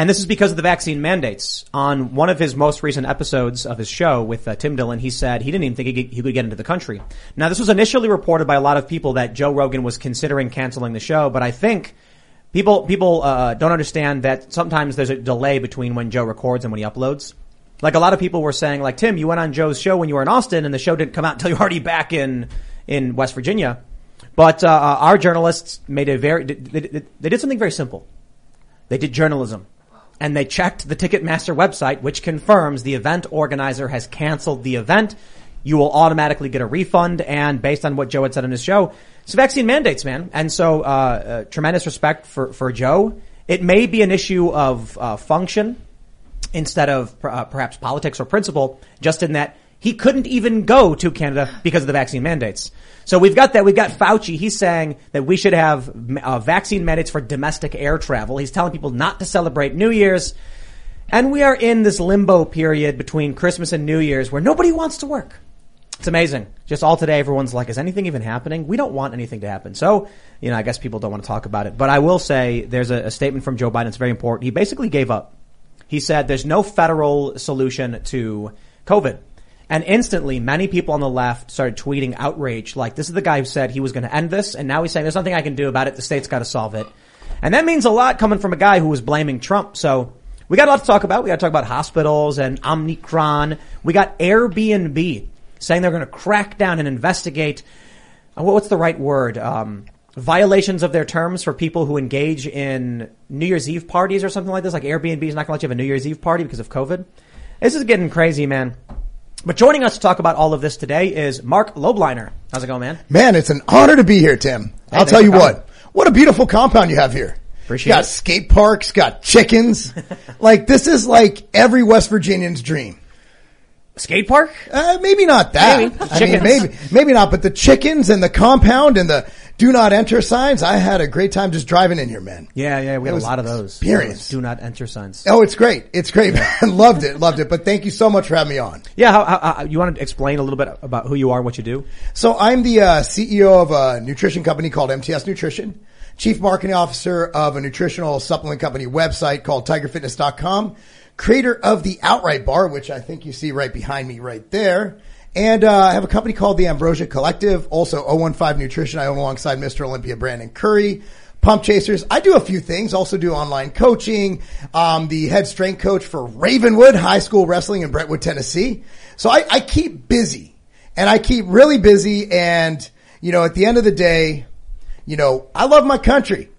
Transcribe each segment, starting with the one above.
And this is because of the vaccine mandates. On one of his most recent episodes of his show with uh, Tim Dillon, he said he didn't even think he could, he could get into the country. Now, this was initially reported by a lot of people that Joe Rogan was considering canceling the show, but I think people people uh, don't understand that sometimes there's a delay between when Joe records and when he uploads. Like a lot of people were saying, like Tim, you went on Joe's show when you were in Austin, and the show didn't come out until you were already back in in West Virginia. But uh, our journalists made a very they, they, they did something very simple. They did journalism and they checked the Ticketmaster website, which confirms the event organizer has canceled the event. You will automatically get a refund. And based on what Joe had said on his show, it's vaccine mandates, man. And so, uh, uh, tremendous respect for, for Joe. It may be an issue of uh, function instead of uh, perhaps politics or principle, just in that he couldn't even go to Canada because of the vaccine mandates. So we've got that. We've got Fauci. He's saying that we should have uh, vaccine mandates for domestic air travel. He's telling people not to celebrate New Year's. And we are in this limbo period between Christmas and New Year's where nobody wants to work. It's amazing. Just all today, everyone's like, is anything even happening? We don't want anything to happen. So, you know, I guess people don't want to talk about it. But I will say there's a, a statement from Joe Biden. It's very important. He basically gave up. He said there's no federal solution to COVID. And instantly, many people on the left started tweeting outrage, like, this is the guy who said he was going to end this, and now he's saying there's nothing I can do about it, the state's got to solve it. And that means a lot coming from a guy who was blaming Trump. So, we got a lot to talk about. We got to talk about hospitals and Omicron. We got Airbnb saying they're going to crack down and investigate, uh, what's the right word? Um, violations of their terms for people who engage in New Year's Eve parties or something like this. Like Airbnb is not going to let you have a New Year's Eve party because of COVID. This is getting crazy, man. But joining us to talk about all of this today is Marc Lobliner. How's it going, man? Man, it's an honor to be here, Tim. I'll tell you what. What a beautiful compound you have here. Appreciate got it. skate parks, got chickens. like this is like every West Virginian's dream. Skate park? Uh, maybe not that. Maybe. I mean, maybe, maybe not, but the chickens and the compound and the do not enter signs. I had a great time just driving in here, man. Yeah, yeah, we had a lot of those. experience. Do not enter signs. Oh, it's great. It's great. man. loved it. Loved it. But thank you so much for having me on. Yeah, how, how, how, you want to explain a little bit about who you are and what you do? So I'm the uh, CEO of a nutrition company called MTS Nutrition, chief marketing officer of a nutritional supplement company website called tigerfitness.com, creator of the Outright Bar, which I think you see right behind me right there. And uh, I have a company called the Ambrosia Collective, also 015 Nutrition. I own alongside Mr. Olympia Brandon Curry. Pump Chasers. I do a few things. Also do online coaching. Um, the head strength coach for Ravenwood High School Wrestling in Brentwood, Tennessee. So I, I keep busy and I keep really busy. And, you know, at the end of the day, you know, I love my country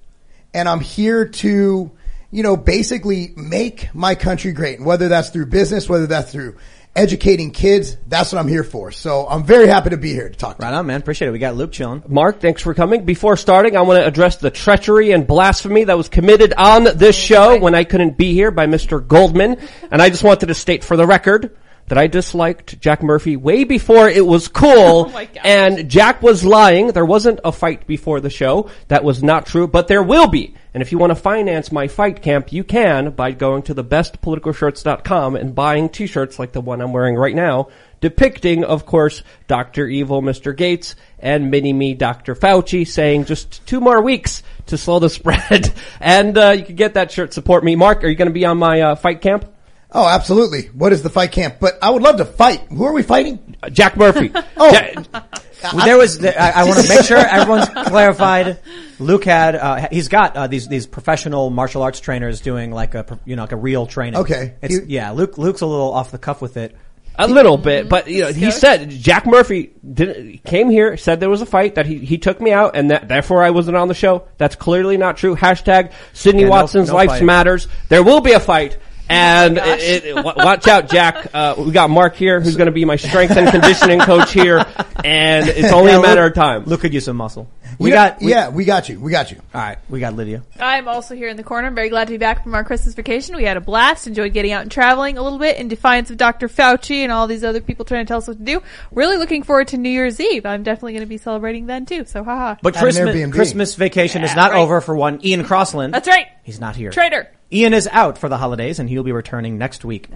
and I'm here to, you know, basically make my country great. And whether that's through business, whether that's through educating kids, that's what I'm here for. So I'm very happy to be here to talk to Right on, man. Appreciate it. We got Luke chilling. Marc, thanks for coming. Before starting, I want to address the treachery and blasphemy that was committed on this show when I couldn't be here by Mr. Goldman. And I just wanted to state for the record that I disliked Jack Murphy way before it was cool. and Jack was lying. There wasn't a fight before the show. That was not true, but there will be. And if you want to finance my fight camp, you can by going to thebestpoliticalshirts.com and buying t-shirts like the one I'm wearing right now, depicting, of course, Dr. Evil, Mr. Gates, and mini-me, Dr. Fauci, saying just two more weeks to slow the spread. and uh, you can get that shirt. Support me. Marc, are you going to be on my uh, fight camp? Oh, absolutely. What is the fight camp? But I would love to fight. Who are we fighting? Uh, Jack Murphy. Oh. Ja- There was, I, I want to make sure everyone's clarified. Luke had, uh, he's got uh, these these professional martial arts trainers doing like a, you know, like a real training. Okay. It's, He- yeah, Luke Luke's a little off the cuff with it. A little bit, but you know, he said Jack Murphy didn't came here, said there was a fight that he he took me out, and that therefore I wasn't on the show. That's clearly not true. Hashtag Sydney Yeah, Watson's no life matters. There will be a fight. And it, it, watch out, Jack. Uh, we got Marc here, who's going to be my strength and conditioning coach here, and it's only Yeah, a matter Luke- of time. Look at you some muscle. We You got- we- yeah, we got you. We got you. All right, we got Lydia. I'm also here in the corner. I'm very glad to be back from our Christmas vacation. We had a blast, enjoyed getting out and traveling a little bit in defiance of Dr. Fauci and all these other people trying to tell us what to do. Really looking forward to New Year's Eve. I'm definitely going to be celebrating then too. So haha. But At an Christmas, Airbnb. Christmas vacation is not right. over for one. Ian Crossland. That's right. He's not here. Traitor. Ian is out for the holidays and he'll be returning next week.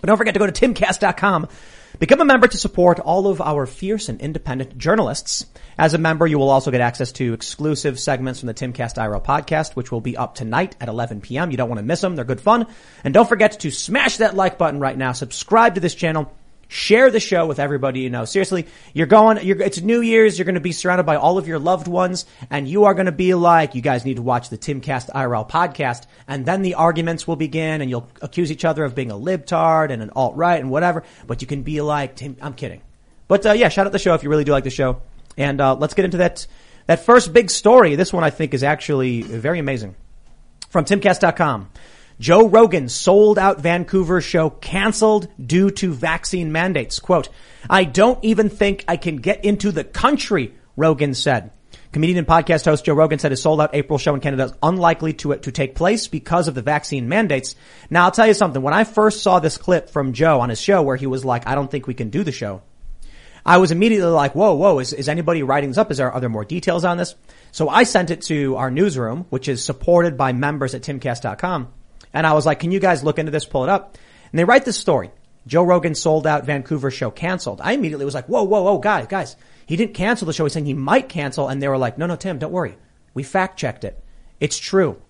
But don't forget to go to timcast.com. Become a member to support all of our fierce and independent journalists. As a member, you will also get access to exclusive segments from the Timcast IRL podcast, which will be up tonight at 11 p.m. You don't want to miss them. They're good fun. And don't forget to smash that like button right now. Subscribe to this channel. Share the show with everybody you know. Seriously, you're going, you're, it's New Year's, you're going to be surrounded by all of your loved ones, and you are going to be like, you guys need to watch the Timcast IRL podcast, and then the arguments will begin, and you'll accuse each other of being a libtard and an alt-right and whatever, but you can be like, Tim, I'm kidding. But, uh, yeah, shout out the show if you really do like the show. And, uh, let's get into that, that first big story. This one I think is actually very amazing. From timcast.com. Joe Rogan sold out Vancouver show canceled due to vaccine mandates. Quote, I don't even think I can get into the country, Rogan said. Comedian and podcast host Joe Rogan said his sold out April show in Canada is unlikely to, to take place because of the vaccine mandates. Now I'll tell you something. When I first saw this clip from Joe on his show where he was like, I don't think we can do the show. I was immediately like, whoa, whoa, is, is anybody writing this up? Is there, are there more details on this? So I sent it to our newsroom, which is supported by members at timcast.com. And I was like, can you guys look into this, pull it up? And they write this story. Joe Rogan sold out Vancouver show canceled. I immediately was like, whoa, whoa, whoa, guys, guys. He didn't cancel the show. He's saying he might cancel. And they were like, no, no, Tim, don't worry. We fact checked it. It's true.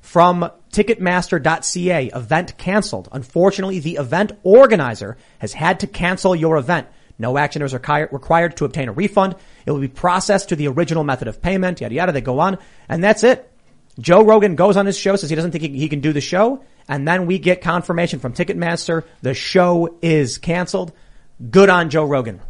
From Ticketmaster.ca, event canceled. Unfortunately, the event organizer has had to cancel your event. No action is required required to obtain a refund. It will be processed to the original method of payment, yada yada. They go on, and that's it. Joe Rogan goes on his show, says he doesn't think he, he can do the show, and then we get confirmation from Ticketmaster the show is canceled. Good on Joe Rogan.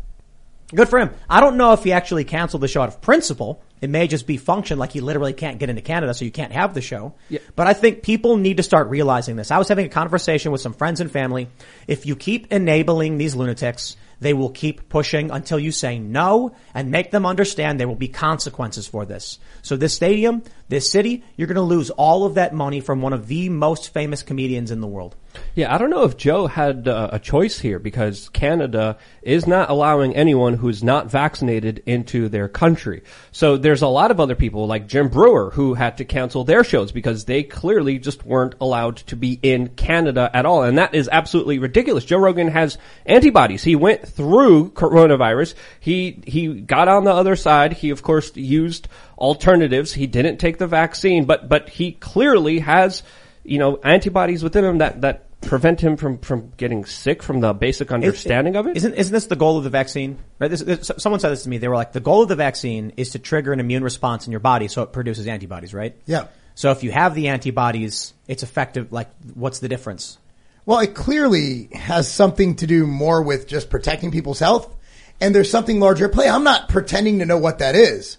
Good for him. I don't know if he actually canceled the show out of principle. It may just be function like he literally can't get into Canada, so you can't have the show. But I think people need to start realizing this. I was having a conversation with some friends and family. If you keep enabling these lunatics, they will keep pushing until you say no and make them understand there will be consequences for this. So this stadium, this city, you're going to lose all of that money from one of the most famous comedians in the world. Yeah, I don't know if Joe had uh, a choice here because Canada is not allowing anyone who's not vaccinated into their country. So there's a lot of other people like Jim Breuer who had to cancel their shows because they clearly just weren't allowed to be in Canada at all. And that is absolutely ridiculous. Joe Rogan has antibodies. He went through coronavirus. He, he got on the other side. He of course used alternatives. He didn't take the vaccine, but, but he clearly has, you know, antibodies within him that, that prevent him from, from getting sick from the basic understanding of it? Isn't isn't this the goal of the vaccine? Right. This, this, someone said this to me. They were like, the goal of the vaccine is to trigger an immune response in your body, so it produces antibodies. Right. Yeah. So if you have the antibodies, it's effective. Like, what's the difference? Well, it clearly has something to do more with just protecting people's health. And there's something larger at play. I'm not pretending to know what that is.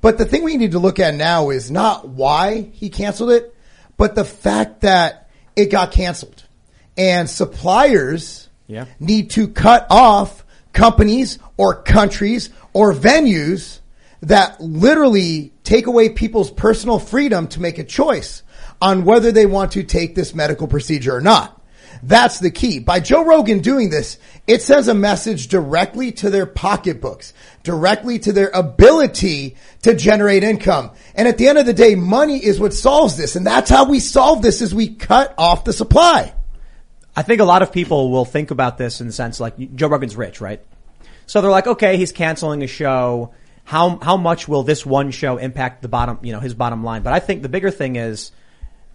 But the thing we need to look at now is not why he canceled it, but the fact that it got canceled. And suppliers Yeah. need to cut off companies or countries or venues that literally take away people's personal freedom to make a choice on whether they want to take this medical procedure or not. That's the key. By Joe Rogan doing this, it sends a message directly to their pocketbooks, directly to their ability to generate income. And at the end of the day, money is what solves this. And that's how we solve this is we cut off the supply. I think a lot of people will think about this in the sense like Joe Rogan's rich, right? So they're like, okay, he's canceling a show. How how much will this one show impact the bottom, you know, his bottom line? But I think the bigger thing is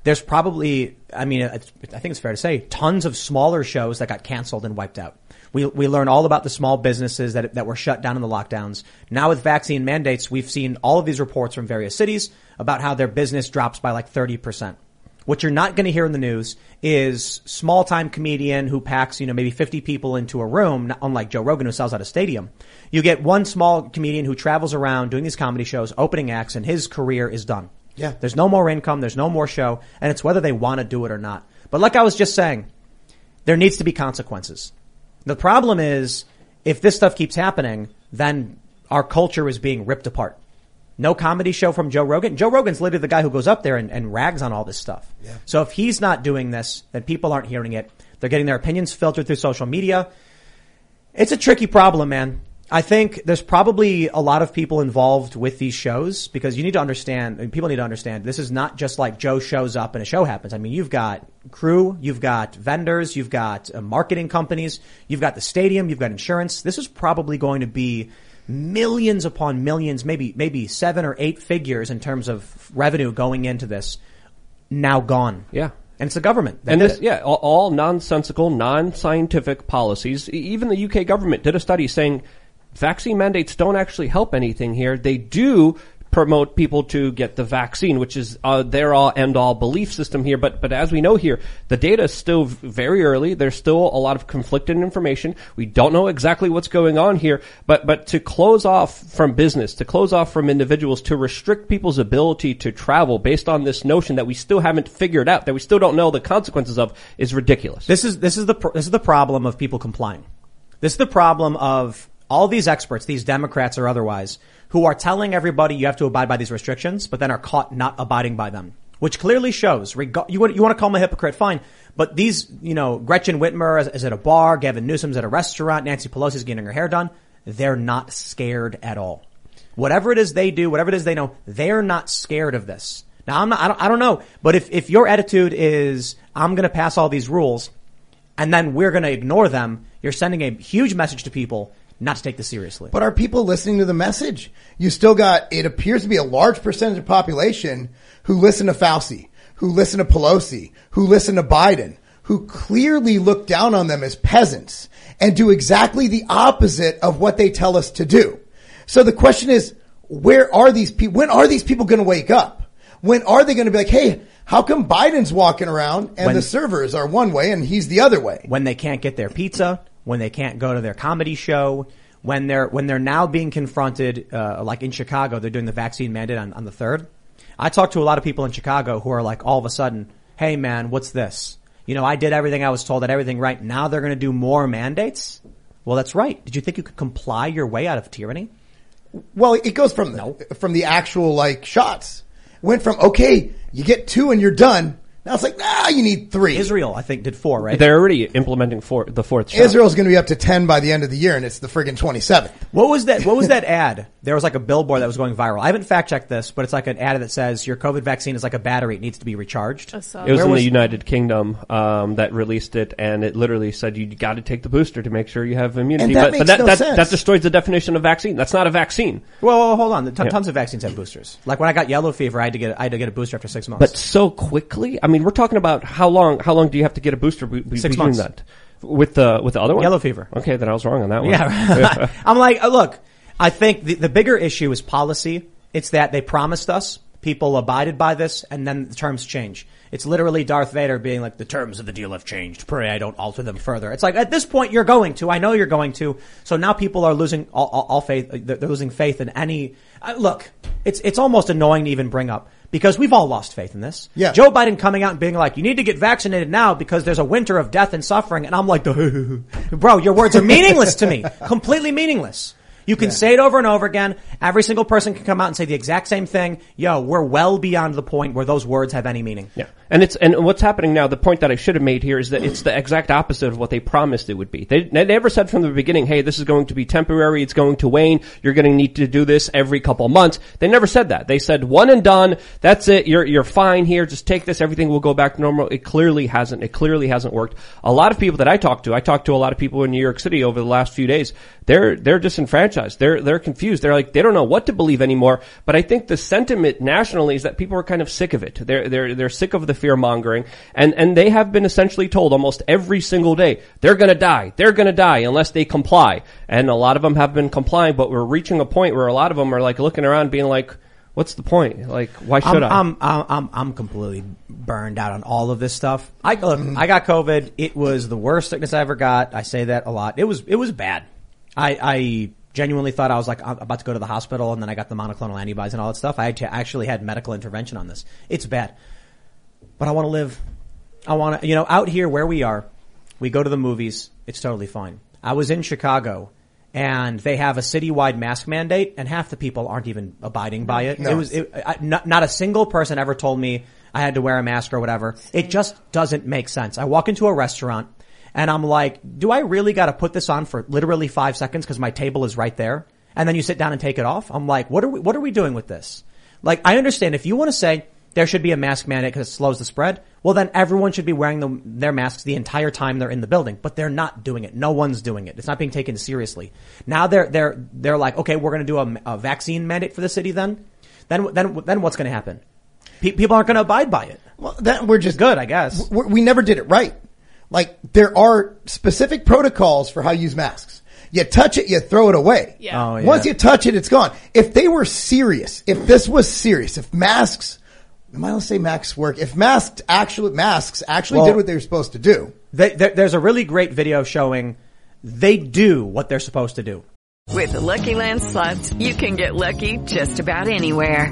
there's probably, I mean, I think it's fair to say, tons of smaller shows that got canceled and wiped out. We we learn all about the small businesses that that were shut down in the lockdowns. Now with vaccine mandates, we've seen all of these reports from various cities about how their business drops by like thirty percent. What you're not going to hear in the news is small time comedian who packs, you know, maybe 50 people into a room, unlike Joe Rogan who sells out a stadium. You get one small comedian who travels around doing these comedy shows, opening acts, and his career is done. Yeah. There's no more income, there's no more show, and it's whether they want to do it or not. But like I was just saying, there needs to be consequences. The problem is, if this stuff keeps happening, then our culture is being ripped apart. No comedy show from Joe Rogan. Joe Rogan's literally the guy who goes up there and, and rags on all this stuff. So if he's not doing this, then people aren't hearing it. They're getting their opinions filtered through social media. It's a tricky problem, man. I think there's probably a lot of people involved with these shows because you need to understand, I mean, people need to understand this is not just like Joe shows up and a show happens. I mean, you've got crew, you've got vendors, you've got uh, marketing companies, you've got the stadium, you've got insurance. This is probably going to be millions upon millions, maybe, maybe seven or eight figures in terms of revenue going into this now gone. Yeah. And it's the government. And this, yeah, all, all nonsensical, non-scientific policies. Even the UK government did a study saying vaccine mandates don't actually help anything here. They do promote people to get the vaccine, which is uh, their all end all belief system here. But but as we know here, the data is still very early. There's still a lot of conflicted information. We don't know exactly what's going on here. But but to close off from business, to close off from individuals, to restrict people's ability to travel based on this notion that we still haven't figured out, that we still don't know the consequences of, is ridiculous. This is this is the this is the problem of people complying. This is the problem of all these experts, these Democrats or otherwise, who are telling everybody you have to abide by these restrictions, but then are caught not abiding by them, which clearly shows. You want you want to call them a hypocrite, fine, but these, you know, Gretchen Whitmer is, is at a bar, Gavin Newsom's at a restaurant, Nancy Pelosi's getting her hair done. They're not scared at all. Whatever it is they do, whatever it is they know, they're not scared of this. Now I'm not, I don't, I don't know, but if, if your attitude is, I'm going to pass all these rules and then we're going to ignore them, you're sending a huge message to people not to take this seriously. But are people listening to the message? You still got, it appears to be a large percentage of population who listen to Fauci, who listen to Pelosi, who listen to Biden, who clearly look down on them as peasants and do exactly the opposite of what they tell us to do. So the question is, where are these people? When are these people going to wake up? When are they going to be like, hey, how come Biden's walking around and When- the servers are one way and he's the other way? when they can't get their pizza, when they can't go to their comedy show, when they're when they're now being confronted, uh, like in Chicago, they're doing the vaccine mandate on, on the third. I talked to a lot of people in Chicago who are like, all of a sudden, hey man, what's this? You know, I did everything I was told, did everything right. Now they're going to do more mandates. Well, that's right. Did you think you could comply your way out of tyranny? Well, it goes from the, from the actual like shots. Went from okay, you get two and you're done. Now was like nah, you need three. Israel, I think, did four, right? They're already implementing four, the fourth shot. Israel's going to be up to ten by the end of the year, and it's the friggin' twenty seventh. What was that? What was that ad? There was like a billboard that was going viral. I haven't fact checked this, but it's like an ad that says your COVID vaccine is like a battery; it needs to be recharged. It was Where in was- the United Kingdom um, that released it, and it literally said you got to take the booster to make sure you have immunity. And that but makes but that, no that, sense. that destroys the definition of vaccine. That's not a vaccine. Well, well, hold on. The ton- Tons of vaccines have boosters. Like when I got yellow fever, I had to get I had to get a booster after six months. But so quickly. I mean, we're talking about how long? How long do you have to get a booster be, be- Six between months. that? With the with the other one, Yellow fever. Okay, then I was wrong on that one. Yeah. I'm like, uh, look, I think the, the bigger issue is policy. It's that they promised us, people abided by this, and then the terms change. It's literally Darth Vader being like, the terms of the deal have changed. Pray I don't alter them further. It's like, at this point, you're going to. I know you're going to. So now people are losing all, all, all faith. They're they're losing faith in any, uh, look, it's, it's almost annoying to even bring up because we've all lost faith in this. Yeah. Joe Biden coming out and being like, you need to get vaccinated now because there's a winter of death and suffering. And I'm like, bro, your words are meaningless to me. Completely meaningless. You can say it over and over again. Every single person can come out and say the exact same thing. Yo, we're well beyond the point where those words have any meaning. Yeah, and it's and what's happening now. The point that I should have made here is that it's the exact opposite of what they promised it would be. They, they never said from the beginning, "Hey, this is going to be temporary. It's going to wane. You're going to need to do this every couple months." They never said that. They said one and done. That's it. You're you're fine here. Just take this. Everything will go back to normal. It clearly hasn't. It clearly hasn't worked. A lot of people that I talked to, I talked to a lot of people in New York City over the last few days. They're they're disenfranchised. They're they're confused. They're like they don't know what to believe anymore. But I think the sentiment nationally is that people are kind of sick of it. They're they're they're sick of the fear mongering, and and they have been essentially told almost every single day they're going to die. They're going to die unless they comply. And a lot of them have been complying, but we're reaching a point where a lot of them are like looking around, being like. What's the point? Like, why should I'm, I? I'm, I'm, I'm, I'm completely burned out on all of this stuff. I, look, I got COVID. It was the worst sickness I ever got. I say that a lot. It was, it was bad. I, I genuinely thought I was like I'm about to go to the hospital and then I got the monoclonal antibodies and all that stuff. I had to, actually had medical intervention on this. It's bad. But I want to live. I want to, you know, out here where we are, we go to the movies. It's totally fine. I was in Chicago and they have a citywide mask mandate, and half the people aren't even abiding by it. No. It was it, I, not, not a single person ever told me I had to wear a mask or whatever. It just doesn't make sense. I walk into a restaurant and I'm like, do I really got to put this on for literally five seconds because my table is right there? And then you sit down and take it off. I'm like, what are we, what are we doing with this? Like, I understand if you want to say there should be a mask mandate because it slows the spread, well then everyone should be wearing the, their masks the entire time they're in the building. But they're not doing it. No one's doing it. It's not being taken seriously. Now they're, they're, they're like, okay, we're going to do a, a vaccine mandate for the city then? Then, then, then what's going to happen? Pe- people aren't going to abide by it. Well, that we're just Good, I guess. we we never did it right. Like there are specific protocols for how you use masks. You touch it, you throw it away. Yeah. Oh, yeah. Once you touch it, it's gone. If they were serious, if this was serious, if masks, am I going to say masks work? If masks actually, masks actually Well- did what they were supposed to do. They, there, there's a really great video showing they do what they're supposed to do. With the Lucky Land slots, you can get lucky just about anywhere.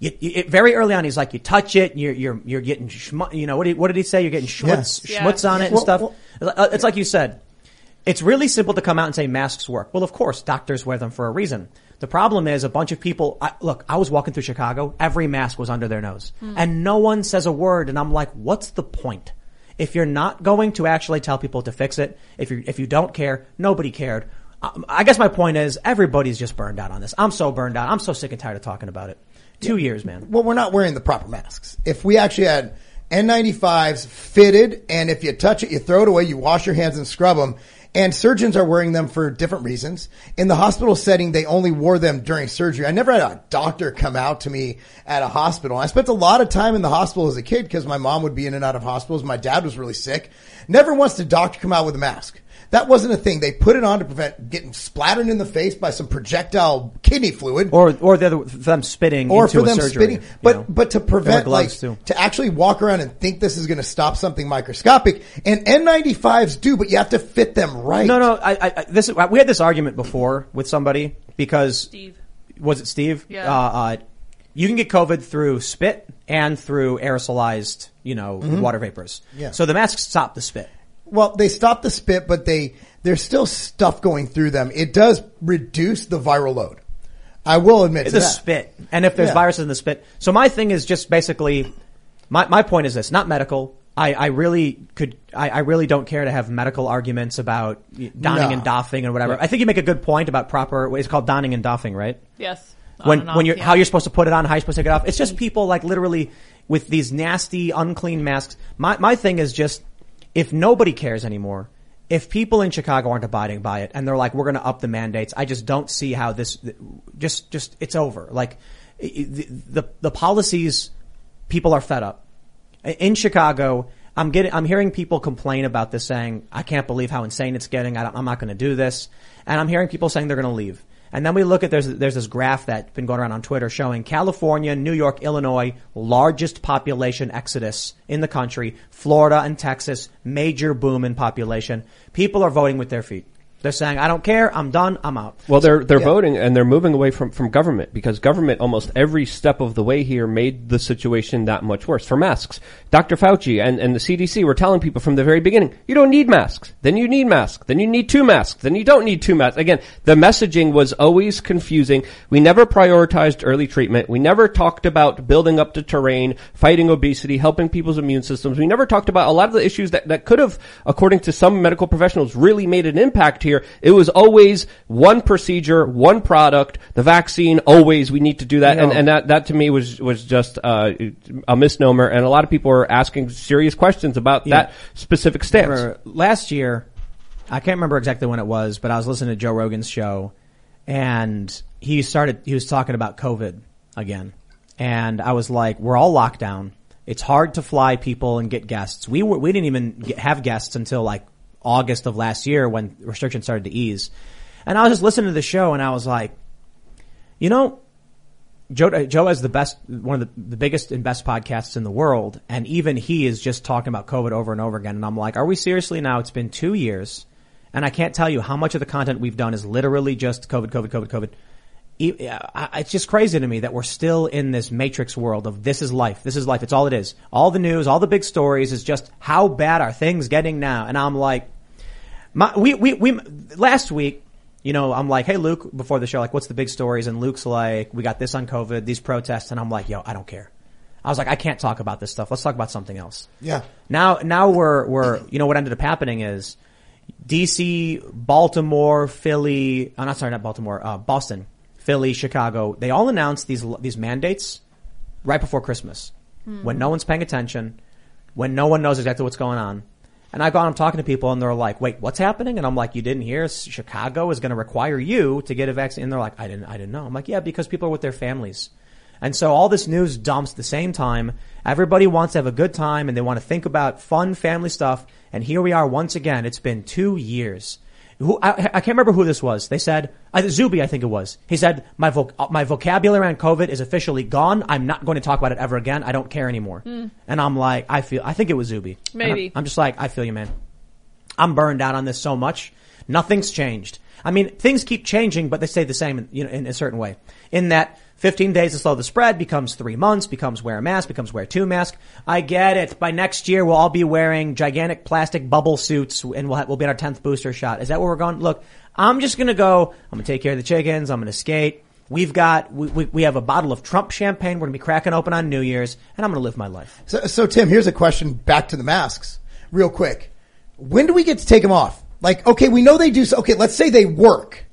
You, you, it, very early on, he's like, you touch it, you're you're you're getting schmu- you know what did, what did he say? You're getting schmutz Yeah. schmutz on it and Well, stuff. well- Uh, it's like you said. It's really simple to come out and say masks work. Well, of course, doctors wear them for a reason. The problem is a bunch of people. I, look, I was walking through Chicago. Every mask was under their nose, and no one says a word. And I'm like, what's the point? If you're not going to actually tell people to fix it, if you if you don't care, nobody cared. Um, I guess my point is everybody's just burned out on this. I'm so burned out. I'm so sick and tired of talking about it. Two years, man. Well, we're not wearing the proper masks. If we actually had N95s fitted, and if you touch it, you throw it away, you wash your hands and scrub them. And surgeons are wearing them for different reasons. In the hospital setting, they only wore them during surgery. I never had a doctor come out to me at a hospital. I spent a lot of time in the hospital as a kid because my mom would be in and out of hospitals. My dad was really sick. Never once did a doctor come out with a mask. That wasn't a thing. They put it on to prevent getting splattered in the face by some projectile kidney fluid Or or the other, them spitting or into for a them surgery, spitting, you but know? but to prevent like too. to actually walk around and think this is going to stop something microscopic. And N95s do, but you have to fit them right. No, no. I, I, I this we had this argument before with somebody because Steve. was it Steve? Yeah. Uh, uh, you can get COVID through spit and through aerosolized, you know, water vapors. Mm-hmm. Yeah. So the masks stop the spit. Well, they stop the spit, but they there's still stuff going through them. It does reduce the viral load. I will admit to the that. spit. And if there's Yeah. viruses in the spit. So my thing is just basically, my, my point is this, not medical. I, I really could, I, I really don't care to have medical arguments about donning No. and doffing and whatever. I think you make a good point about proper, it's called donning and doffing, right? Yes. On when off, when you're yeah. how you're supposed to put it on, how you're supposed to take it off. It's just people like literally with these nasty, unclean masks. My my thing is just if nobody cares anymore, if people in Chicago aren't abiding by it and they're like, we're going to up the mandates, I just don't see how this just just it's over. Like the the, the policies, people are fed up in Chicago. I'm getting, I'm hearing people complain about this saying, I can't believe how insane it's getting. I I'm not going to do this. And I'm hearing people saying they're going to leave. And then we look at, there's, there's this graph that's been going around on Twitter showing California, New York, Illinois, largest population exodus in the country. Florida and Texas, major boom in population. People are voting with their feet. They're saying, I don't care. I'm done. I'm out. Well, they're they're Yeah. voting and they're moving away from, from government because government almost every step of the way here made the situation that much worse. For masks, Dr. Fauci and, and the CDC were telling people from the very beginning, you don't need masks. Then you need masks. Then you need two masks. Then you don't need two masks. Again, the messaging was always confusing. We never prioritized early treatment. We never talked about building up the terrain, fighting obesity, helping people's immune systems. We never talked about a lot of the issues that, that could have, according to some medical professionals, really made an impact here. It was always one procedure, one product, the vaccine, always we need to do that. And, and that, that to me was, was just, uh, a misnomer. And a lot of people were asking serious questions about Yeah. that specific stance. last year, I can't remember exactly when it was, but I was listening to Joe Rogan's show and he started, he was talking about COVID again. And I was like, we're all locked down. It's hard to fly people and get guests. We were, we didn't even get, have guests until like August of last year when restrictions started to ease. And I was just listening to the show and I was like, you know, Joe, uh, Joe has the best, one of the, the biggest and best podcasts in the world. And even he is just talking about COVID over and over again. And I'm like, are we seriously now? It's been two years and I can't tell you how much of the content we've done is literally just COVID, COVID, COVID, COVID. Uh, I- It's just crazy to me that we're still in this matrix world of this is life. This is life. It's all it is. All the news, all the big stories is just how bad are things getting now? And I'm like, my, we, we, we, last week, you know, I'm like, hey, Luke, before the show, like, what's the big stories? And Luke's like, we got this on COVID, these protests. And I'm like, yo, I don't care. I was like, I can't talk about this stuff. Let's talk about something else. Yeah. Now, now we're, we're, you know, what ended up happening is DC, Baltimore, Philly, uh, not sorry, not Baltimore, uh, Boston, Philly, Chicago, they all announced these, these mandates right before Christmas when no one's paying attention, when no one knows exactly what's going on. And I go on, I'm talking to people and they're like, wait, what's happening? And I'm like, you didn't hear Chicago is going to require you to get a vaccine. And they're like, I didn't, I didn't know. I'm like, yeah, because people are with their families. And so all this news dumps at the same time. Everybody wants to have a good time and they want to think about fun family stuff. And here we are once again. It's been two years. Who, I, I can't remember who this was. They said, uh, Zuby, I think it was. He said, my, voc- uh, my vocabulary on COVID is officially gone. I'm not going to talk about it ever again. I don't care anymore. And I'm like, I feel, I think it was Zuby. Maybe. I'm, I'm just like, I feel you, man. I'm burned out on this so much. Nothing's changed. I mean, things keep changing, but they stay the same, in, you know, in a certain way. In that 15 days to slow the spread becomes three months, becomes wear a mask, becomes wear two mask. I get it. By next year, we'll all be wearing gigantic plastic bubble suits and we'll, ha- we'll be on our 10th booster shot. Is that where we're going? Look, I'm just going to go. I'm going to take care of the chickens. I'm going to skate. We've got, we, we, we have a bottle of Trump champagne. We're going to be cracking open on New Year's and I'm going to live my life. So, so Tim, here's a question back to the masks real quick. When do we get to take them off? Like, okay, we know they do. So, okay, let's say they work.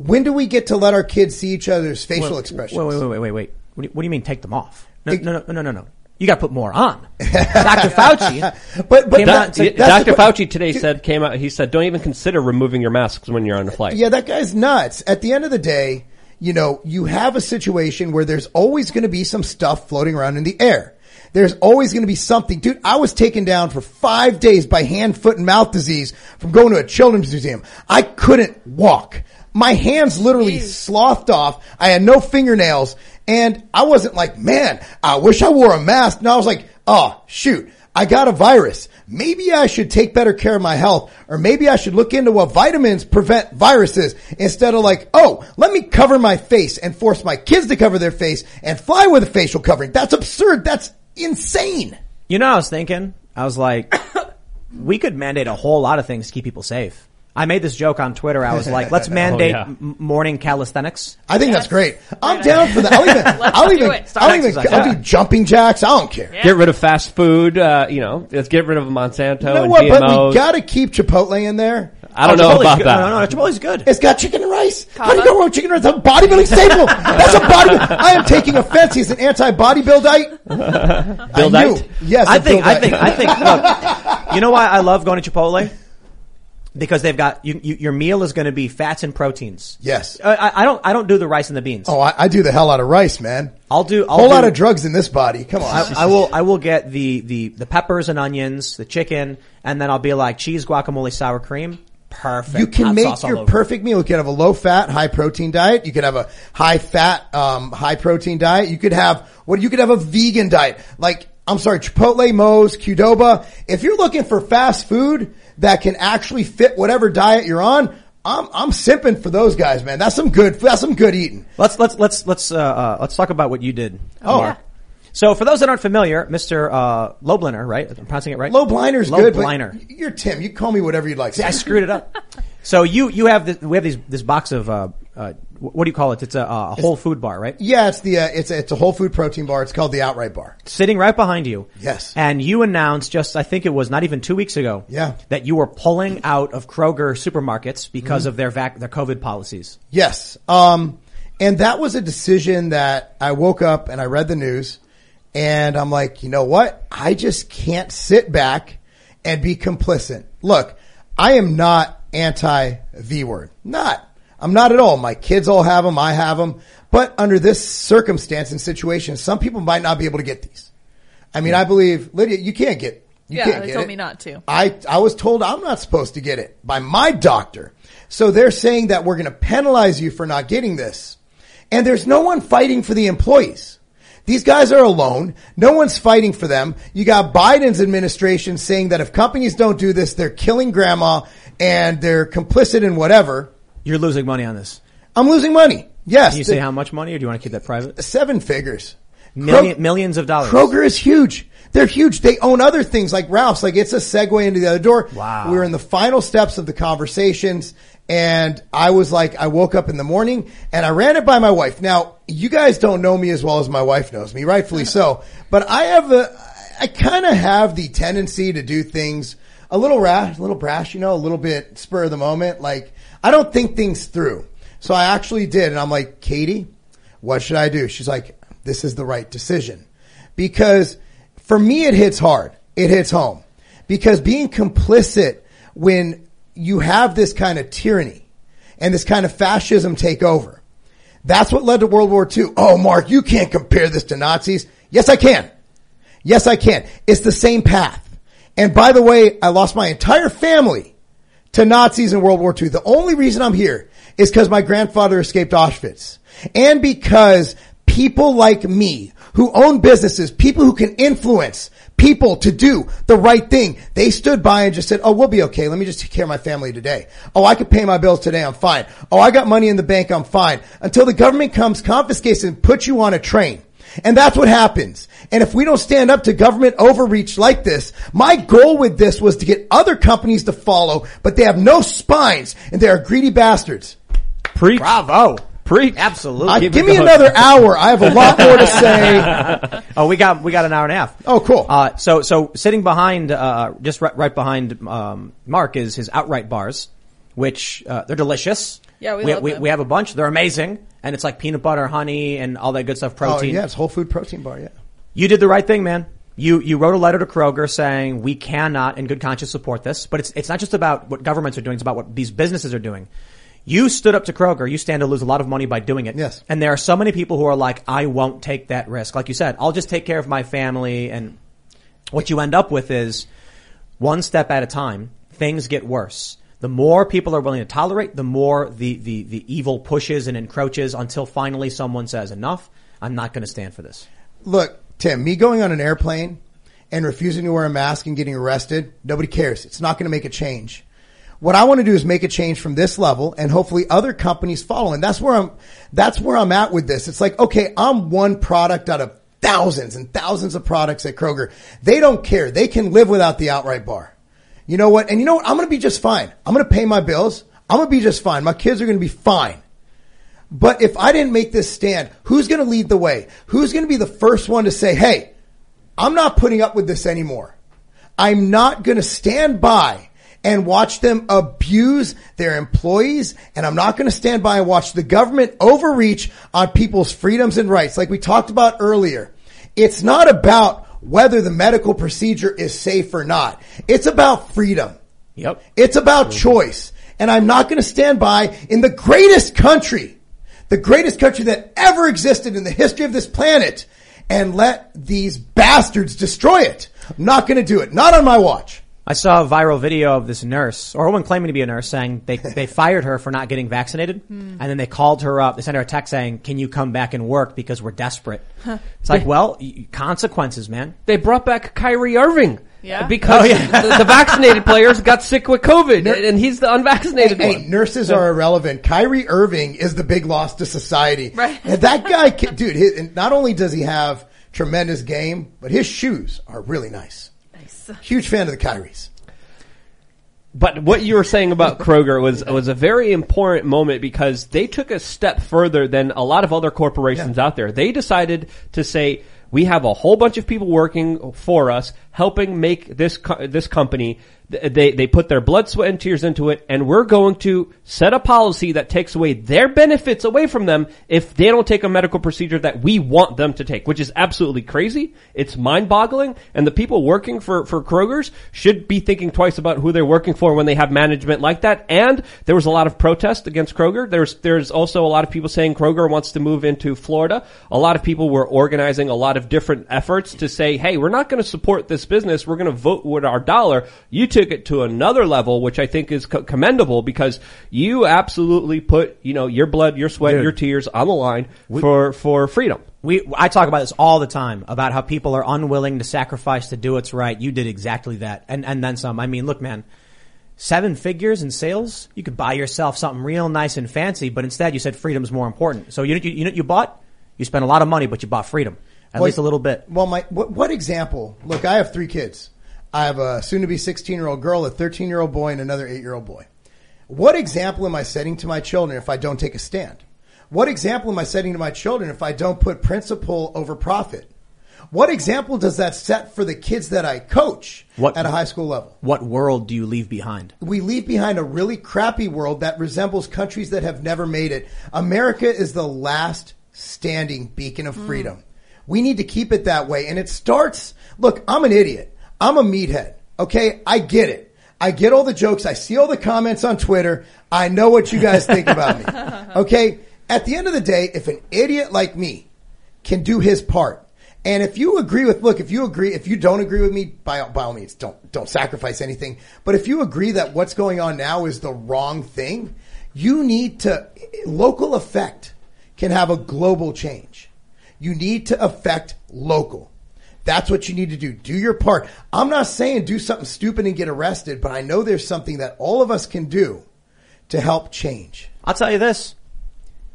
When do we get to let our kids see each other's facial expressions? Wait, wait, wait, wait, wait, wait. What do you, what do you mean take them off? No, no, no, no, no, no. You got to put more on. Dr. Fauci. But, but that- Dr. Fauci today said came out. He said, "Don't even consider removing your masks when you're on a flight." Yeah, that guy's nuts. At the end of the day, you know, you have a situation where there's always going to be some stuff floating around in the air. There's always going to be something. Dude, I was taken down for five days by hand, foot, and mouth disease from going to a children's museum. I couldn't walk. My hands literally slothed off. I had no fingernails and I wasn't like, man, I wish I wore a mask. No, I was like, oh, shoot. I got a virus. Maybe I should take better care of my health or maybe I should look into what vitamins prevent viruses instead of like, oh, let me cover my face and force my kids to cover their face and fly with a facial covering. That's absurd. That's insane. You know, I was thinking, I was like, we could mandate a whole lot of things to keep people safe. I made this joke on Twitter. I was like, let's mandate yeah. m- morning calisthenics. I think that's great. I'm down for that. I'll even, I'll do even, it. I'll even, exercise. I'll do jumping jacks. I don't care. Get rid of fast food. Uh, you know, let's get rid of Monsanto You know and what? But we gotta keep Chipotle in there. I don't Oh, know Chipotle's about good. that. No, no, no, Chipotle's good. It's got chicken and rice. How do you go wrong with chicken and rice? That's a bodybuilding staple. That's a bodybuilding. I am taking offense. He's an anti-bodybuildite. Buildite? I knew. Yes, I a think, I Buildite. think, I think, look, you know why I love going to Chipotle? Because they've got, you, you, your meal is going to be fats and proteins. Yes. I, I- I don't, I don't do the rice and the beans. Oh, I, I do the hell out of rice, man. I'll do, I'll Whole do, lot of drugs in this body. Come on. I, I will, I will get the, the, the peppers and onions, the chicken, and then I'll be like cheese, guacamole, sour cream. Perfect. You can Hot make your perfect meal. You can have a low fat, high protein diet. You could have a high fat, um, high protein diet. You could have what you could have a vegan diet. Like I'm sorry, Chipotle, Moe's, Qdoba. If you're looking for fast food that can actually fit whatever diet you're on, I'm I'm simping for those guys, man. That's some good. That's some good eating. Let's let's let's let's uh, uh let's talk about what you did. Oh. Marc. So for those that aren't familiar, Mr. Uh, Lobliner, right? I'm pronouncing it right. Low bliner's Low good, Bliner. but you're Tim. You call me whatever you'd like. See, I screwed it up. So you you have this, we have these this box of uh, uh what do you call it? It's a, a whole food bar, right? yeah, it's the uh, it's a, it's a whole food protein bar. It's called the Outright Bar. Sitting right behind you. Yes. And you announced just I think it was not even two weeks ago. Yeah. That you were pulling out of Kroger supermarkets Mm-hmm. because of their vac- their COVID policies. Yes. Um, and that was a decision that I woke up and I read the news and I'm like, you know what? I just can't sit back and be complicit. Look, I am not anti V word. Not. I'm not at all. My kids all have them. I have them. But under this circumstance and situation, some people might not be able to get these. I mean, I believe Lydia, you can't get. You Yeah, can't they get told it. me not to. I, I was told I'm not supposed to get it by my doctor. So they're saying that we're going to penalize you for not getting this. And there's no one fighting for the employees. These guys are alone. No one's fighting for them. You got Biden's administration saying that if companies don't do this, they're killing grandma and they're complicit in whatever. You're losing money on this. I'm losing money. Yes. Can you say how much money, or do you want to keep that private? Seven figures. Million, millions of dollars. Kroger is huge. They're huge. They own other things like Ralph's. Like it's a segue into the other door. Wow. We were in the final steps of the conversations and I was like, I woke up in the morning and I ran it by my wife. Now, you guys don't know me as well as my wife knows me, rightfully so, but I have a, I kind of have the tendency to do things a little rash, a little brash, you know, a little bit spur of the moment. Like I don't think things through. So I actually did. And I'm like, Katie, what should I do? She's like, this is the right decision because for me, it hits hard. It hits home because being complicit when you have this kind of tyranny and this kind of fascism take over, that's what led to World War II. Oh, Marc, you can't compare this to Nazis. Yes, I can. Yes, I can. It's the same path. And by the way, I lost my entire family to Nazis in World War II. The only reason I'm here is because my grandfather escaped Auschwitz and because people like me who own businesses, people who can influence people to do the right thing. They stood by and just said, Oh, we'll be okay. Let me just take care of my family today. Oh, I can pay my bills today. I'm fine. Oh, I got money in the bank. I'm fine until the government comes, confiscates and puts you on a train. And that's what happens. And if we don't stand up to government overreach like this, my goal with this was to get other companies to follow, but they have no spines and they are greedy bastards. Preach. Bravo. Preach. Absolutely. Uh, Give give me the another hour. I have a lot more to say. Oh, we got we got an hour and a half. Oh, cool. Uh, so so sitting behind, uh, just right, right behind um, Marc is his outright bars, which uh, they're delicious. Yeah, we we, love we, them. we have a bunch. They're amazing, and it's like peanut butter, honey, and all that good stuff. Protein. Oh, Protein. yeah, it's whole food protein bar. Yeah. You did the right thing, man. You you wrote a letter to Kroger saying we cannot, in good conscience, support this. But it's it's not just about what governments are doing; it's about what these businesses are doing. You stood up to Kroger. You stand to lose a lot of money by doing it. Yes. And there are so many people who are like, I won't take that risk. Like you said, I'll just take care of my family. And what you end up with is one step at a time. Things get worse. The more people are willing to tolerate, the more the, the, the evil pushes and encroaches until finally someone says, enough. I'm not going to stand for this. Look, Tim, me going on an airplane and refusing to wear a mask and getting arrested, nobody cares. It's not going to make a change. What I want to do is make a change from this level and hopefully other companies follow. And that's where I'm, that's where I'm at with this. It's like, okay, I'm one product out of thousands and thousands of products at Kroger. They don't care. They can live without the outright bar. You know what? And you know what? I'm going to be just fine. I'm going to pay my bills. I'm going to be just fine. My kids are going to be fine. But if I didn't make this stand, who's going to lead the way? Who's going to be the first one to say, Hey, I'm not putting up with this anymore. I'm not going to stand by and watch them abuse their employees. And I'm not going to stand by and watch the government overreach on people's freedoms and rights. Like we talked about earlier. It's not about whether the medical procedure is safe or not. It's about freedom. Yep. It's about mm-hmm. choice. And I'm not going to stand by in the greatest country, the greatest country that ever existed in the history of this planet and let these bastards destroy it. I'm not going to do it. Not on my watch. I saw a viral video of this nurse, or a woman claiming to be a nurse, saying they, they fired her for not getting vaccinated. Hmm. And then they called her up. They sent her a text saying, can you come back and work because we're desperate? It's like, well, consequences, man. They brought back Kyrie Irving. Yeah. Uh, because Oh, yeah. the, the vaccinated players got sick with COVID, and he's the unvaccinated Hey, one. nurses are irrelevant. Kyrie Irving is the big loss to society. Right. And that guy, can- dude, his, not only does he have tremendous game, but his shoes are really nice. Nice. Huge fan of the Kyries. But what you were saying about Kroger was was a very important moment because they took a step further than a lot of other corporations out there. They decided to say we have a whole bunch of people working for us, helping make this co- this company. Th- They they put their blood, sweat, and tears into it, and we're going to set a policy that takes away their benefits away from them if they don't take a medical procedure that we want them to take, which is absolutely crazy. It's mind boggling, and the people working for for Kroger's should be thinking twice about who they're working for when they have management like that. And there was a lot of protest against Kroger. There's there's also a lot of people saying Kroger wants to move into Florida. A lot of people were organizing a lot of different efforts to say, hey, we're not going to support this business. We're going to vote with our dollar. You took it to another level, which I think is co- commendable because you absolutely put, you know, your blood, your sweat, Dude. your tears on the line for, for freedom. We, I talk about this all the time about how people are unwilling to sacrifice to do what's right. You did exactly that. And, and then some. I mean, look, man, seven figures in sales, you could buy yourself something real nice and fancy, but instead you said freedom's more important. So you, you, you know you bought? You spent a lot of money, but you bought freedom. At Well, least a little bit. Well, my what, what example? Look, I have three kids. I have a soon-to-be 16-year-old girl, a 13-year-old boy, and another eight-year-old boy. What example am I setting to my children if I don't take a stand? What example am I setting to my children if I don't put principle over profit? What example does that set for the kids that I coach What- at a high school level? What world do you leave behind? we leave behind a really crappy world that resembles countries that have never made it. America is the last standing beacon of mm. freedom. We need to keep it that way. And it starts, look, I'm an idiot. I'm a meathead. Okay. I get it. I get all the jokes. I see all the comments on Twitter. I know what you guys think about me. Okay. At the end of the day, if an idiot like me can do his part. And if you agree with, look, if you agree, if you don't agree with me, by, by all means, don't, don't sacrifice anything. But if you agree that what's going on now is the wrong thing, you need to, local effect can have a global change. You need to affect local. That's what you need to do. Do your part. I'm not saying do something stupid and get arrested, but I know there's something that all of us can do to help change. I'll tell you this.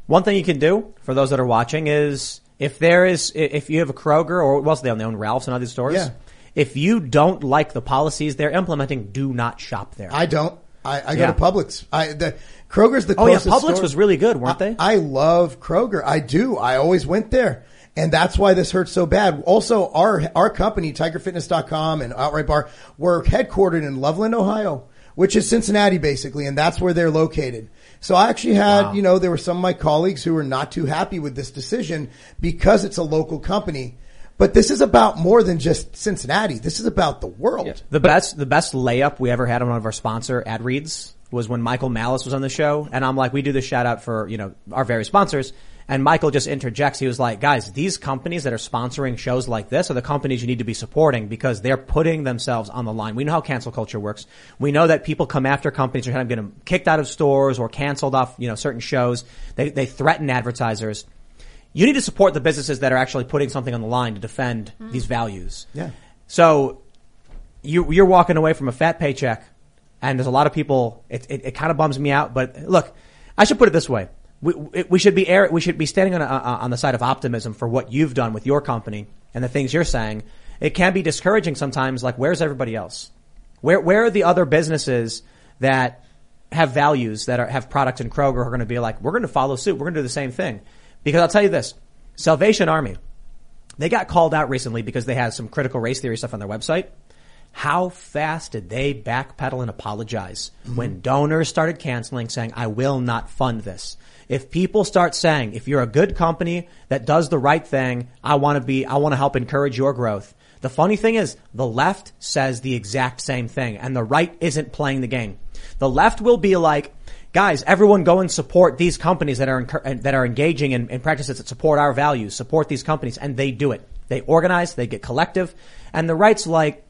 One thing you can do for those that are watching is if there is, if you have a Kroger or what else they own, they own Ralph's and other stores. Yeah. If you don't like the policies they're implementing, do not shop there. I don't. I, I go to Publix. I the Kroger's the closest. oh yeah. Publix store. was really good, weren't I, they? I love Kroger. I do. I always went there. And that's why this hurts so bad. Also, our, our company, tigerfitness.com and Outright Bar, we're headquartered in Loveland, Ohio, which is Cincinnati basically, and that's where they're located. So I actually had, you know, there were some of my colleagues who were not too happy with this decision because it's a local company. But this is about more than just Cincinnati. This is about the world. The best, the best layup we ever had on one of our sponsor ad reads was when Michael Malice was on the show. And I'm like, we do this shout out for, you know, our various sponsors. And Michael just interjects. He was like, guys, these companies that are sponsoring shows like this are the companies you need to be supporting because they're putting themselves on the line. We know how cancel culture works. We know that people come after companies who are kind of getting kicked out of stores or canceled off, you know, certain shows. They, they threaten advertisers. You need to support the businesses that are actually putting something on the line to defend mm-hmm. these values. Yeah. So you, you're walking away from a fat paycheck, and there's a lot of people. It, it, it kind of bums me out. But look, I should put it this way: we, we should be air, we should be standing on a, on the side of optimism for what you've done with your company and the things you're saying. It can be discouraging sometimes. Like, where's everybody else? Where where are the other businesses that have values that are, have products in Kroger are going to be like, we're going to follow suit. We're going to do the same thing. Because I'll tell you this, Salvation Army, they got called out recently because they had some critical race theory stuff on their website. How fast did they backpedal and apologize mm-hmm. when donors started canceling saying, I will not fund this? If people start saying, if you're a good company that does the right thing, I want to be, I want to help encourage your growth. The funny thing is the left says the exact same thing and the right isn't playing the game. The left will be like, guys, everyone go and support these companies that are that are engaging in, in practices that support our values, support these companies, and they do it. They organize, they get collective, and the right's like,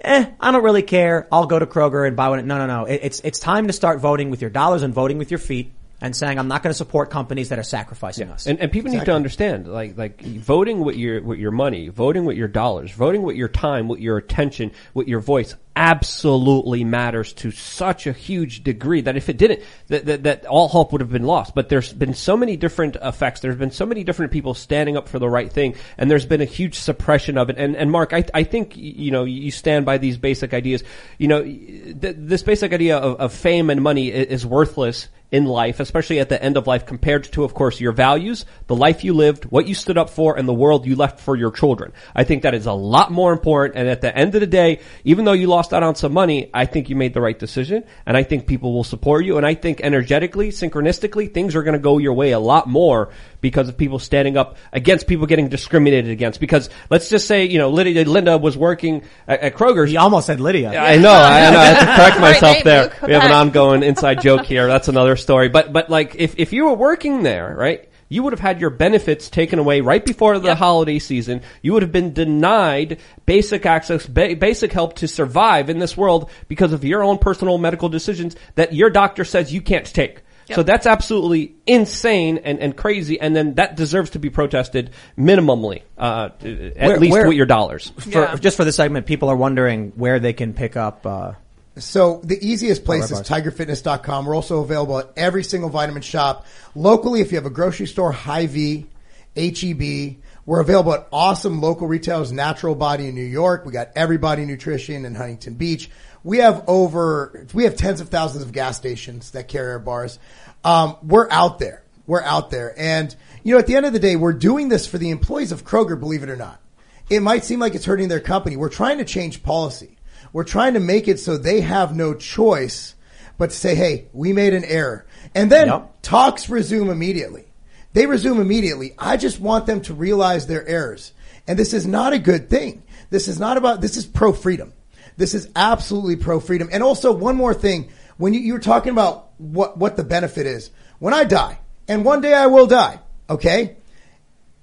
eh, I don't really care. I'll go to Kroger and buy one. No, no, no. It's it's time to start voting with your dollars and voting with your feet and saying I'm not going to support companies that are sacrificing us. And, and people need to understand, like, like voting with your with your money, voting with your dollars, voting with your time, with your attention, with your voice, absolutely matters to such a huge degree that if it didn't, that, that, that all hope would have been lost. But there's been so many different effects. There's been so many different people standing up for the right thing, and there's been a huge suppression of it. And, and Marc, I, I think you know you stand by these basic ideas. You know, th- this basic idea of, of fame and money i- is worthless in life, especially at the end of life, compared to, of course, your values, the life you lived, what you stood up for, and the world you left for your children. I think that is a lot more important. And at the end of the day, even though you lost out on some money, I think you made the right decision, and I think people will support you. And I think energetically, synchronistically, things are going to go your way a lot more because of people standing up against people getting discriminated against. Because let's just say, you know, Lydia, Linda was working at, at Kroger's. he almost said Lydia. I know, I know. I have to correct myself name, there. Luke. We have the an ongoing inside joke here. That's another story. But but like if if you were working there, right? you would have had your benefits taken away right before the holiday season. You would have been denied basic access, ba- basic help to survive in this world because of your own personal medical decisions that your doctor says you can't take. So that's absolutely insane and, and crazy, and then that deserves to be protested minimally, uh, at Where- least where- with your dollars. For, Yeah. Just for the segment, people are wondering where they can pick up. Uh, So the easiest place Red is bars. tigerfitness.com. We're also available at every single Vitamin Shoppe locally. If you have a grocery store, Hy-Vee, HEB, we're available at awesome local retailers, Natural Body in New York. We got Everybody Nutrition in Huntington Beach. We have over, we have tens of thousands of gas stations that carry our bars. Um, we're out there. We're out there. And, you know, at the end of the day, we're doing this for the employees of Kroger, believe it or not. It might seem like it's hurting their company. We're trying to change policy. We're trying to make it so they have no choice but to say, hey, we made an error. And then Yep. talks resume immediately. They resume immediately. I just want them to realize their errors. And this is not a good thing. This is not about, this is pro freedom. This is absolutely pro freedom. And also one more thing. When you, you were talking about what, what the benefit is. When I die, and one day I will die, okay?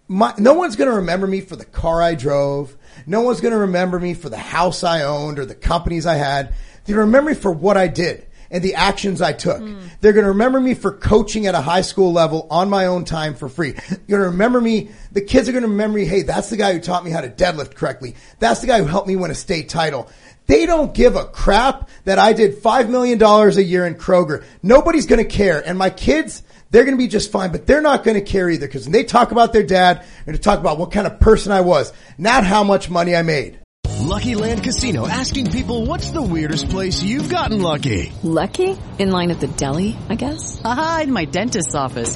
my, no one's going to remember me for the car I drove. No one's going to remember me for the house I owned or the companies I had. They're going to remember me for what I did and the actions I took. Hmm. They're going to remember me for coaching at a high school level on my own time for free. You're going to remember me. The kids are going to remember me. Hey, that's the guy who taught me how to deadlift correctly. That's the guy who helped me win a state title. They don't give a crap that I did $5 million a year in Kroger. Nobody's going to care. And my kids, they're going to be just fine, but they're not going to care either because when they talk about their dad, they're going to talk about what kind of person I was, not how much money I made. Lucky Land Casino asking people what's the weirdest place you've gotten lucky? Lucky? In line at the deli, I guess? Haha, in my dentist's office.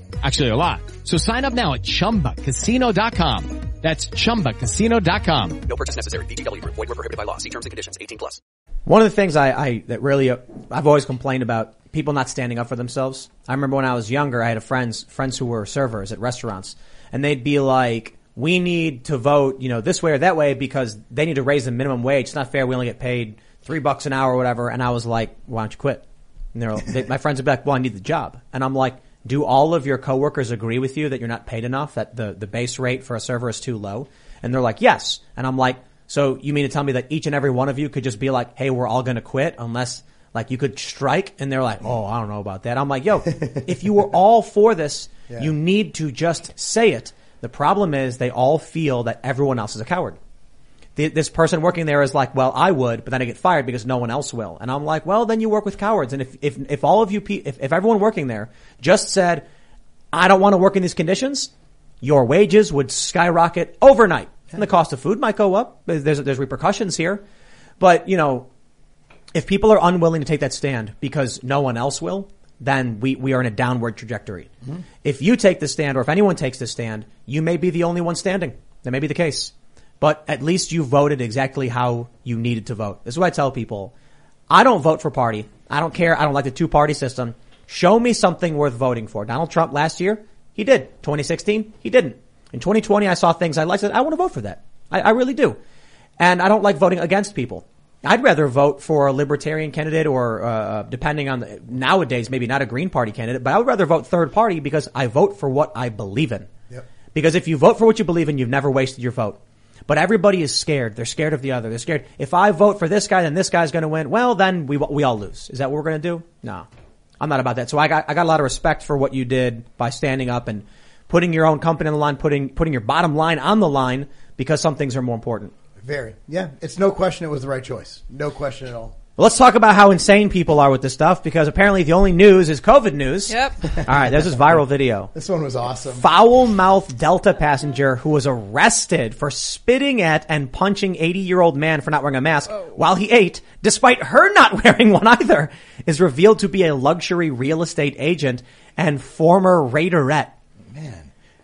Actually, a lot. So sign up now at chumbacasino.com. That's chumbacasino.com. No purchase necessary. VGW Group. Void were prohibited by law. See terms and conditions. 18 plus. One of the things I, I that really uh, I've always complained about people not standing up for themselves. I remember when I was younger, I had a friends friends who were servers at restaurants, and they'd be like, "We need to vote, you know, this way or that way because they need to raise the minimum wage. It's not fair. We only get paid three bucks an hour or whatever." And I was like, "Why don't you quit?" And they're they, my friends would be like, "Well, I need the job," and I'm like. Do all of your coworkers agree with you that you're not paid enough? That the, the base rate for a server is too low? And they're like, yes. And I'm like, so you mean to tell me that each and every one of you could just be like, hey, we're all going to quit unless like you could strike? And they're like, oh, I don't know about that. I'm like, yo, if you were all for this, you need to just say it. The problem is they all feel that everyone else is a coward. The, this person working there is like, well, I would, but then I get fired because no one else will. And I'm like, well, then you work with cowards. And if, if, if all of you, pe- if, if everyone working there just said, I don't want to work in these conditions, your wages would skyrocket overnight. And the cost of food might go up. There's, there's repercussions here. But, you know, if people are unwilling to take that stand because no one else will, then we, we are in a downward trajectory. Mm-hmm. If you take the stand or if anyone takes the stand, you may be the only one standing. That may be the case. But at least you voted exactly how you needed to vote. This is what I tell people. I don't vote for party. I don't care. I don't like the two party system. Show me something worth voting for. Donald Trump last year, he did. 2016, he didn't. In 2020, I saw things I liked. I want to vote for that. I, I really do. And I don't like voting against people. I'd rather vote for a libertarian candidate or, uh, depending on the, nowadays, maybe not a Green Party candidate, but I would rather vote third party because I vote for what I believe in. Yep. Because if you vote for what you believe in, you've never wasted your vote. But everybody is scared. They're scared of the other. They're scared. If I vote for this guy, then this guy's going to win. Well, then we we all lose. Is that what we're going to do? No, I'm not about that. So I got I got a lot of respect for what you did by standing up and putting your own company on the line, putting putting your bottom line on the line because some things are more important. Very. Yeah. It's no question it was the right choice. No question at all. Let's talk about how insane people are with this stuff because apparently the only news is COVID news. Yep. All right, there's this viral video. This one was awesome. Foul mouthed Delta passenger who was arrested for spitting at and punching 80 year old man for not wearing a mask oh. while he ate, despite her not wearing one either, is revealed to be a luxury real estate agent and former Raiderette.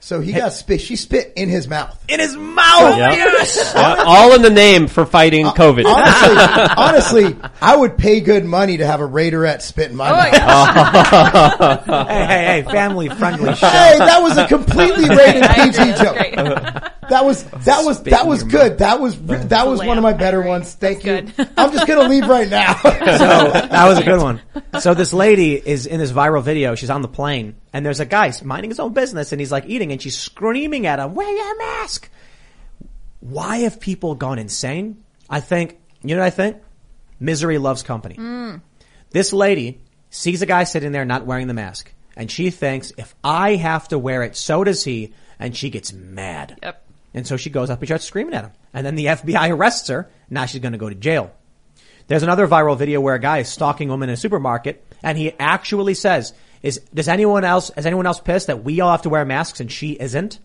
So he got spit. She spit in his mouth. In his mouth! Yeah. Yes! Yeah, all in the name for fighting uh, COVID. Honestly, honestly, I would pay good money to have a Raiderette spit in my mouth. Oh. hey, hey, hey, family friendly show. Hey, that was a completely rated I agree, PG that's joke. great. That was that was Spit that was your good. That was that was one of my better ones. Thank you. good. I'm just gonna leave right now. So that was a good one. So this lady is in this viral video. She's on the plane and there's a guy minding his own business and he's like eating and she's screaming at him, wear your mask. Why have people gone insane? I think, you know what I think? Misery loves company. Hmm. This lady sees a guy sitting there not wearing the mask and she thinks if I have to wear it, so does he. And she gets mad. Yep. And so she goes up and starts screaming at him. And then the FBI arrests her. Now she's going to go to jail. There's another viral video where a guy is stalking a woman in a supermarket and he actually says, is, does anyone else, is anyone else pissed that we all have to wear masks and she isn't?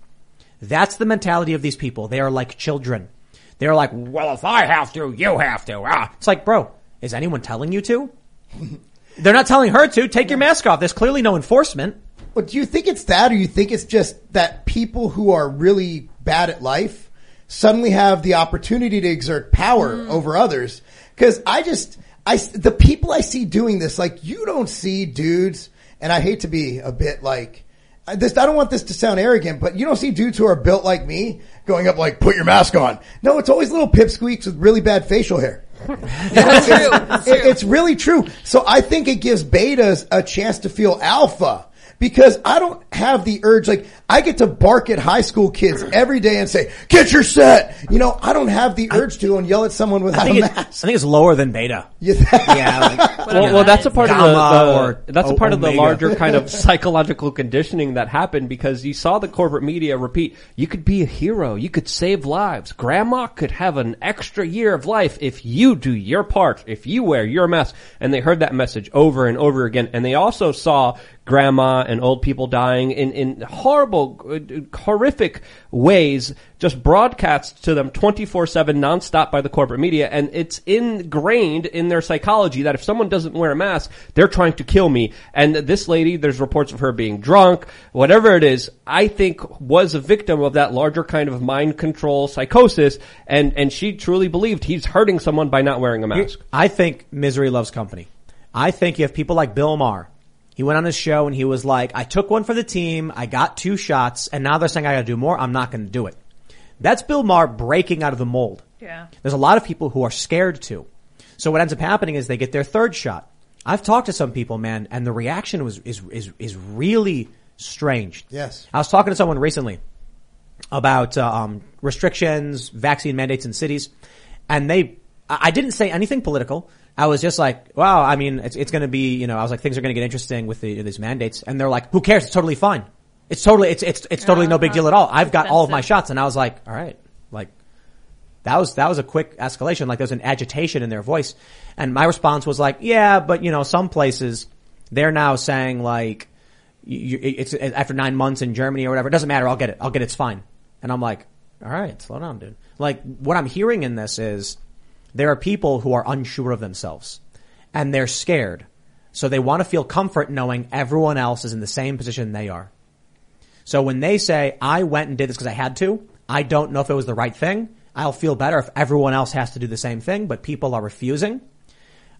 That's the mentality of these people. They are like children. They're like, well, if I have to, you have to. Ah. It's like, bro, is anyone telling you to? They're not telling her to. Take your mask off. There's clearly no enforcement. But do you think it's that, or do you think it's just that people who are really bad at life suddenly have the opportunity to exert power over others? Because I just, I the people I see doing this, like you don't see dudes, and I hate to be a bit like. I This, I don't want this to sound arrogant, but you don't see dudes who are built like me going up like, put your mask on. No, it's always little pipsqueaks with really bad facial hair. That's true. That's It- it's really true. So I think it gives betas a chance to feel alpha because I don't have the urge. Like I get to bark at high school kids every day and say, "Get your set." You know, I don't have the urge to and yell at someone without a mask. I think it's lower than beta. You- Yeah. Like, well, well, that's a part of the, the or that's a O- part of the larger kind of psychological conditioning that happened because you saw the corporate media repeat, you could be a hero, you could save lives. Grandma could have an extra year of life if you do your part, if you wear your mask. And they heard that message over and over again. And they also saw grandma and old people dying in, in horrible, horrific ways, just broadcast to them 24-7 nonstop by the corporate media. And it's ingrained in their psychology that if someone doesn't wear a mask, they're trying to kill me. And this lady, there's reports of her being drunk, whatever it is, I think was a victim of that larger kind of mind control psychosis. And, and she truly believed he's hurting someone by not wearing a mask. I think misery loves company. I think you have people like Bill Maher. He went on his show and he was like, I took one for the team, I got two shots, and now they're saying I gotta do more, I'm not gonna do it. That's Bill Maher breaking out of the mold. Yeah. There's a lot of people who are scared to. So what ends up happening is they get their third shot. I've talked to some people, man, and the reaction was, is, is, is really strange. Yes. I was talking to someone recently about uh, um, restrictions, vaccine mandates in cities, and they. I I didn't say anything political. I was just like, "Wow, I mean, it's, it's going to be, you know." I was like, "Things are going to get interesting with the, these mandates," and they're like, "Who cares? It's totally fine. It's totally, it's it's it's totally no big deal at all. I've got all of my shots," and I was like, "All right, like." That was that was a quick escalation. Like there's an agitation in their voice, and my response was like, "Yeah, but you know, some places they're now saying like, you, it's after nine months in Germany or whatever. It doesn't matter. I'll get it. I'll get it. It's fine." And I'm like, "All right, slow down, dude." Like what I'm hearing in this is there are people who are unsure of themselves, and they're scared, so they want to feel comfort knowing everyone else is in the same position they are. So when they say, I went and did this because I had to, I don't know if it was the right thing. I'll feel better if everyone else has to do the same thing, but people are refusing.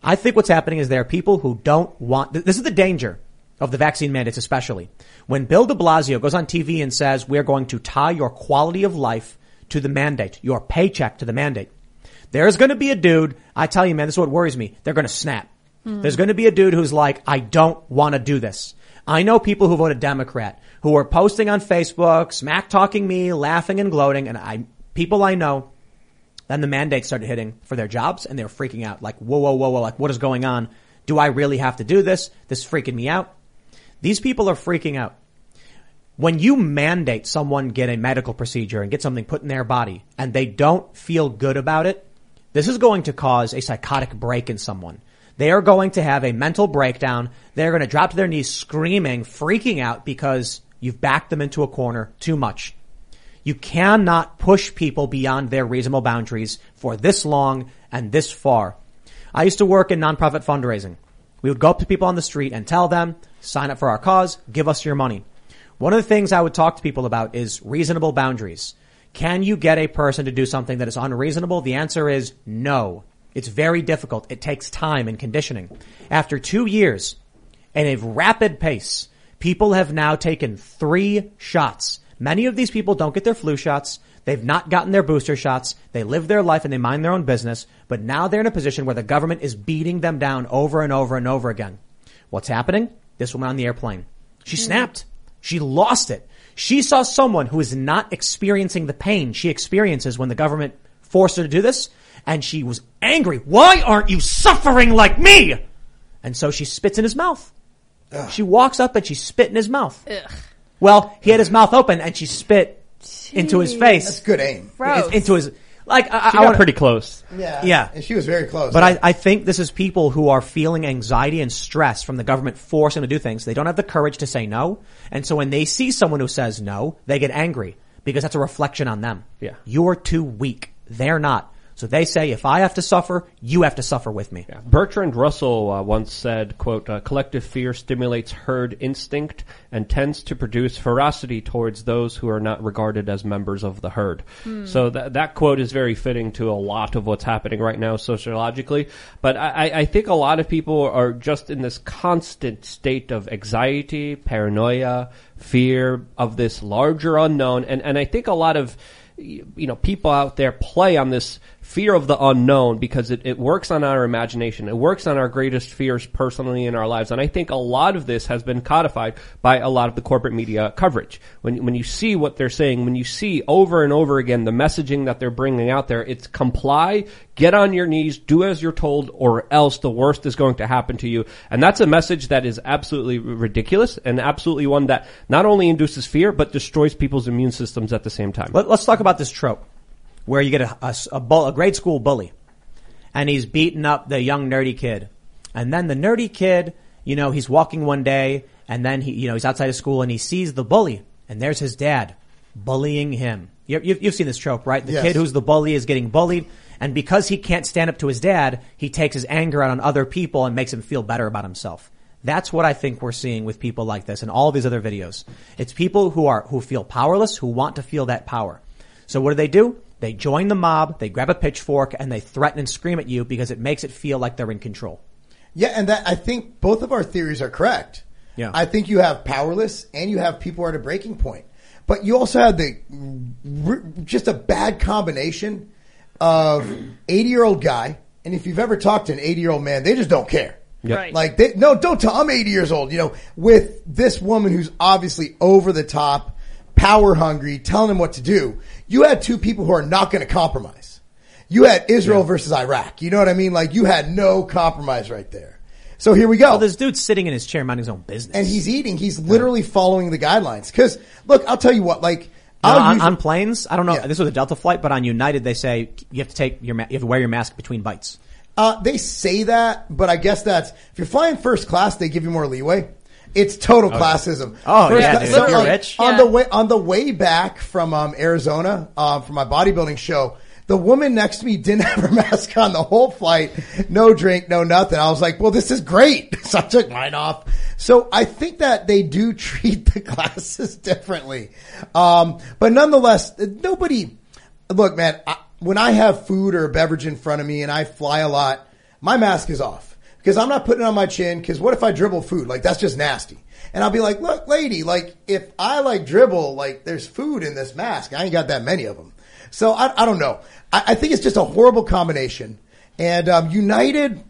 I think what's happening is there are people who don't want, this is the danger of the vaccine mandates especially. When Bill de Blasio goes on TV and says, we're going to tie your quality of life to the mandate, your paycheck to the mandate. There's going to be a dude, I tell you man, this is what worries me. They're going to snap. There's going to be a dude who's like, I don't want to do this. I know people who voted Democrat who are posting on Facebook, smack talking me, laughing and gloating, and I, people I know, then the mandates started hitting for their jobs and they were freaking out. Like, whoa, whoa, whoa, whoa, like what is going on? Do I really have to do this? This is freaking me out. These people are freaking out. When you mandate someone get a medical procedure and get something put in their body and they don't feel good about it, This is going to cause a psychotic break in someone. They are going to have a mental breakdown. They're going to drop to their knees screaming, freaking out because you've backed them into a corner too much. You cannot push people beyond their reasonable boundaries for this long and this far. I used to work in nonprofit fundraising. We would go up to people on the street and tell them, sign up for our cause, give us your money. One of the things I would talk to people about is reasonable boundaries. Can you get a person to do something that is unreasonable? The answer is no. It's very difficult. It takes time and conditioning. After two years, at a rapid pace, people have now taken three shots. Many of these people don't get their flu shots. They've not gotten their booster shots. They live their life and they mind their own business. But now they're in a position where the government is beating them down over and over and over again. What's happening? This woman on the airplane. She mm-hmm. snapped. She lost it. She saw someone who is not experiencing the pain she experiences when the government forced her to do this. And she was angry. Why aren't you suffering like me? And so she spits in his mouth. She walks up and she spit in his mouth. Well, he had his mouth open and she spit into his face. That's good aim. Gross. Into his, like, I, She I got wanna- pretty close. Yeah. Yeah. And she was very close. But I, I think this is people who are feeling anxiety and stress from the government forcing them to do things. They don't have the courage to say no. And so when they see someone who says no, they get angry because that's a reflection on them. Yeah. You're too weak. They're not. So they say, if I have to suffer, you have to suffer with me. Bertrand Russell uh, once said, quote, uh, collective fear stimulates herd instinct and tends to produce ferocity towards those who are not regarded as members of the herd. So that, that quote is very fitting to a lot of what's happening right now sociologically. But I, I- I think a lot of people are just in this constant state of anxiety, paranoia, fear of this larger unknown. And, and I think a lot of, you know, people out there play on this fear of the unknown because it, it works on our imagination. It works on our greatest fears personally in our lives. And I think a lot of this has been codified by a lot of the corporate media coverage. When, when you see what they're saying, when you see over and over again the messaging that they're bringing out there, it's comply, get on your knees, do as you're told, or else the worst is going to happen to you. And that's a message that is absolutely ridiculous and absolutely one that not only induces fear, but destroys people's immune systems at the same time. Let, us talk about this trope where you get a, a, a bull- a grade school bully and he's beating up the young nerdy kid. And then the nerdy kid, you know, he's walking one day and then he, you know, he's outside of school and he sees the bully and there's his dad bullying him. You, you've, you've seen this trope, right? The Yes. kid who's the bully is getting bullied and because he can't stand up to his dad, he takes his anger out on other people and makes him feel better about himself. That's what I think we're seeing with people like this and all these other videos. It's people who are, who feel powerless, who want to feel that power. So what do they do? They join the mob, they grab a pitchfork, and they threaten and scream at you because it makes it feel like they're in control. Yeah, and that I think both of our theories are correct. Yeah. I think you have powerless and you have people at a breaking point. But you also have the just a bad combination of 80 year old guy. And if you've ever talked to an 80 year old man, they just don't care. Yep. Right. Like they, no, don't tell, I'm 80 years old, you know, with this woman who's obviously over the top, power hungry, telling him what to do. You had two people who are not going to compromise. You had Israel versus Iraq. You know what I mean? Like you had no compromise right there. So here we go. Oh, this dude's sitting in his chair minding his own business. and he's eating. He's literally following the guidelines. Cause look, I'll tell you what, like, on, usually- on planes, I don't know, Yeah. this was a Delta flight, but on United they say you have to take your, you have to wear your mask between bites. Uh, they say that, but I guess that's if you're flying first class, they give you more leeway. It's total classism. Oh, First yeah, class- dude. If you're on, rich. on Yeah. the way on the way back from um, Arizona um, from my bodybuilding show, the woman next to me didn't have her mask on the whole flight. No drink, no nothing. I was like, "Well, this is great." So I took mine off. So I think that they do treat the classes differently, um, but nonetheless, nobody. Look, man, I, when I have food or a beverage in front of me and I fly a lot, my mask is off because I'm not putting it on my chin. Because what if I dribble food? Like that's just nasty. And I'll be like, look, lady, like if I like dribble, like there's food in this mask. I ain't got that many of them. So I, I don't know. I, I think it's just a horrible combination. And um, United,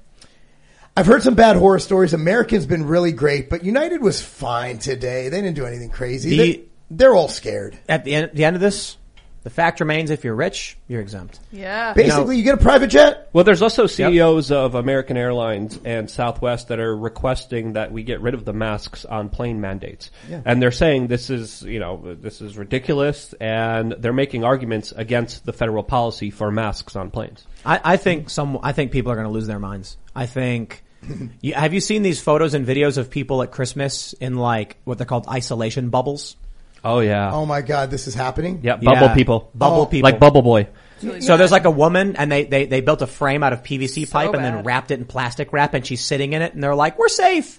I've heard some bad horror stories. American's been really great, but United was fine today. They didn't do anything crazy. The- they, they're all scared. At the end, the end of this, The fact remains, if you're rich, you're exempt. Yeah. Basically, you get a private jet. Well, there's also CEOs of American Airlines and Southwest that are requesting that we get rid of the masks on plane mandates. Yeah. And they're saying this is, you know, this is ridiculous and they're making arguments against the federal policy for masks on planes. I, I think some. I think people are going to lose their minds. I think. You, have you seen these photos and videos of people at Christmas in like what they're called isolation bubbles? Oh yeah. Oh my God, this is happening. Yeah, bubble Yeah. people. Bubble Oh. people. Like Bubble Boy. So there's like a woman and they, they, they built a frame out of PVC pipe and then bad. wrapped it in plastic wrap and she's sitting in it and they're like, we're safe.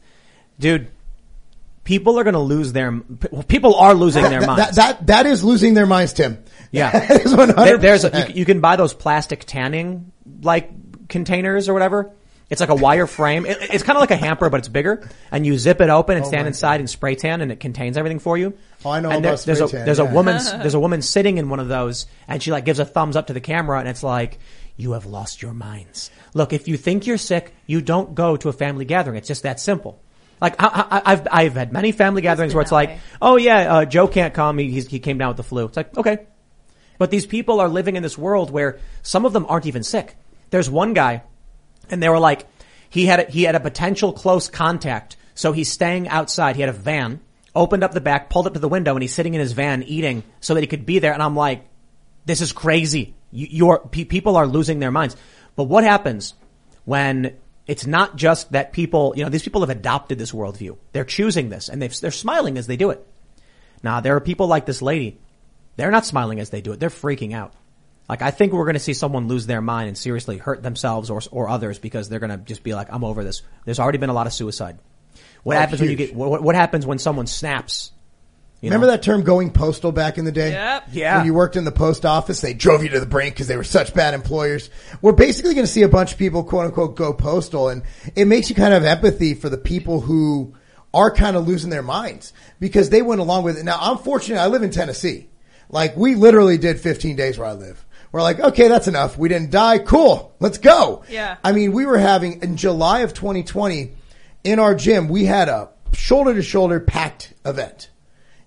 Dude, people are going to lose their, people are losing their minds. that, that, that is losing their minds, Tim. Yeah. That is 100%. There- there's a, you, you can buy those plastic tanning like containers or whatever. It's like a wire frame. It, it's kind of like a hamper, but it's bigger. And you zip it open and stand inside and spray tan, and it contains everything for you. Oh, I know and about there's spray a tan, there's yeah. a woman there's a woman sitting in one of those, and she like gives a thumbs up to the camera, and it's like, "You have lost your minds. Look, if you think you're sick, you don't go to a family gathering. It's just that simple." Like I, I, I've I've had many family gatherings where it's that like, way. "Oh yeah, uh, Joe can't come. He he's, he came down with the flu." It's like, okay, but these people are living in this world where some of them aren't even sick. There's one guy, and they were like, he had a, he had a potential close contact, so he's staying outside. He had a van, opened up the back, pulled up to the window, and he's sitting in his van eating so that he could be there. And I'm like, this is crazy. You, pe- people are losing their minds. But what happens when it's not just that people, you know, these people have adopted this worldview. They're choosing this, and they've, they're smiling as they do it. Now there are people like this lady. They're not smiling as they do it. They're freaking out. Like I think we're going to see someone lose their mind and seriously hurt themselves or or others because they're going to just be like, "I'm over this." There's already been a lot of suicide. What Oh, happens when you get? What, what happens when someone snaps? You Remember know? that term going postal back in the day? Yep. Yeah. When you worked in the post office, they drove you to the brink because they were such bad employers. We're basically going to see a bunch of people, quote unquote, go postal. And it makes you kind of have empathy for the people who are kind of losing their minds because they went along with it. Now, I'm fortunate. I live in Tennessee. Like we literally did 15 days where I live. We're like, okay, that's enough. We didn't die. Cool. Let's go. Yeah. I mean, we were having in July of 2020 in our gym, we had a shoulder to shoulder packed event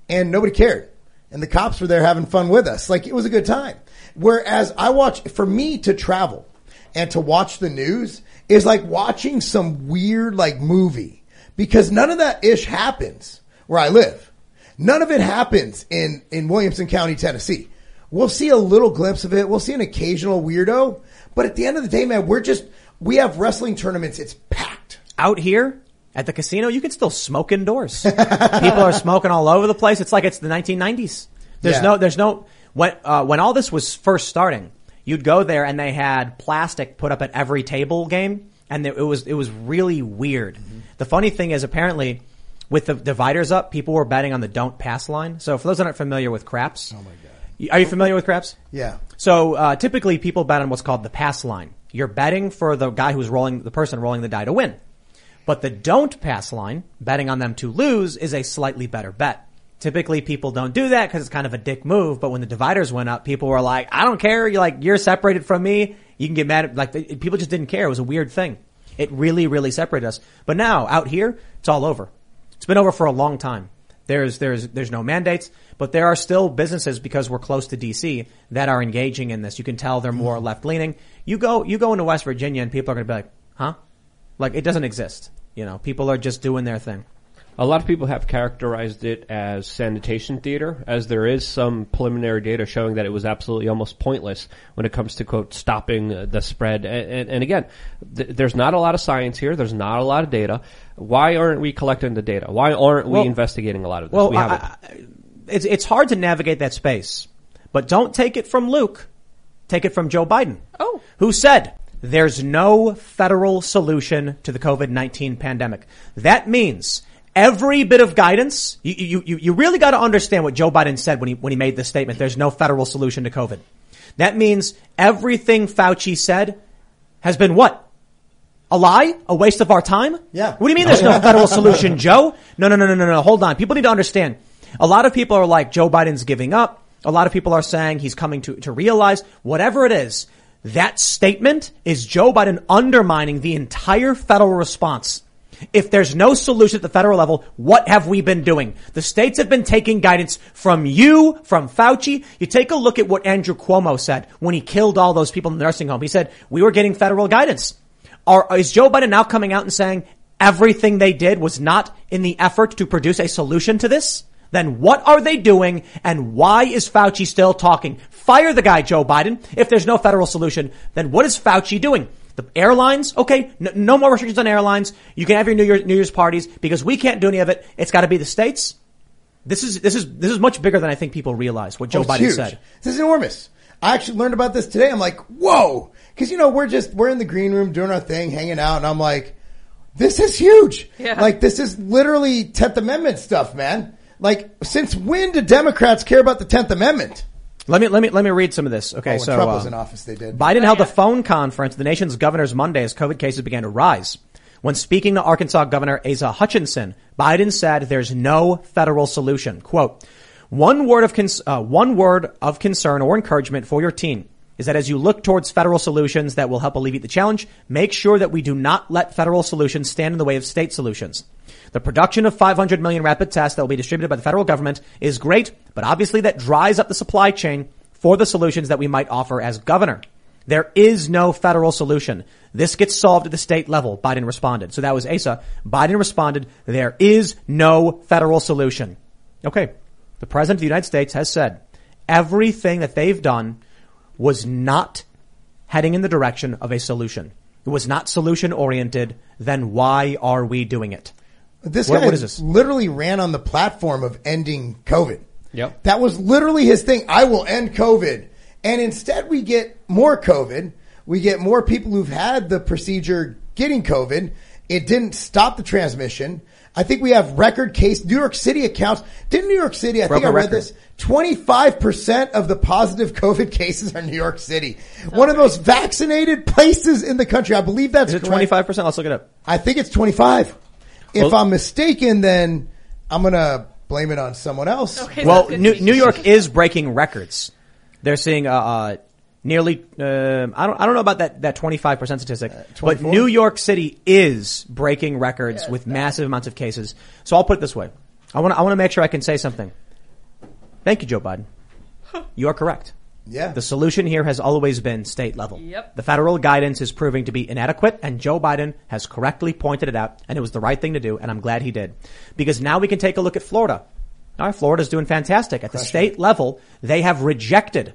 and nobody cared. And the cops were there having fun with us. Like it was a good time. Whereas I watch, for me to travel and to watch the news is like watching some weird like movie because none of that ish happens where I live. None of it happens in, in Williamson County, Tennessee. We'll see a little glimpse of it. We'll see an occasional weirdo. But at the end of the day, man, we're just, we have wrestling tournaments. It's packed. out here at the casino, you can still smoke indoors. People are smoking all over the place. It's like it's the 1990s. There's Yeah. no, there's no, when, uh, when all this was first starting, you'd go there and they had plastic put up at every table game and it was, it was really weird. The funny thing is apparently with the dividers up, people were betting on the don't pass line. So for those that aren't familiar with craps. Oh my God. Are you familiar with craps? Yeah. So uh, typically, people bet on what's called the pass line. You're betting for the guy who's rolling, the person rolling the die to win. But the don't pass line, betting on them to lose, is a slightly better bet. Typically, people don't do that because it's kind of a dick move. But when the dividers went up, people were like, "I don't care. You're like you're separated from me. You can get mad." At, like the, people just didn't care. It was a weird thing. It really, really separated us. But now out here, it's all over. It's been over for a long time. There's there's there's no mandates, but there are still businesses because we're close to DC that are engaging in this. You can tell they're more left leaning. You go you go into West Virginia and people are going to be like, "Huh?" Like it doesn't exist. You know, people are just doing their thing. A lot of people have characterized it as sanitation theater, as there is some preliminary data showing that it was absolutely almost pointless when it comes to quote stopping the spread. And, and, and again, th- there's not a lot of science here. There's not a lot of data. Why aren't we collecting the data? Why aren't we Well- investigating a lot of this? Well, we I-. I- it's it's hard to navigate that space, but don't take it from Luke. Take it from Joe Biden. Oh. who said there's no federal solution to the COVID-19 pandemic. That means every bit of guidance, you, you, you, you really got to understand what Joe Biden said when he, when he made this statement. There's no federal solution to COVID. That means everything Fauci said has been what? A lie? A waste of our time? Yeah. What do you mean there's no federal solution, Joe? No, no, no, no, no, no. Hold on. People need to understand. A lot of people are like, Joe Biden's giving up. A lot of people are saying he's coming to, to realize whatever it is. That statement is Joe Biden undermining the entire federal response. If there's no solution at the federal level, what have we been doing? The states have been taking guidance from you, from Fauci. You take a look at what Andrew Cuomo said when he killed all those people in the nursing home. He said, we were getting federal guidance. Are, is Joe Biden now coming out and saying everything they did was not in the effort to produce a solution to this? Then what are they doing and why is Fauci still talking? Fire the guy, Joe Biden. If there's no federal solution, then what is Fauci doing? The airlines, okay, no, no more restrictions on airlines. You can have your New, Year, New Year's parties because we can't do any of it. It's got to be the states. This is this is this is much bigger than I think people realize. What Joe Oh, Biden huge. said. This is enormous. I actually learned about this today. I'm like, whoa. Cause you know, we're just, we're in the green room doing our thing, hanging out. And I'm like, this is huge. Yeah. Like this is literally 10th Amendment stuff, man. Like since when do Democrats care about the 10th Amendment? Let me let me let me read some of this. Okay, Oh, when so Trump uh, was in office, they did. Biden held a phone conference with the nation's governors Monday as COVID cases began to rise. When speaking to Arkansas Governor Asa Hutchinson, Biden said there's no federal solution. Quote, one word of cons- uh, one word of concern or encouragement for your team is that as you look towards federal solutions that will help alleviate the challenge, make sure that we do not let federal solutions stand in the way of state solutions. The production of 500 million rapid tests that will be distributed by the federal government is great, but obviously that dries up the supply chain for the solutions that we might offer as governor. There is no federal solution. This gets solved at the state level, Biden responded. So that was Asa. Biden responded, there is no federal solution. Okay. The president of the United States has said everything that they've done was not heading in the direction of a solution. It was not solution oriented. Then why are we doing it? This What- guy what is this? literally ran on the platform of ending COVID. Yep. That was literally his thing. I will end COVID. And instead we get more COVID. We get more people who've had the procedure getting COVID. It didn't stop the transmission. I think we have record case, New York City accounts. Didn't New York City, I Broke think I read record. this, 25% of the positive COVID cases are New York City. One of the most vaccinated places in the country. I believe that's Is it correct. 25%? Let's look it up. I think it's 25. If Well- I'm mistaken, then I'm going to blame it on someone else. Okay, Well, New, New. York is breaking records. They're seeing, uh, uh, nearly, um I don't, I don't know about that, that 25% statistic, but New York City is breaking records with massive amounts of cases. So I'll put it this way. I want to, I want to make sure I can say something. Thank you, Joe Biden. You are correct. Yeah. The solution here has always been state level. Yep. The federal guidance is proving to be inadequate and Joe Biden has correctly pointed it out and it was the right thing to do and I'm glad he did. Because now we can take a look at Florida. All right, Florida's doing fantastic. At the state level, they have rejected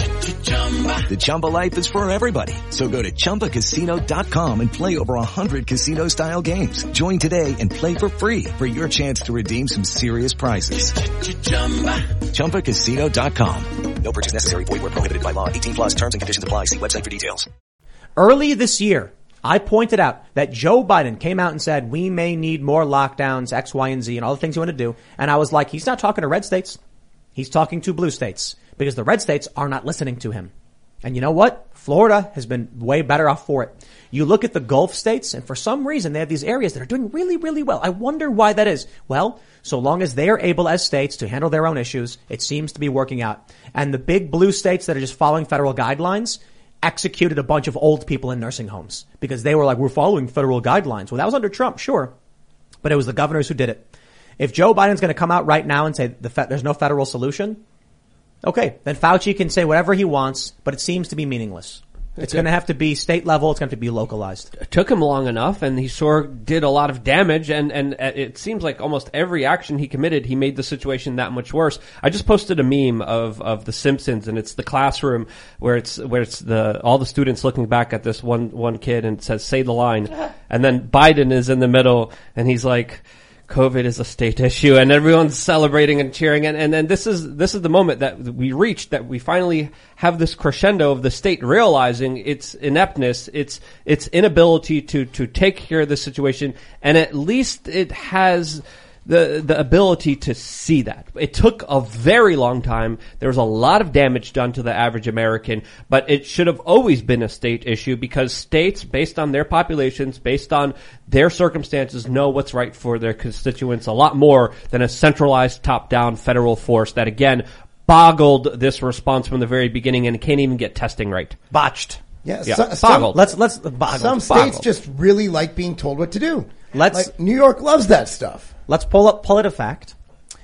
The Chumba life is for everybody. So go to ChumbaCasino.com and play over 100 casino style games. Join today and play for free for your chance to redeem some serious prizes. ChumbaCasino.com. No purchase necessary. Void where prohibited by law. 18 plus terms and conditions apply. See website for details. Early this year, I pointed out that Joe Biden came out and said we may need more lockdowns, X, Y, and Z, and all the things you want to do. And I was like, he's not talking to red states. He's talking to blue states because the red states are not listening to him. And you know what? Florida has been way better off for it. You look at the Gulf states and for some reason they have these areas that are doing really, really well. I wonder why that is. Well, so long as they are able as states to handle their own issues, it seems to be working out. And the big blue states that are just following federal guidelines executed a bunch of old people in nursing homes because they were like, we're following federal guidelines. Well, that was under Trump, sure. But it was the governors who did it. If Joe Biden's going to come out right now and say the fe- there's no federal solution, okay, then Fauci can say whatever he wants, but it seems to be meaningless. It's it. going to have to be state level. It's going to have to be localized. It took him long enough, and he sure did a lot of damage. And and it seems like almost every action he committed, he made the situation that much worse. I just posted a meme of of The Simpsons, and it's the classroom where it's where it's the all the students looking back at this one one kid and it says "Say the line," and then Biden is in the middle, and he's like. COVID is a state issue and everyone's celebrating and cheering. And, and, and this is, this is the moment that we reached that we finally have this crescendo of the state realizing its ineptness, its, its inability to, to take care of the situation. And at least it has the the ability to see that. It took a very long time. There was a lot of damage done to the average American, but it should have always been a state issue because states, based on their populations, based on their circumstances, know what's right for their constituents a lot more than a centralized top-down federal force that again boggled this response from the very beginning and can't even get testing right. Botched. Yeah, Yeah. so- some- Boggled. Let's let's boggle. Some states Boggle. just really like being told what to do. Let's- like New York loves that stuff. Let's pull up PolitiFact.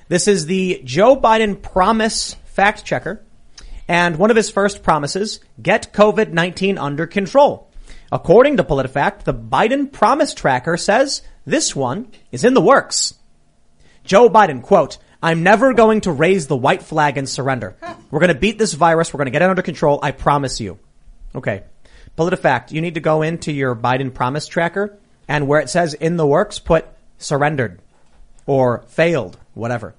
This is the Joe Biden promise fact checker. And one of his first promises, get COVID-19 under control. According to PolitiFact, the Biden promise tracker says this one is in the works. Joe Biden, quote, I'm never going to raise the white flag and surrender. We're going to beat this virus. We're going to get it under control. I promise you. Okay. PolitiFact, you need to go into your Biden promise tracker and where it says in the works, put surrendered or failed, whatever.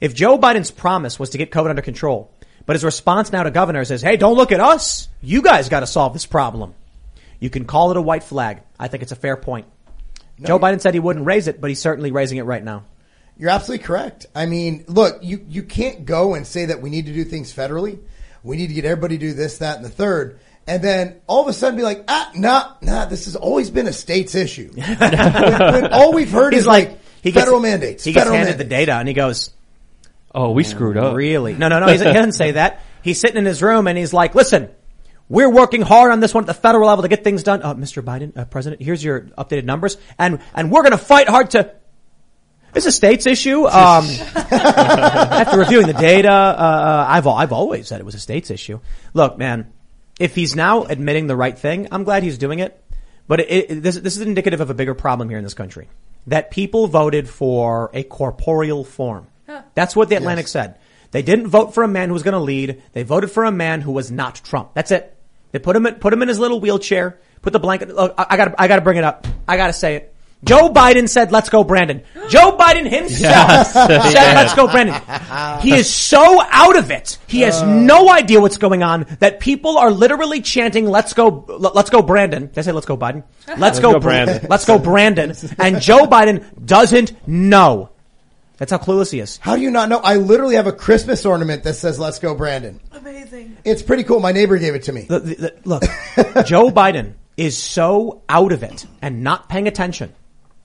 If Joe Biden's promise was to get COVID under control, but his response now to governors is, hey, don't look at us. You guys got to solve this problem. You can call it a white flag. I think it's a fair point. Joe Biden said he wouldn't raise it, but he's certainly raising it right now. You're absolutely correct. I mean, look, you, you can't go and say that we need to do things federally. We need to get everybody to do this, that, and the third. And then all of a sudden be like, ah, nah, nah, this has always been a state's issue. when, when all we've heard He's is like, he gets- federal mandates. He gets federal handed the mandates. data and he goes, Oh, we screwed up. Really? No, no, no. He's, he doesn't say that. He's sitting in his room and he's like, listen, we're working hard on this one at the federal level to get things done. Uh, Mr. Biden, uh, President, here's your updated numbers and, and we're going to fight hard to, it's a state's issue. Um, after reviewing the data, uh, I've, I've always said it was a state's issue. Look, man, if he's now admitting the right thing, I'm glad he's doing it. But it, it, this, this is indicative of a bigger problem here in this country. That people voted for a corporeal form. That's what the Atlantic said. They didn't vote for a man who was going to lead. They voted for a man who was not Trump. That's it. They put him in, put him in his little wheelchair, put the blanket, look, I, I gotta, I gotta bring it up. I gotta say it. Joe Biden said, let's go Brandon. Joe Biden himself Yes. said, Yes. let's go Brandon. He is so out of it. He has oh. no idea what's going on that people are literally chanting, let's go, l- let's go Brandon. Did I say let's go Biden? Let's, go, go Brandon. Brandon. Let's go Brandon. And Joe Biden doesn't know. That's how clueless he is. How do you not know? I literally have a Christmas ornament that says "Let's go, Brandon." Amazing. It's pretty cool. My neighbor gave it to me. The- the- the- look, Joe Biden is so out of it and not paying attention.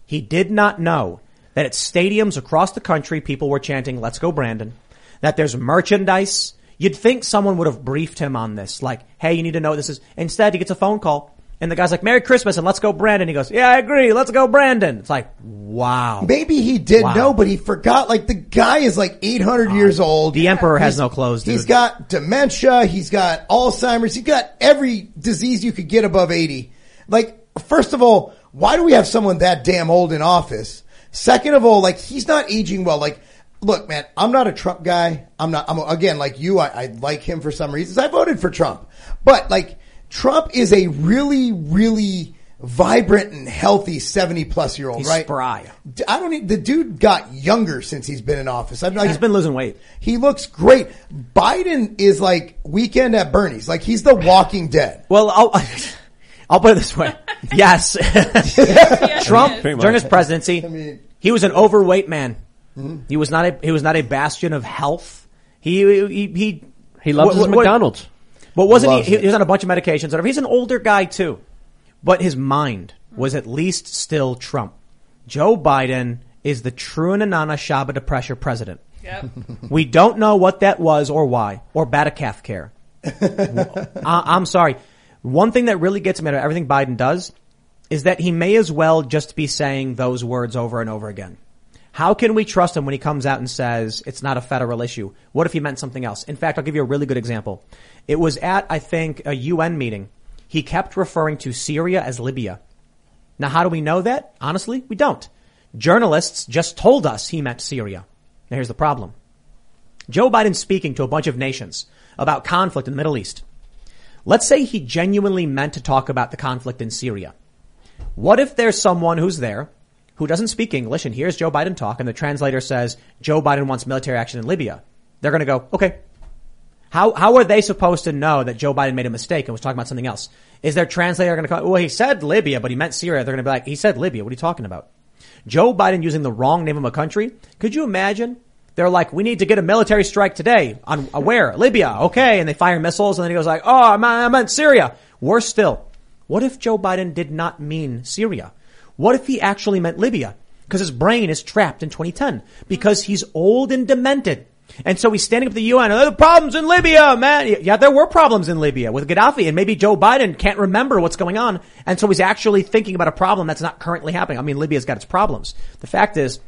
He did not know that at stadiums across the country, people were chanting, let's go Brandon. That there's merchandise. You'd think someone would have briefed him on this. Like, hey, you need to know what this is. Instead, he gets a phone call and the guy's like, Merry Christmas and let's go Brandon. He goes, yeah, I agree. Let's go Brandon. It's like, wow. Maybe he did Wow. know, but he forgot. Like the guy is like 800 years old. The emperor has He's- no clothes, dude. He's got dementia. He's got Alzheimer's. He's got every disease you could get above 80. Like, first of all, why do we have someone that damn old in office? Second of all, like he's not aging well. Like, look, man, I'm not a Trump guy. I'm not. I'm again like you. I, I like him for some reasons. I voted for Trump, but like Trump is a really, really vibrant and healthy 70 plus year old, He's right? spry. I don't need, the dude got younger since he's been in office. I'm like, He's been losing weight. he looks great. Biden is like weekend at Bernie's. Like he's the walking dead. Well, I'll, I'll put it this way. Yes. Trump, Pretty during much. his presidency, mean- he was an overweight man. Mm-hmm. He was not a, he was not a bastion of health. He, he, he, He loves what- his what- McDonald's. But wasn't Loves he, he, it. he was on a bunch of medications, whatever. He's an older guy too. But his mind was at least still Trump. Joe Biden is the true Nanana Shaba de pressure president. Yep. We don't know what that was or why, or Batacalf care. I, uh, I'm sorry. One thing that really gets me out of everything Biden does is that he may as well just be saying those words over and over again. How can we trust him when he comes out and says it's not a federal issue? What if he meant something else? In fact, I'll give you a really good example. It was at, I think, a UN meeting. He kept referring to Syria as Libya. Now, how do we know that? Honestly, we don't. Journalists just told us he meant Syria. Now, here's the problem. Joe Biden's speaking to a bunch of nations about conflict in the Middle East. Let's say he genuinely meant to talk about the conflict in Syria. What if there's someone who's there who doesn't speak English and hears Joe Biden talk and the translator says Joe Biden wants military action in Libya, they're going to go, okay. How, how are they supposed to know that Joe Biden made a mistake and was talking about something else? Is their translator going to come, well, he said Libya, but he meant Syria. They're going to be like, he said Libya. What are you talking about? Joe Biden using the wrong name of a country. Could you imagine? They're like, we need to get a military strike today on uh, where? Libya. Okay. And they fire missiles and then he goes like, oh, I meant, I meant Syria. Worse still, what if Joe Biden did not mean Syria? What if he actually meant Libya? Because his brain is trapped in 2010 because he's old and demented. And so he's standing up to the UN. Oh, the problems in Libya, man. Yeah, there were problems in Libya with Gaddafi and maybe Joe Biden can't remember what's going on. And so he's actually thinking about a problem that's not currently happening. I mean, Libya's got its problems. The fact is,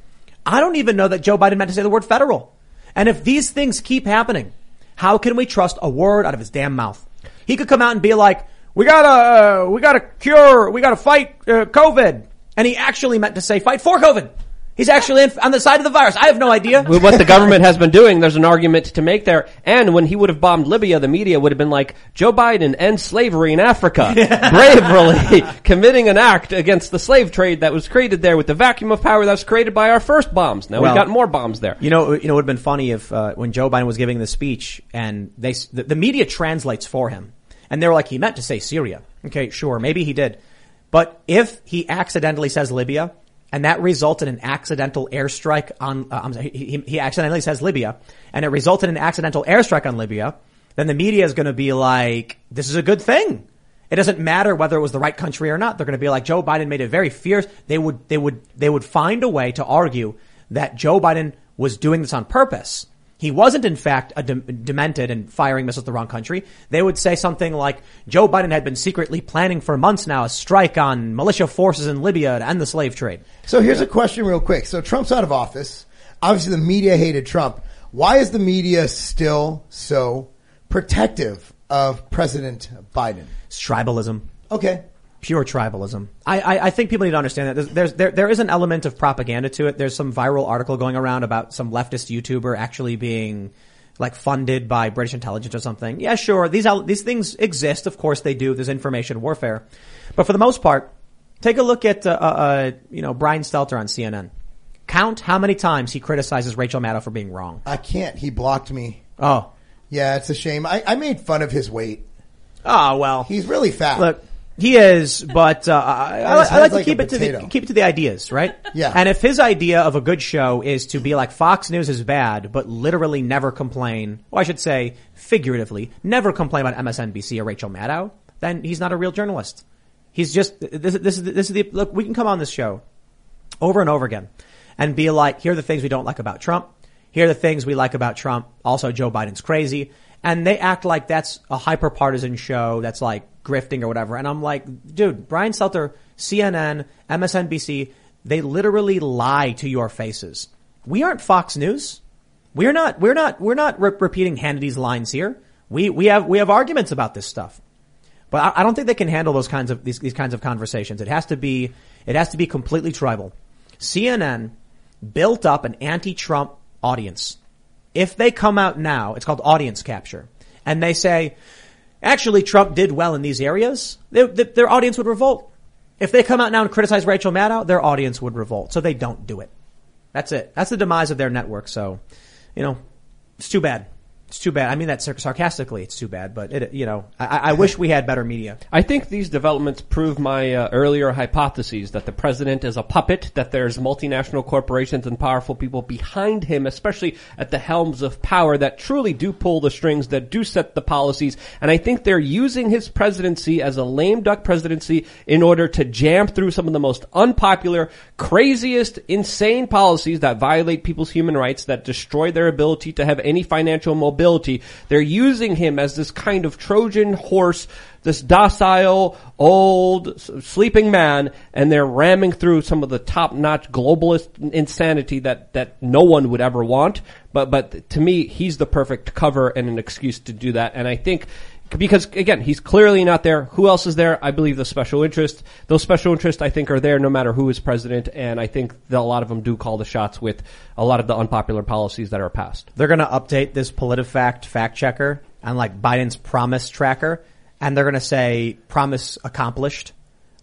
I don't even know that Joe Biden meant to say the word federal. And if these things keep happening, how can we trust a word out of his damn mouth? He could come out and be like, we gotta, uh, we gotta cure, we gotta fight uh, COVID. And he actually meant to say fight for COVID. He's actually in, on the side of the virus. I have no idea. With what the government has been doing, there's an argument to make there. And when he would have bombed Libya, the media would have been like, Joe Biden ends slavery in Africa. Bravely committing an act against the slave trade that was created there with the vacuum of power that was created by our first bombs. Now Well- we've got more bombs there. You know, you know, it would have been funny if uh, when Joe Biden was giving the speech and they the, the media translates for him, and they were like, he meant to say Syria. Okay, sure, maybe he did, but if he accidentally says Libya, and that resulted in accidental airstrike on, uh, sorry, he, he- accidentally says Libya, and it resulted in accidental airstrike on Libya, then the media is going to be like, this is a good thing. It doesn't matter whether it was the right country or not. They're going to be like, Joe Biden made it very fierce. They would, they would, they would find a way to argue that Joe Biden was doing this on purpose. He wasn't in fact a de- demented and firing missiles at the wrong country. They would say something like, Joe Biden had been secretly planning for months now a strike on militia forces in Libya to end the slave trade. So here's a question real quick. So Trump's out of office. Obviously the media hated Trump. Why is the media still so protective of President Biden? It's tribalism. Okay. Pure tribalism. I, I, I think people need to understand that there's, there's there there is an element of propaganda to it. There's some viral article going around about some leftist YouTuber actually being like funded by British intelligence or something. Yeah, sure. These these things exist. Of course they do. There's information warfare, but for the most part, take a look at uh, uh, uh, you know Brian Stelter on CNN. Count how many times he criticizes Rachel Maddow for being wrong. I can't. He blocked me. Oh, Yeah, it's a shame. I, I made fun of his weight. oh well. He's really fat. Look, he is, but uh, I, I, I like to like keep it to the keep it to the ideas, right? Yeah. And if his idea of a good show is to be like Fox News is bad, but literally never complain, or I should say, figuratively, never complain about MSNBC or Rachel Maddow, then he's not a real journalist. He's just this. This is this is the look. We can come on this show over and over again and be like, here are the things we don't like about Trump. Here are the things we like about Trump. Also, Joe Biden's crazy. And they act like that's a hyper partisan show that's like grifting or whatever. And I'm like, dude, Brian Stelter, CNN, MSNBC, they literally lie to your faces. We aren't Fox News. We're not, we're not, we're not re- repeating Hannity's lines here. We, we have, we have arguments about this stuff. But I, I don't think they can handle those kinds of these, these kinds of conversations. It has to be it has to be completely tribal. CNN built up an anti-Trump audience. If they come out now, it's called audience capture, and they say, actually Trump did well in these areas, their, their audience would revolt. If they come out now and criticize Rachel Maddow, their audience would revolt. So they don't do it. That's it. That's the demise of their network. So, you know, it's too bad. It's too bad. I mean that sarcastically. It's too bad, but it, you know, I, I wish we had better media. I think these developments prove my uh, earlier hypotheses that the president is a puppet, that there's multinational corporations and powerful people behind him, especially at the helms of power that truly do pull the strings, that do set the policies. And I think they're using his presidency as a lame duck presidency in order to jam through some of the most unpopular, craziest, insane policies that violate people's human rights, that destroy their ability to have any financial mobility. They're using him as this kind of Trojan horse, this docile, old, sleeping man, and they're ramming through some of the top-notch globalist insanity that, that no one would ever want. But, but to me, he's the perfect cover and an excuse to do that. And I think, because again, he's clearly not there. Who else is there? I believe the special interest. Those special interests, I think, are there no matter who is president, and I think that a lot of them do call the shots with a lot of the unpopular policies that are passed. They're going to update this PolitiFact fact checker and like Biden's promise tracker, and they're going to say promise accomplished.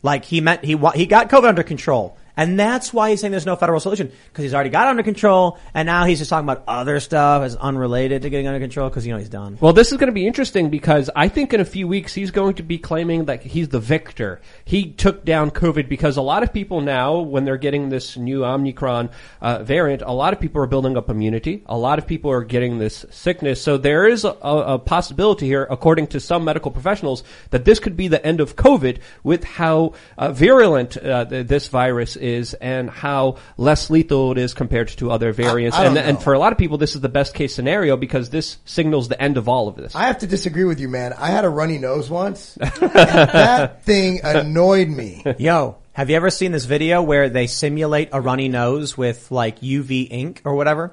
Like he meant he he got COVID under control, And that's why he's saying there's no federal solution because he's already got under control, and now he's just talking about other stuff as unrelated to getting under control because you know he's done. Well, this is going to be interesting because I think in a few weeks he's going to be claiming that he's the victor. He took down COVID because a lot of people now, when they're getting this new Omicron uh, variant, a lot of people are building up immunity. A lot of people are getting this sickness. So there is a, a possibility here, according to some medical professionals, that this could be the end of COVID with how uh, virulent uh, this virus is and how less lethal it is compared to other variants. I don't and, and for a lot of people, this is the best case scenario because this signals the end of all of this. I have to disagree with you, man. I had a runny nose once. that thing annoyed me. Yo, have you ever seen this video where they simulate a runny nose with like UV ink or whatever?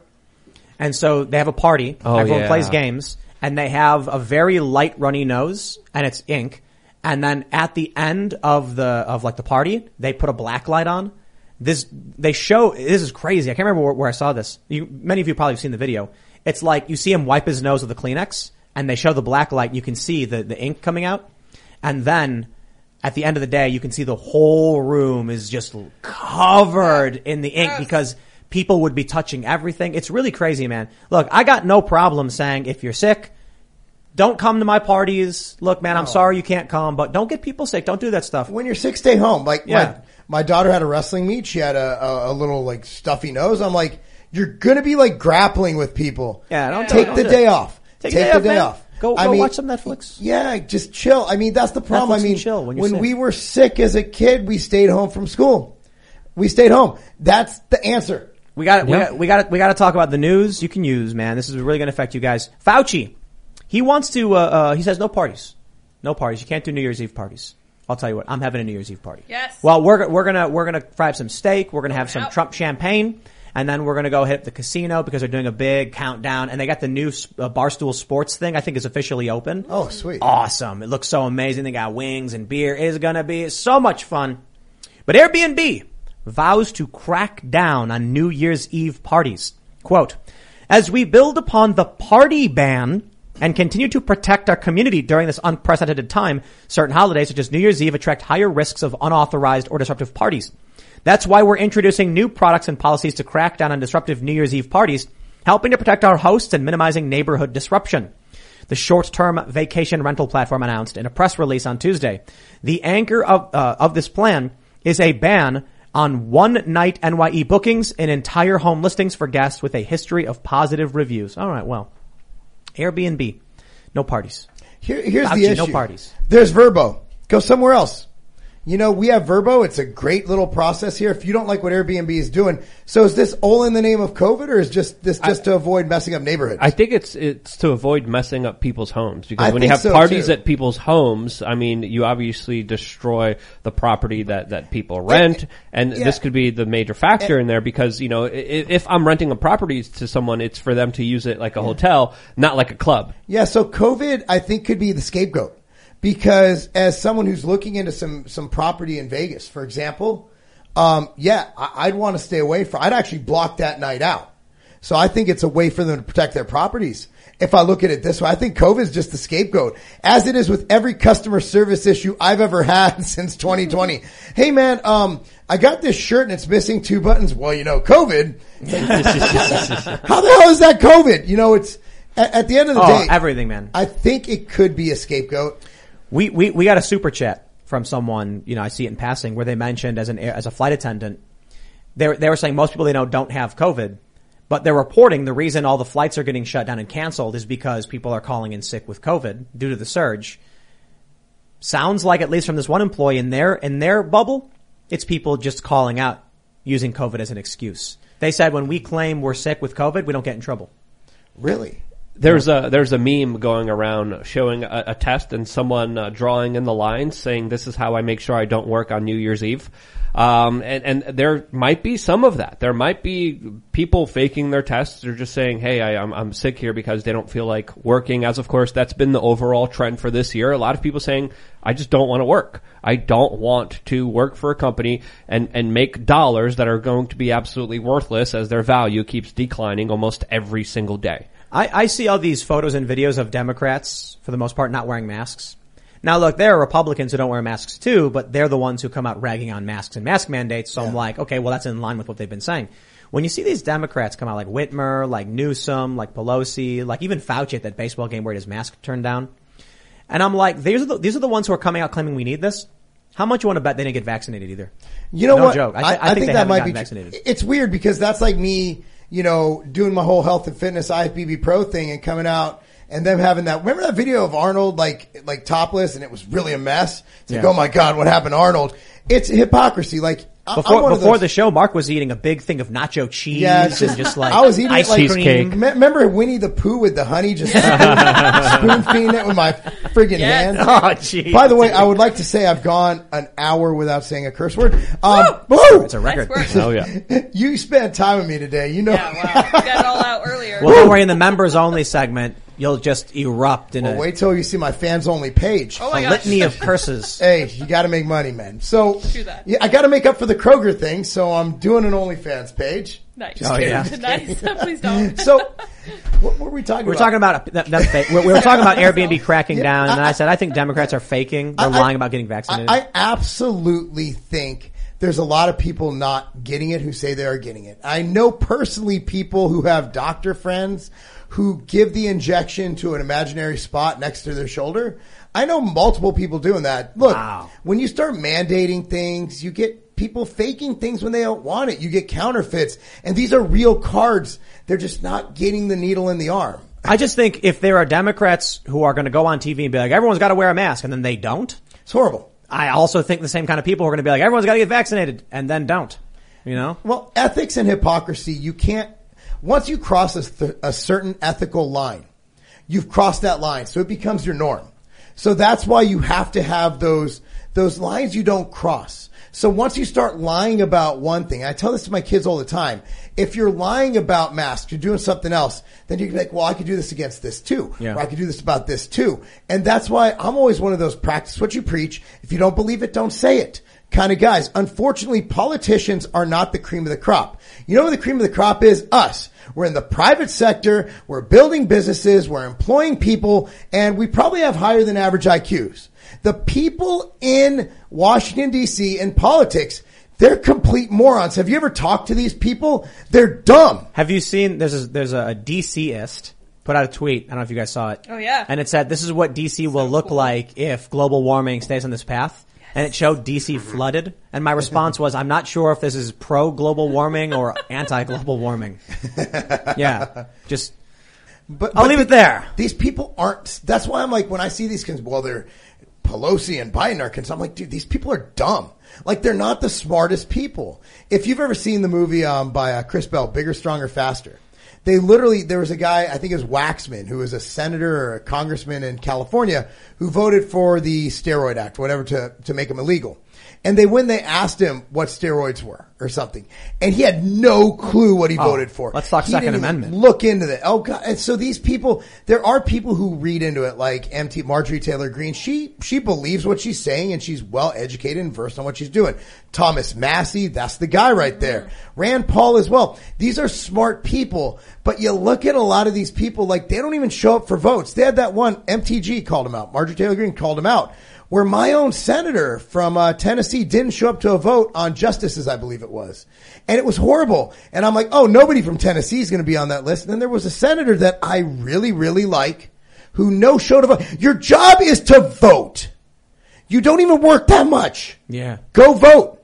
And so they have a party, Oh, everyone yeah. plays games, and they have a very light runny nose, and it's ink. And then at the end of the of like the party, they put a black light on. This they show this is crazy. I can't remember where, where I saw this. You, many of you probably have seen the video. It's like you see him wipe his nose with a Kleenex, and they show the black light. You can see the the ink coming out, and then at the end of the day, you can see the whole room is just covered in the ink because people would be touching everything. It's really crazy, man. Look, I got no problem saying if you're sick, don't come to my parties. Look, man, I'm sorry you can't come, but don't get people sick. Don't do that stuff. When you're sick, stay home. Like Yeah. my, my daughter had a wrestling meet. She had a, a, a little like stuffy nose. I'm like, you're gonna be like grappling with people. Yeah, don't take don't the do day it. off. Take, Take a day the off, day man. off. Go, I go mean- watch some Netflix. Yeah, just chill. I mean, that's the problem. Netflix I mean, chill when when, you're sick. we were sick as a kid, we stayed home from school. We stayed home. That's the answer. We got we Yeah. got we got we got to talk about the news you can use, man. This is really going to affect you guys. Fauci, he wants to. Uh, uh, he says no parties, no parties. You can't do New Year's Eve parties. I'll tell you what. I'm having a New Year's Eve party. Yes. Well, we're we're gonna we're gonna fry up some steak. We're gonna have some out. Trump champagne, and then we're gonna go hit the casino because they're doing a big countdown, and they got the new uh, Barstool Sports thing. I think is officially open. Oh, sweet. Awesome! It looks so amazing. They got wings and beer. It is gonna be so much fun. But Airbnb vows to crack down on New Year's Eve parties. Quote, as we build upon the party ban and continue to protect our community during this unprecedented time, certain holidays such as New Year's Eve attract higher risks of unauthorized or disruptive parties. That's why we're introducing new products and policies to crack down on disruptive New Year's Eve parties, helping to protect our hosts and minimizing neighborhood disruption. The short-term vacation rental platform announced in a press release on Tuesday. The anchor of, uh, of this plan is a ban on one night NYE bookings and entire home listings for guests with a history of positive reviews. All right, well, Airbnb, no parties. Here, here's Fauci, the issue. no parties. There's Vrbo. Go somewhere else. You know, we have Vrbo. It's a great little process here. If you don't like what Airbnb is doing, so is this all in the name of COVID, or is just this just to avoid messing up neighborhoods? I think it's it's to avoid messing up people's homes because I when you have so, parties too. at people's homes, I mean, you obviously destroy the property that that people rent, and yeah. this could be the major factor in there because you know i- i- if I'm renting a property to someone, it's for them to use it like a hotel, not like a club. Yeah, so COVID, I think, could be the scapegoat because as someone who's looking into some some property in Vegas, for example, um, yeah, I, I'd want to stay away from. I'd actually block that night out. So I think it's a way for them to protect their properties. If I look at it this way, I think COVID is just the scapegoat, as it is with every customer service issue I've ever had since 2020. hey man, um, I got this shirt and it's missing two buttons. Well, you know, COVID. How the hell is that COVID? You know, it's at, at the end of the Oh, day, everything, man. I think it could be a scapegoat. We, we, we got a super chat from someone, you know, I see it in passing where they mentioned as an, as a flight attendant, they were, they were saying most people they know don't have COVID, but they're reporting the reason all the flights are getting shut down and canceled is because people are calling in sick with COVID due to the surge. Sounds like at least from this one employee in their, in their bubble, it's people just calling out using COVID as an excuse. They said when we claim we're sick with COVID, we don't get in trouble. Really? There's a there's a meme going around showing a, a test and someone uh, drawing in the lines saying this is how I make sure I don't work on New Year's Eve. Um, and, and there might be some of that. There might be people faking their tests. They're just saying, "Hey, I, I'm I'm sick here because they don't feel like working." As of course, that's been the overall trend for this year. A lot of people saying, "I just don't want to work. I don't want to work for a company and and make dollars that are going to be absolutely worthless as their value keeps declining almost every single day." I, I see all these photos and videos of Democrats, for the most part, not wearing masks. Now look, there are Republicans who don't wear masks too, but they're the ones who come out ragging on masks and mask mandates. So I'm like, okay, well that's in line with what they've been saying. When you see these Democrats come out like Whitmer, like Newsom, like Pelosi, like even Fauci at that baseball game where his mask turned down, and I'm like, these are the, these are the ones who are coming out claiming we need this. How much you want to bet they didn't get vaccinated either? You know no what? joke. I, th- I, think, they that might be. vaccinated. It's weird because that's like me, you know, doing my whole health and fitness IFBB Pro thing and coming out and them having that. Remember that video of Arnold like like topless and it was really a mess. It's like, Yeah. oh my god, what happened to Arnold? It's hypocrisy. Like Before before the show, Marc was eating a big thing of nacho cheese Yeah, it's and just like I was eating ice it like cream. Me- Remember Winnie the Pooh with the honey, just spoon, spoon feeding it with my friggin' Yes. hand. Oh, jeez. By the way, I would like to say I've gone an hour without saying a curse word. Um, woo! It's a record. Oh yeah. You spent time with me today. You know. Got it all out earlier. Well, don't worry. In the members only segment, you'll just erupt in Well, a, wait till you see my fans only page. Oh my a gosh. litany of curses. Hey, you got to make money, man. So True that. yeah, I got to make up for the Kroger thing. So I'm doing an OnlyFans page. Nice. Just Oh, kidding, yeah. nice. Please don't. So what were we talking about? We're about? talking about them, them fa- we we were talking about Airbnb cracking Yeah, down, and I- I said I think Democrats are faking. They're I- I- lying about getting vaccinated. I, I absolutely think there's a lot of people not getting it who say they are getting it. I know personally people who have doctor friends who give the injection to an imaginary spot next to their shoulder. I know multiple people doing that. Look, Wow. when you start mandating things, you get people faking things when they don't want it. You get counterfeits and these are real cards. They're just not getting the needle in the arm. I just think if there are Democrats who are going to go on TV and be like, everyone's got to wear a mask, and then they don't. It's horrible. I also think the same kind of people who are going to be like, everyone's got to get vaccinated, and then don't. You know? Well, ethics and hypocrisy, you can't, once you cross a, th- a certain ethical line, you've crossed that line. So it becomes your norm. So that's why you have to have those, those lines you don't cross. So once you start lying about one thing, I tell this to my kids all the time. If you're lying about masks, you're doing something else, then you can be like, well, I could do this against this too. Yeah. Or I could do this about this too. And that's why I'm always one of those practice what you preach. If you don't believe it, don't say it kind of guys. Unfortunately, politicians are not the cream of the crop. You know what the cream of the crop is? Us. We're in the private sector. We're building businesses. We're employing people and we probably have higher than average IQs. The people in Washington DC in politics, they're complete morons. Have you ever talked to these people? They're dumb. Have you seen, there's a, there's a DCist put out a tweet. I don't know if you guys saw it. Oh, yeah. And it said, this is what DC will look like if global warming stays on this path. And it showed DC flooded. And my response was, I'm not sure if this is pro global warming or anti global warming. Yeah. Just, But I'll but leave the- it there. These people aren't. That's why I'm like when I see these cons well, they're Pelosi and Biden are cons. I'm like, dude, these people are dumb. Like they're not the smartest people. If you've ever seen the movie um, by uh, Chris Bell, Bigger, Stronger, Faster, they literally there was a guy I think it was Waxman who was a senator or a congressman in California who voted for the steroid act, whatever, to to make them illegal. And they when they asked him what steroids were or something, and he had no clue what he Oh, voted for. let's talk He Second didn't even Amendment. Look into that. Oh god! And so these people, there are people who read into it, like MT Marjorie Taylor Greene. She she believes what she's saying, and she's well educated and versed on what she's doing. Thomas Massie, that's the guy right there. Mm-hmm. Rand Paul as well. These are smart people, but you look at a lot of these people, like they don't even show up for votes. They had that one MTG called him out. Marjorie Taylor Greene called him out. Where my own senator from uh, Tennessee didn't show up to a vote on justices, I believe it was, and it was horrible. And I'm like, oh, nobody from Tennessee is going to be on that list. And then there was a senator that I really, really like, who no showed up. Your job is to vote. You don't even work that much. yeah. Go vote.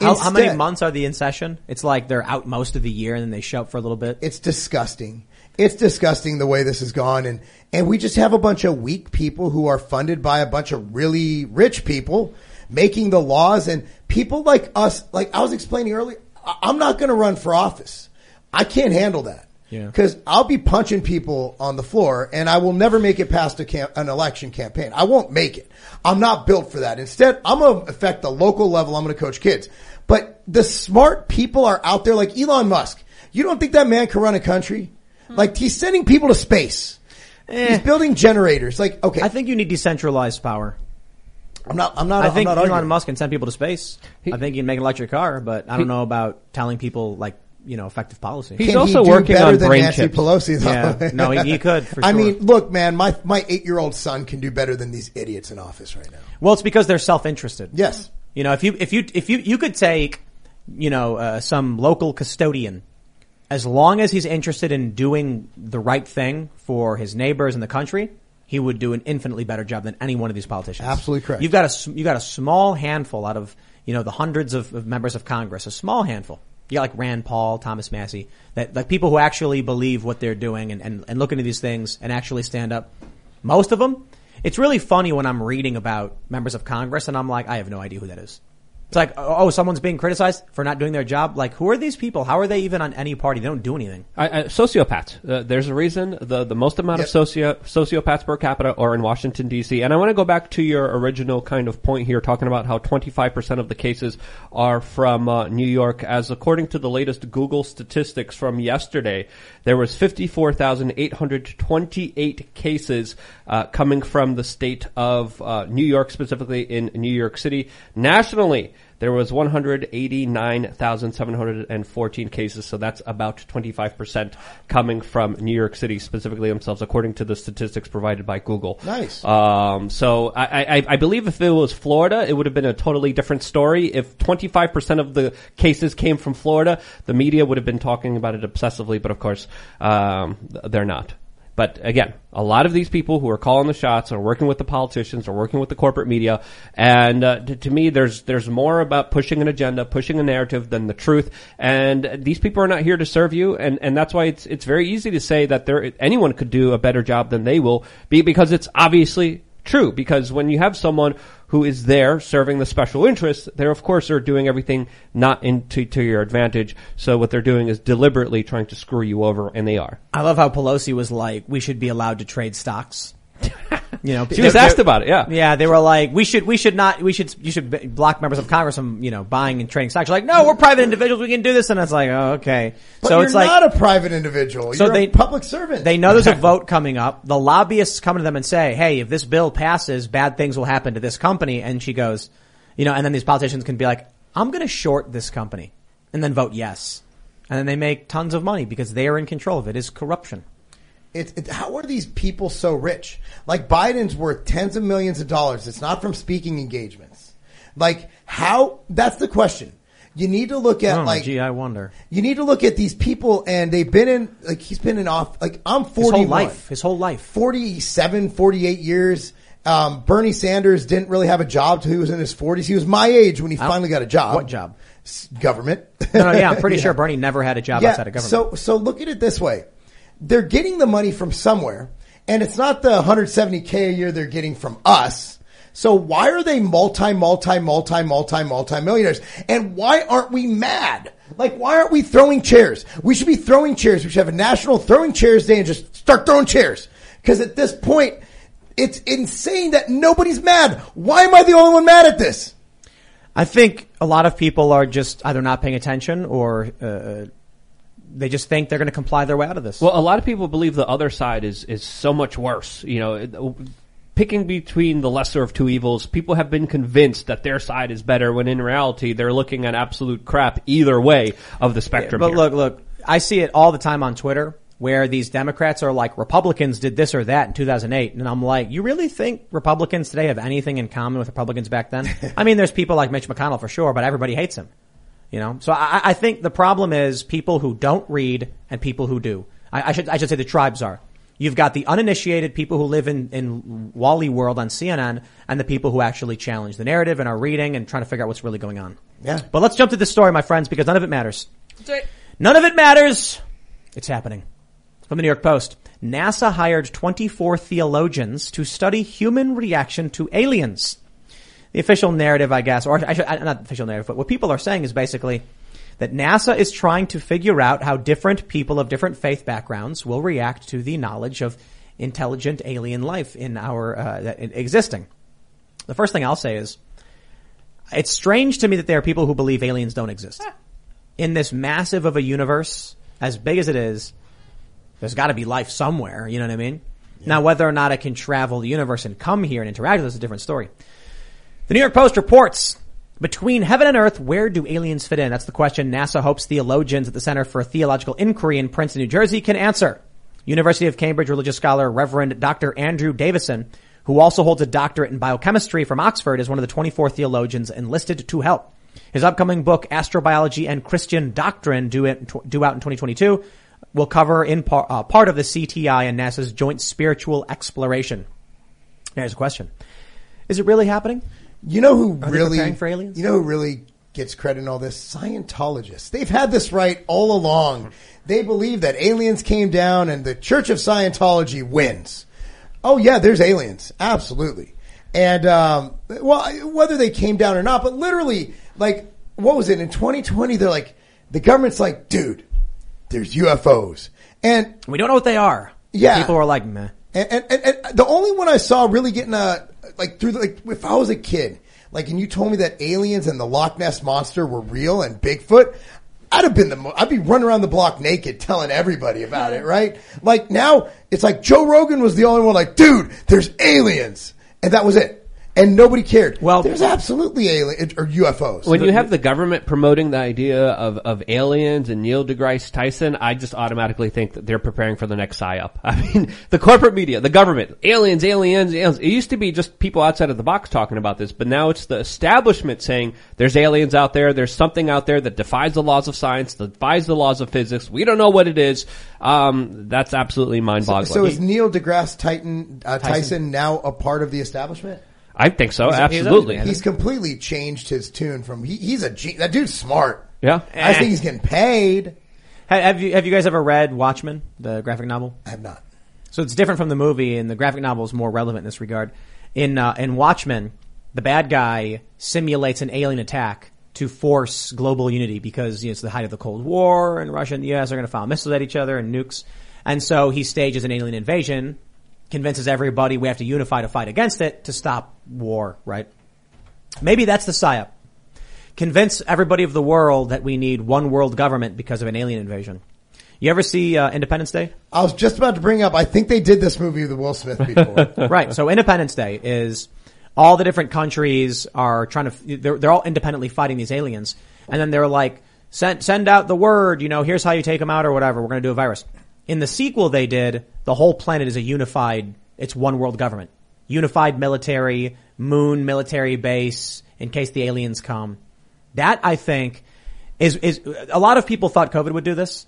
How, how many months are they in session? It's like they're out most of the year and then they show up for a little bit. It's disgusting. It's disgusting the way this has gone. And, and we just have a bunch of weak people who are funded by a bunch of really rich people making the laws and people like us, like I was explaining earlier, I'm not going to run for office. I can't handle that. Yeah. Cause I'll be punching people on the floor and I will never make it past a camp, an election campaign. I won't make it. I'm not built for that. Instead, I'm going to affect the local level. I'm going to coach kids. But the smart people are out there like Elon Musk. You don't think that man can run a country? Like he's sending people to space. He's building generators. Like, okay. I think you need decentralized power. I'm not, I'm not, I think not Elon arguing. Musk can send people to space. I think he can make an electric car, but I don't know about telling people like you know, effective policy. He's Can also he do working better on than brain Nancy chips. Pelosi, though. Yeah. No, he- he could, for I sure. mean, look, man, my my eight year old son can do better than these idiots in office right now. Well, it's because they're self-interested. Yes. You know, if you if you if you you could take, you know, uh, some local custodian, as long as he's interested in doing the right thing for his neighbors and the country, he would do an infinitely better job than any one of these politicians. Absolutely correct. You've got a you got a small handful out of you know the hundreds of, of members of Congress, a small handful. You got like Rand Paul, Thomas Massie, that like people who actually believe what they're doing and, and, and look into these things and actually stand up. Most of them, it's really funny when I'm reading about members of Congress and I'm like, I have no idea who that is. It's like, oh, someone's being criticized for not doing their job. Like, who are these people? How are they even on any party? They don't do anything. I, I, sociopaths. Uh, there's a reason the the most amount of socio sociopaths per capita are in Washington D.C. And I want to go back to your original kind of point here, talking about how 25 percent of the cases are from uh, New York. As according to the latest Google statistics from yesterday, there was 54,828 cases uh, coming from the state of uh, New York, specifically in New York City. Nationally, there was 189,714 cases, so that's about 25% coming from New York City specifically themselves, according to the statistics provided by Google. Nice. Um, so I, I, I believe if it was Florida, it would have been a totally different story. If 25% of the cases came from Florida, the media would have been talking about it obsessively, but of course, um, they're not. But again, a lot of these people who are calling the shots are working with the politicians, are working with the corporate media, and uh, to, to me, there's there's more about pushing an agenda, pushing a narrative than the truth. And these people are not here to serve you, and, and that's why it's it's very easy to say that there anyone could do a better job than they will be because it's obviously true. Because when you have someone who is there serving the special interests, they of course are doing everything not into to your advantage. So what they're doing is deliberately trying to screw you over, and they are. I love how Pelosi was like, we should be allowed to trade stocks. You know, She was asked about it, yeah. yeah. They were like, we should, we should not, we should, you should block members of Congress from, you know, buying and trading stocks. You're like, no, we're private individuals. We can do this, and it's like, oh, okay. But so you're it's like, not a private individual. So you're they- a public servant. They know there's a vote coming up. The lobbyists come to them and say, "Hey, if this bill passes, bad things will happen to this company." And she goes, "You know," and then these politicians can be like, "I'm going to short this company," and then vote yes, and then they make tons of money because they are in control of it. Is corruption? It's it, how are these people so rich? Like Biden's worth tens of millions of dollars. It's not from speaking engagements. Like how? That's the question. You need to look at Oh, like gee, I wonder. you need to look at these people and they've been in like he's been in off like I'm 41. His whole life. His whole life. 47, 48 years. Um, Bernie Sanders didn't really have a job till he was in his 40s. He was my age when he I finally got a job. What job? Government. No, no, yeah, I'm pretty Yeah. sure Bernie never had a job outside of government. So, so look at it this way. They're getting the money from somewhere and it's not the 170k a year they're getting from us. So why are they multi, multi, multi, multi, multi millionaires? And why aren't we mad? Like, why aren't we throwing chairs? We should be throwing chairs. We should have a national throwing chairs day and just start throwing chairs. Cause at this point, it's insane that nobody's mad. Why am I the only one mad at this? I think a lot of people are just either not paying attention or uh, they just think they're going to comply their way out of this. Well, a lot of people believe the other side is is so much worse. You know, picking between the lesser of two evils, people have been convinced that their side is better when in reality they're looking at absolute crap either way of the spectrum. But here. look, look, I see it all the time on Twitter where these Democrats are like Republicans did this or that in 2008, and I'm like, you really think Republicans today have anything in common with Republicans back then? I mean, there's people like Mitch McConnell for sure, but everybody hates him. You know, so I, I think the problem is people who don't read and people who do. I, I should I should say the tribes are. You've got the uninitiated people who live in, in Wally World on CNN and the people who actually challenge the narrative and are reading and trying to figure out what's really going on. Yeah. But let's jump to this story, my friends, because none of it matters. None of it matters. It's happening. From the New York Post. NASA hired 24 theologians to study human reaction to aliens. The official narrative, I guess, or I should, not the official narrative, but what people are saying is basically that NASA is trying to figure out how different people of different faith backgrounds will react to the knowledge of intelligent alien life in our uh, existing. The first thing I'll say is, it's strange to me that there are people who believe aliens don't exist. In this massive of a universe, as big as it is, there's got to be life somewhere. You know what I mean? Now, whether or not it can travel the universe and come here and interact with us is a different story. The New York Post reports Between heaven and earth, where do aliens fit in? That's the question NASA hopes theologians at the Center for Theological Inquiry in Princeton, New Jersey can answer. University of Cambridge religious scholar Reverend Dr. Andrew Davison, who also holds a doctorate in biochemistry from Oxford, is one of the 24 theologians enlisted to help. His upcoming book, Astrobiology and Christian Doctrine, due, out in 2022, will cover in par, uh, part of the CTI and NASA's joint spiritual exploration. There's a question. Is it really happening? You know who Are they really preparing for aliens? You know who really gets credit in all this? Scientologists. They've had this right all along. They believe that aliens came down and the Church of Scientology wins. Oh yeah, there's aliens. Absolutely. And um, well, whether they came down or not, but literally, like, what was it in 2020? They're like, the government's like, dude, there's UFOs, and we don't know what they are. Yeah, People are like, meh. and, and, and, and the only one I saw really getting a like through the, like if I was a kid, like and you told me that aliens and the Loch Ness monster were real and Bigfoot, I'd have been the mo- I'd be running around the block naked telling everybody about it, right? Like now it's like Joe Rogan was the only one like, dude, there's aliens, and that was it, and nobody cared. Well, there's absolutely alien or UFOs. When you have the government promoting the idea of, of aliens and Neil deGrasse Tyson, I just automatically think that they're preparing for the next psyop. I mean, the corporate media, the government, aliens, aliens, aliens. It used to be just people outside of the box talking about this, but now it's the establishment saying there's aliens out there, there's something out there that defies the laws of science, defies the laws of physics. We don't know what it is. Um, that's absolutely mind-boggling. so is Neil deGrasse Titan, uh, Tyson. Tyson. now a part of the establishment? I think so, He's- absolutely. He's completely changed his tune from he, he's a that dude's smart. Yeah. I think he's getting paid. Have you have you guys ever read Watchmen, the graphic novel? I have not. So it's different from the movie, and the graphic novel is more relevant in this regard. In uh, in Watchmen, the bad guy simulates an alien attack to force global unity because you know, it's the height of the Cold War, and Russia and the U.S. are going to fire missiles at each other and nukes, and so he stages an alien invasion, convinces everybody we have to unify to fight against it to stop war. Right? Maybe that's the psyop. Convince everybody of the world that we need one world government because of an alien invasion. You ever see uh, Independence Day? I was just about to bring up. I think they did this movie with Will Smith before. right. So Independence Day is all the different countries are trying to, they're, they're all independently fighting these aliens. And then they're like, send, send out the word, you know, here's how you take them out or whatever. We're going to do a virus. In the sequel they did, the whole planet is a unified, it's one world government. Unified military, moon military base in case the aliens come. That I think is, is, a lot of people thought COVID would do this.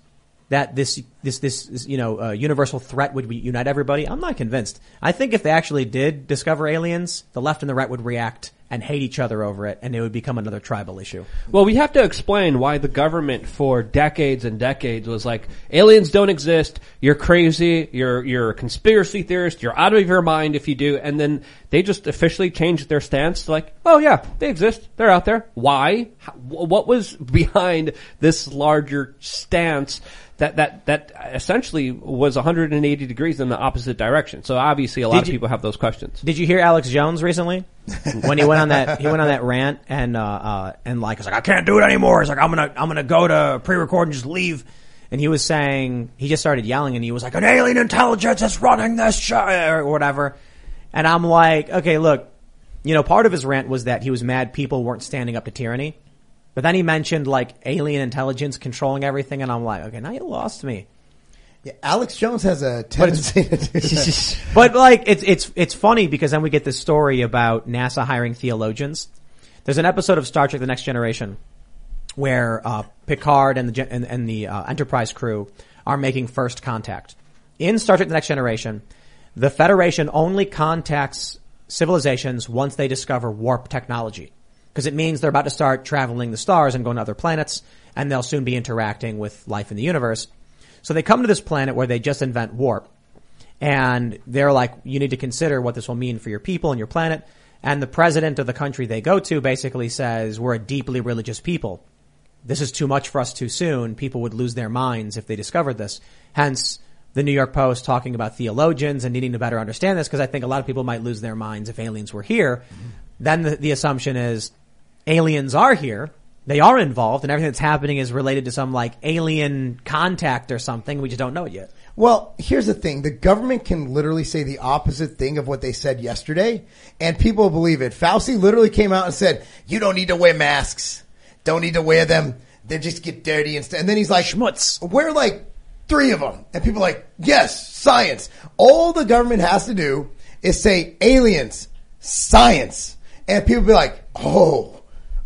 That this, this, this, you know, uh, universal threat would unite everybody. I'm not convinced. I think if they actually did discover aliens, the left and the right would react and hate each other over it, and it would become another tribal issue. Well, we have to explain why the government for decades and decades was like, aliens don't exist, you're crazy, you're, you're a conspiracy theorist, you're out of your mind if you do, and then they just officially changed their stance to like, oh yeah, they exist, they're out there. Why? How, what was behind this larger stance? That, that, that essentially was 180 degrees in the opposite direction. So obviously a lot Did of you- people have those questions. Did you hear Alex Jones recently when he went on that he went on that rant and uh, uh and like was like I can't do it anymore. He's like I'm gonna I'm gonna go to pre-record and just leave. And he was saying he just started yelling and he was like an alien intelligence is running this show or whatever. And I'm like, okay, look, you know, part of his rant was that he was mad people weren't standing up to tyranny. But then he mentioned like alien intelligence controlling everything, and I'm like, okay, now you lost me. Yeah, Alex Jones has a tendency to do that. but like it's it's it's funny because then we get this story about NASA hiring theologians. There's an episode of Star Trek: The Next Generation where uh, Picard and the and, and the uh, Enterprise crew are making first contact. In Star Trek: The Next Generation, the Federation only contacts civilizations once they discover warp technology because it means they're about to start traveling the stars and going to other planets, and they'll soon be interacting with life in the universe. So they come to this planet where they just invent warp. And they're like, you need to consider what this will mean for your people and your planet. And the president of the country they go to basically says, we're a deeply religious people. This is too much for us too soon. People would lose their minds if they discovered this. Hence, the New York Post talking about theologians and needing to better understand this because I think a lot of people might lose their minds if aliens were here. Mm-hmm. Then the, the assumption is aliens are here. They are involved and everything that's happening is related to some like alien contact or something. We just don't know it yet. Well, here's the thing. The government can literally say the opposite thing of what they said yesterday and people believe it. Fauci literally came out and said, you don't need to wear masks. Don't need to wear them. They just get dirty and stuff. And then he's like, Schmutz. wear like three of them. And people are like, yes, science. All the government has to do is say aliens, science. And people be like, oh,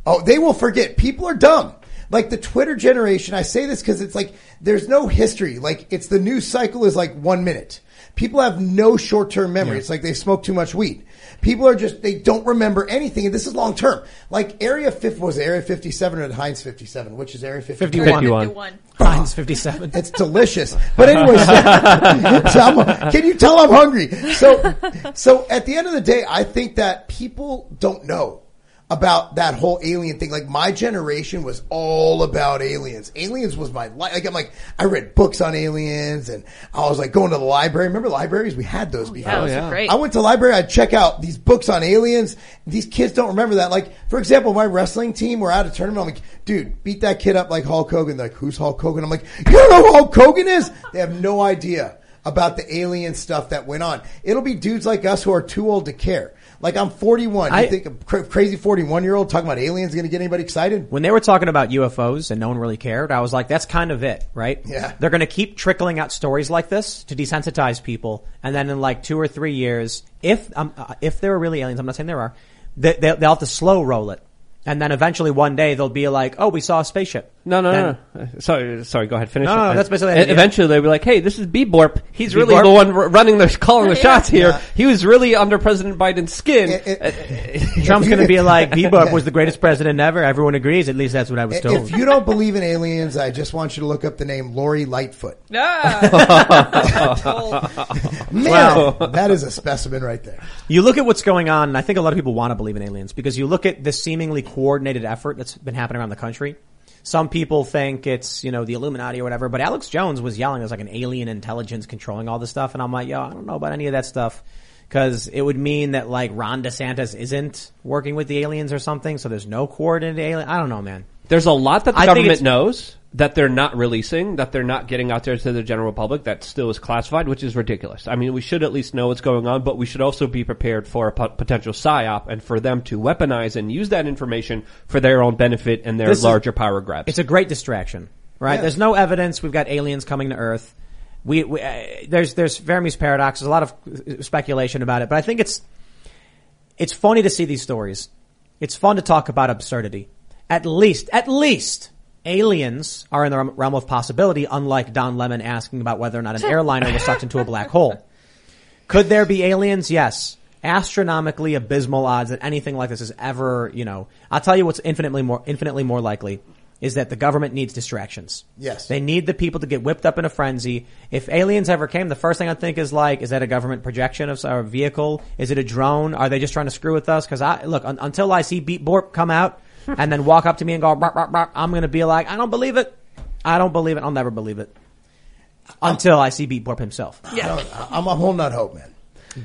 oh, they will forget. People are dumb. Like the Twitter generation, I say this because it's like, there's no history. Like it's the news cycle is like one minute. People have no short-term memory. It's like they smoke too much weed. People are just, they don't remember anything. And this is long term. Like Area 50, was it Area 57 or Heinz 57? Which is Area 51? 51. 51. Heinz 57. It's delicious. But anyways, so can you tell I'm hungry? So, so at the end of the day, I think that people don't know about that whole alien thing. Like my generation was all about aliens. Aliens was my life. Like I'm like, I read books on aliens and I was like going to the library. Remember libraries? We had those oh, before. Oh, yeah, those Oh, great. I went to the library. I'd check out these books on aliens. These kids don't remember that. Like, for example, my wrestling team, we're at a tournament. I'm like, dude, beat that kid up like Hulk Hogan. They're like, who's Hulk Hogan? I'm like, you don't know who Hulk Hogan is? They have no idea about the alien stuff that went on. It'll be dudes like us who are too old to care. Like I'm 41. I- you think a cra- crazy 41 year old talking about aliens going to get anybody excited? When they were talking about UFOs and no one really cared, I was like, that's kind of it, right? Yeah. They're going to keep trickling out stories like this to desensitize people. And then in like two or three years, if, um, uh, if there are really aliens, I'm not saying there are, they, they, they'll have to slow roll it. And then eventually one day they'll be like, oh, we saw a spaceship. No, no, Then- no, no. Sorry, sorry. Go ahead. Finish. No, it. no, that's basically the idea. Eventually, they'll be like, "Hey, this is Beborp. He's really Beborp? the one running the calling the Yeah. shots here. Yeah. He was really under President Biden's skin." Trump's going to be like, Bebop was the greatest president ever. Everyone agrees. At least that's what I was told. If you don't believe in aliens, I just want you to look up the name Lori Lightfoot. Ah. Man, that is a specimen right there. You look at what's going on, and I think a lot of people want to believe in aliens because you look at this seemingly coordinated effort that's been happening around the country. Some people think it's, you know, the Illuminati or whatever, but Alex Jones was yelling there's like an alien intelligence controlling all this stuff, and I'm like, yo, I don't know about any of that stuff. Cause it would mean that like Ron DeSantis isn't working with the aliens or something, so there's no coordinated alien. I don't know, man. There's a lot that the I think government it's- knows that they're not releasing, that they're not getting out there to the general public, that still is classified, which is ridiculous. I mean, we should at least know what's going on, but we should also be prepared for a pot- potential psyop and for them to weaponize and use that information for their own benefit and their This is- larger power grabs. It's a great distraction, right? There's no evidence. We've got aliens coming to Earth. We, we uh, there's there's Fermi's paradox. There's a lot of uh, speculation about it, but I think it's it's funny to see these stories. It's fun to talk about absurdity. At least, at least, aliens are in the realm- realm of possibility. Unlike Don Lemon asking about whether or not an airliner was sucked into a black hole. Could there be aliens? Yes. Astronomically abysmal odds that anything like this is ever, you know, I'll tell you what's infinitely more, infinitely more likely is that the government needs distractions. Yes. They need the people to get whipped up in a frenzy. If aliens ever came, the first thing I'd think is like, is that a government projection of our vehicle? Is it a drone? Are they just trying to screw with us? Cause I, look, un- until I see Beat Borp come out and then walk up to me and go, I'm gonna be like, I don't believe it. I don't believe it. I'll never believe it. Until I see Beat Borp himself. I don't, I'm, I'm holding out hope, man.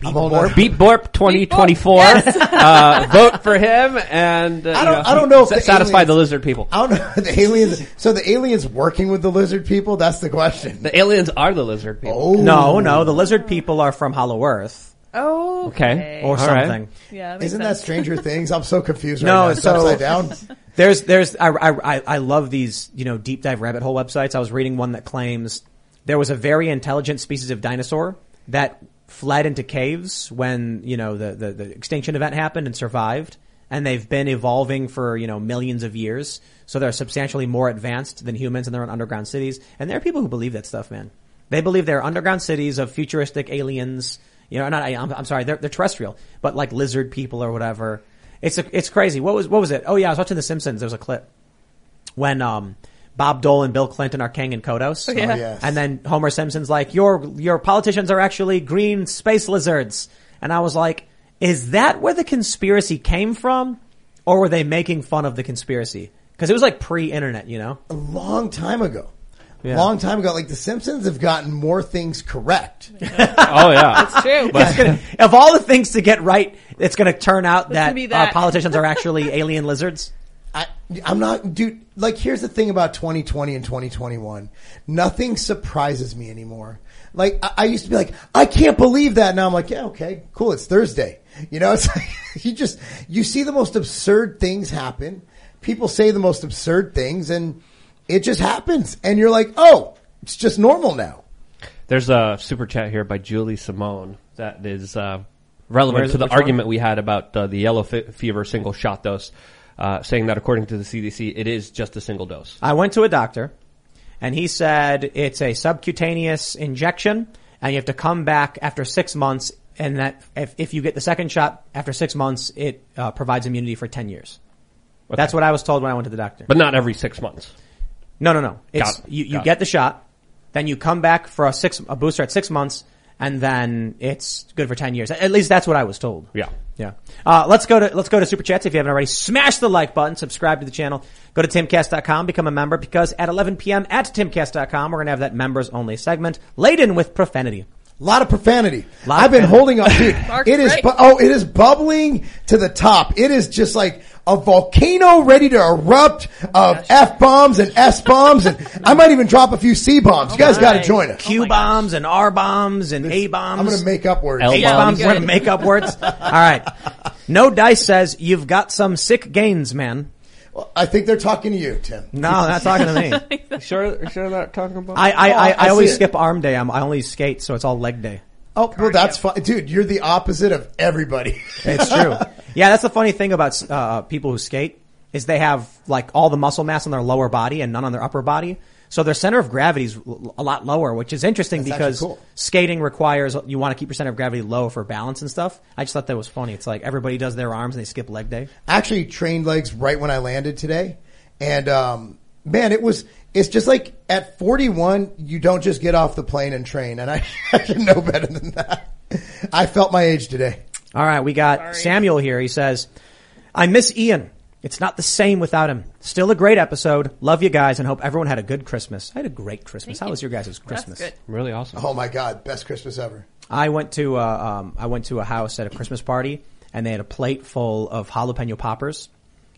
I'm holding Beat Borp 2024. uh, vote for him and uh, I don't- I don't know if sa- the satisfy aliens- the lizard people. I don't know the aliens. So the aliens working with the lizard people? That's the question. The aliens are the lizard people. Oh No, no, the lizard people are from Hollow Earth. Oh, Okay. Or All right. something. Yeah, that makes Isn't that sense. Stranger Things? I'm so confused right No, now. It's so- upside down. There's, there's, I, I, I- I love these, you know, deep dive rabbit hole websites. I was reading one that claims there was a very intelligent species of dinosaur that fled into caves when, you know, the, the, the extinction event happened and survived. And they've been evolving for, you know, millions of years. So they're substantially more advanced than humans and they're in underground cities. And there are people who believe that stuff, man. They believe there are underground cities of futuristic aliens. You know, not, I, I'm, I'm sorry, they're, they're terrestrial, but like lizard people or whatever. It's a, it's crazy. What was, what was it? Oh yeah, I was watching The Simpsons. There was a clip when, um, Bob Dole and Bill Clinton are Kang and Kodos. yeah. Oh, yes. And then Homer Simpson's like, your, your politicians are actually green space lizards. And I was like, is that where the conspiracy came from? Or were they making fun of the conspiracy? Cause it was like pre-internet, you know? a long time ago. Yeah. Long time ago. Like the Simpsons have gotten more things correct. Oh yeah. It's true. It's gonna, of all the things to get right, it's gonna turn out It's that, gonna uh, our politicians are actually alien lizards. I, I'm not, dude. Like, here's the thing about 2020 and 2021. Nothing surprises me anymore. Like, I, I used to be like, I can't believe that. Now I'm like, yeah, okay, cool. It's Thursday. You know, it's like, you just, you see the most absurd things happen. People say the most absurd things and it just happens. And you're like, oh, it's just normal now. There's a super chat here by Julie Simone that is uh, relevant is to the Which one? argument we had about uh, the yellow fe- fever single shot dose, uh, saying that according to the CDC, it is just a single dose. I went to a doctor and he said it's a subcutaneous injection and you have to come back after six months and that if, if you get the second shot after six months, it uh, provides immunity for 10 years. That's what I was told when I went to the doctor. But not every six months. No, no, no. It's, you, you Got get the shot, then you come back for a six, a booster at six months, and then it's good for 10 years. At least that's what I was told. Yeah. Yeah. Uh, let's go to, let's go to Super Chats if you haven't already. Smash the like button, subscribe to the channel, go to timcast.com, become a member because at 11 p.m. at timcast.com, we're going to have that members only segment laden with profanity. A lot of profanity. Lot I've been profanity. holding on. Dude, Mark's it is. Bu- oh, it is bubbling to the top. It is just like a volcano ready to erupt of oh f bombs and s bombs, and I might even drop a few c bombs. You oh guys got to join us. Q oh bombs and R bombs and A bombs. I'm going to make up words. L- H Yeah, bombs. We're gonna make up words. All right. No dice says you've got some sick gains, man. Well, I think they're talking to you, Tim. No, they're not talking to me. Sure, sure, not talking about. I, I, Oh, I, I I always skip arm day. I'm, I only skate, so it's all leg day. Oh, well, that's fine, dude. You're the opposite of everybody. It's true. yeah, that's the funny thing about uh, people who skate is they have like all the muscle mass on their lower body and none on their upper body. So their center of gravity is a lot lower, which is interesting That's because cool. skating requires you want to keep your center of gravity low for balance and stuff. I just thought that was funny. It's like everybody does their arms and they skip leg day. I actually trained legs right when I landed today. And, um, man, it was, it's just like at 41, you don't just get off the plane and train. And I, I should know better than that. I felt my age today. All right, we got Samuel here. He says, "I miss Ian. It's not the same without him. Still a great episode. Love you guys and hope everyone had a good Christmas. I had a great Christmas. How was your guys' Christmas? good. really awesome. Oh my God. Best Christmas ever. I went to uh, um, I went to a house at a Christmas party and they had a plate full of jalapeno poppers.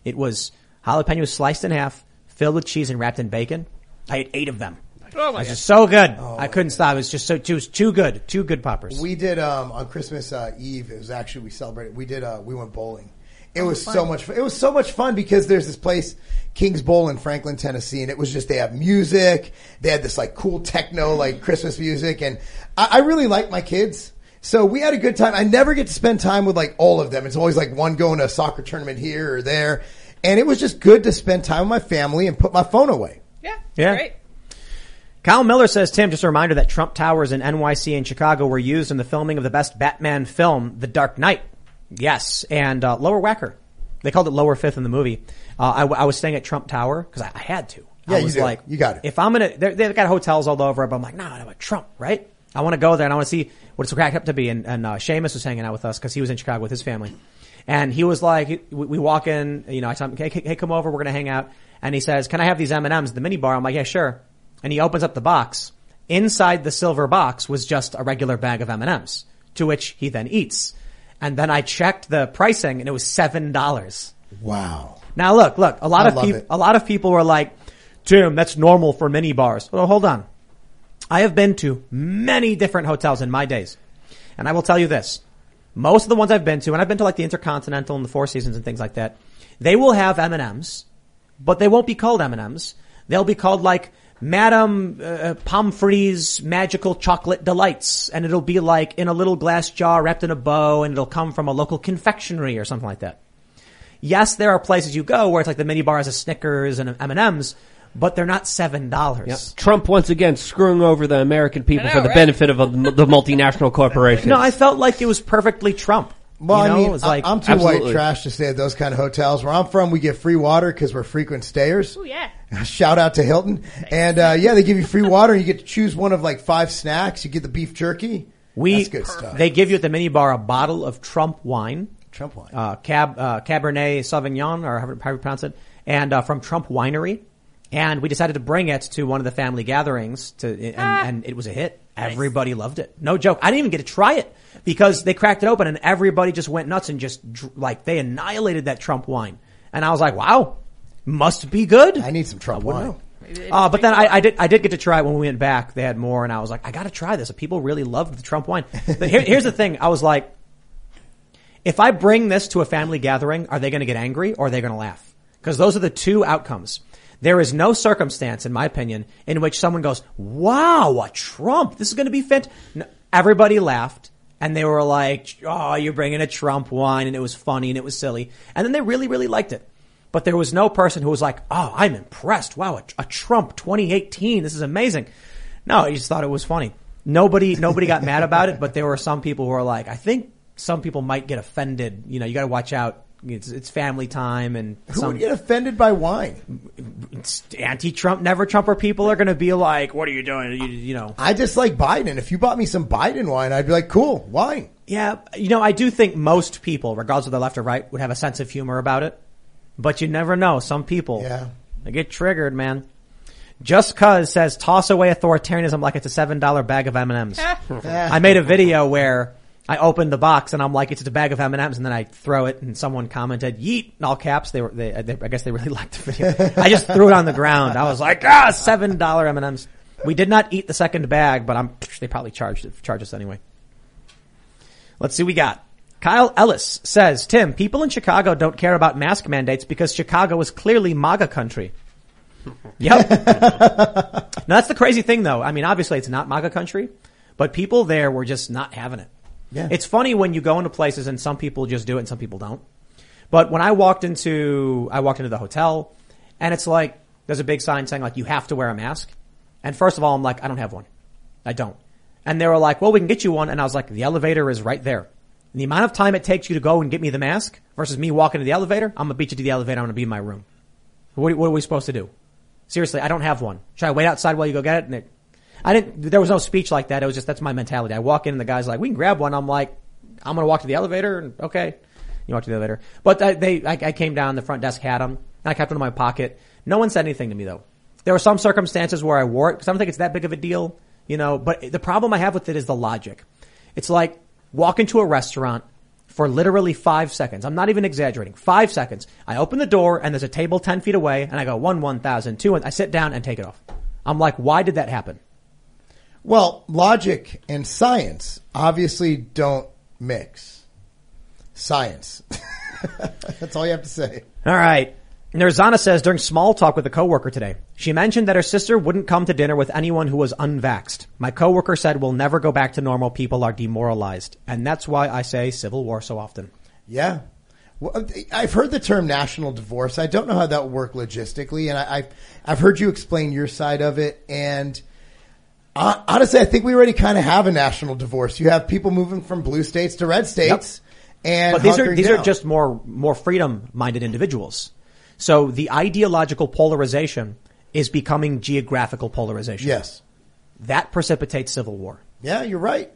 It was jalapenos sliced in half, filled with cheese and wrapped in bacon. I ate eight of them. Oh It my was god. just so good. I couldn't stop. It was just so it was too good. Too good poppers. We did, um, on Christmas, uh, Eve, it was actually, we celebrated, we did, uh, we went bowling. It was so much fun. It was so much fun because there's this place, Kings Bowl in Franklin, Tennessee, and it was just, they have music. They had this like cool techno, like Christmas music. And I, I really like my kids. So we had a good time. I never get to spend time with like all of them. It's always like one going to a soccer tournament here or there. And it was just good to spend time with my family and put my phone away. Yeah. Yeah. Great. Kyle Miller says, Tim, just a reminder that Trump Towers in NYC and Chicago were used in the filming of the best Batman film, The Dark Knight. Yes. And, uh, Lower Wacker. They called it Lower Fifth in the movie. Uh, I, I was staying at Trump Tower because I, I had to. Yeah, I you was do. like, You got it. If I'm gonna, they've got hotels all over, but I'm like, no, no, no, Trump, right? I want to go there and I want to see what it's cracked up to be. And, and uh, Seamus was hanging out with us because he was in Chicago with his family. And he was like, we, we walk in, you know, I tell him, hey, hey, come over, we're gonna hang out. And he says, can I have these M&Ms, the mini bar? I'm like, yeah, sure. And he opens up the box. Inside the silver box was just a regular bag of M&Ms, to which he then eats. And then I checked the pricing and it was $7. Wow. Now look, look, a lot I of people, a lot of people were like, Tim, that's normal for mini bars. Well, hold on. I have been to many different hotels in my days. And I will tell you this. Most of the ones I've been to, and I've been to like the Intercontinental and the Four Seasons and things like that, they will have M&Ms, but they won't be called M&Ms. They'll be called like Madame uh, Pomfrey's Magical Chocolate Delights, and it'll be like in a little glass jar wrapped in a bow, and it'll come from a local confectionery or something like that. Yes, there are places you go where it's like the mini bar has a Snickers and M&Ms, but they're not seven dollars. Trump once again screwing over the American people know, for the right? benefit of uh, the multinational corporations. No, I felt like it was perfectly Trump. Well, you know, I mean, it was like I- I'm too Absolutely. white trash to stay at those kind of hotels. Where I'm from, we get free water because we're frequent stayers. Oh yeah. Shout out to Hilton. And, uh, yeah, they give you free water and you get to choose one of like five snacks. You get the beef jerky. we That's good stuff. they give you at the mini bar a bottle of Trump wine, Trump wine. uh, Cab uh, Cabernet Sauvignon, or however, however you pronounce it, and uh, from Trump Winery. And we decided to bring it to one of the family gatherings to, and, Ah. and it was a hit. Everybody loved it. No joke. I didn't even get to try it because they cracked it open and everybody just went nuts and just like they annihilated that Trump wine. And I was like, wow, Must be good. I need some Trump wine. Uh, but then I, I did I did get to try it when we went back. They had more, and I was like, I got to try this. People really loved the Trump wine. But here, here's the thing: I was like, if I bring this to a family gathering, are they going to get angry or are they going to laugh? Because those are the two outcomes. There is no circumstance, in my opinion, in which someone goes, "Wow, a Trump! This is going to be fit." No, everybody laughed. And they were like, oh, you're bringing a Trump wine and it was funny and it was silly. And then they really, really liked it. But there was no person who was like, oh, I'm impressed. Wow, a, a Trump 2018. This is amazing. No, I just thought it was funny. Nobody, nobody got mad about it, but there were some people who were like, I think some people might get offended. You know, you got to watch out. It's, it's family time and Who some would get offended by wine? anti-Trump, never Trumper people are going to be like, what are you doing? You, you know, I just like Biden. If you bought me some Biden wine, I'd be like, cool, wine. Yeah, you know, I do think most people, regardless of the left or right, would have a sense of humor about it. But you never know. Some people, Yeah. they get triggered, man. Just cause says toss away authoritarianism like it's a seven dollar bag of M and M's. I made a video where I opened the box and I'm like, it's a bag of M and then I throw it, and someone commented, "Yeet!" in all caps. They were, they, they I guess they really liked the video. I just threw it on the ground. I was like, ah, seven dollar M and M's. We did not eat the second bag, but I'm they probably charged it, charge us anyway. Let's see what we got. Kyle Ellis says, Tim, people in Chicago don't care about mask mandates because Chicago is clearly MAGA country. Yep. now that's the crazy thing though. I mean, obviously it's not MAGA country, but people there were just not having it. Yeah. It's funny when you go into places and some people just do it and some people don't. But when I walked into, I walked into the hotel and it's like, there's a big sign saying like, you have to wear a mask. And first of all, I'm like, I don't have one. I don't. And they were like, well, we can get you one. And I was like, the elevator is right there. And the amount of time it takes you to go and get me the mask versus me walking to the elevator, I'm gonna beat you to the elevator. I'm gonna be in my room. What, what are we supposed to do? Seriously, I don't have one. Should I wait outside while you go get it? And it, I didn't, there was no speech like that. It was just, that's my mentality. I walk in and the guy's like, we can grab one. I'm like, I'm gonna walk to the elevator and okay. You walk to the elevator. But I, they, I, I came down, the front desk had them, and I kept them in my pocket. No one said anything to me though. There were some circumstances where I wore it because I don't think it's that big of a deal, you know, but the problem I have with it is the logic. It's like walk into a restaurant for literally five seconds. I'm not even exaggerating. Five seconds. I open the door and there's a table 10 feet away and I go one, one thousand, two, and I sit down and take it off. I'm like, why did that happen? Well, logic and science obviously don't mix. Science. That's all you have to say. All right. Nerzana says during small talk with a coworker today, she mentioned that her sister wouldn't come to dinner with anyone who was unvaxxed. My coworker said we'll never go back to normal. People are demoralized. And that's why I say civil war so often. Yeah. Well, I've heard the term national divorce. I don't know how that would work logistically, and I, I've I've heard you explain your side of it. And uh, honestly, I think we already kind of have a national divorce. You have people moving from blue states to red states, and but these are these are just more more freedom minded individuals. So the ideological polarization is becoming geographical polarization. Yes. That precipitates civil war. Yeah, you're right.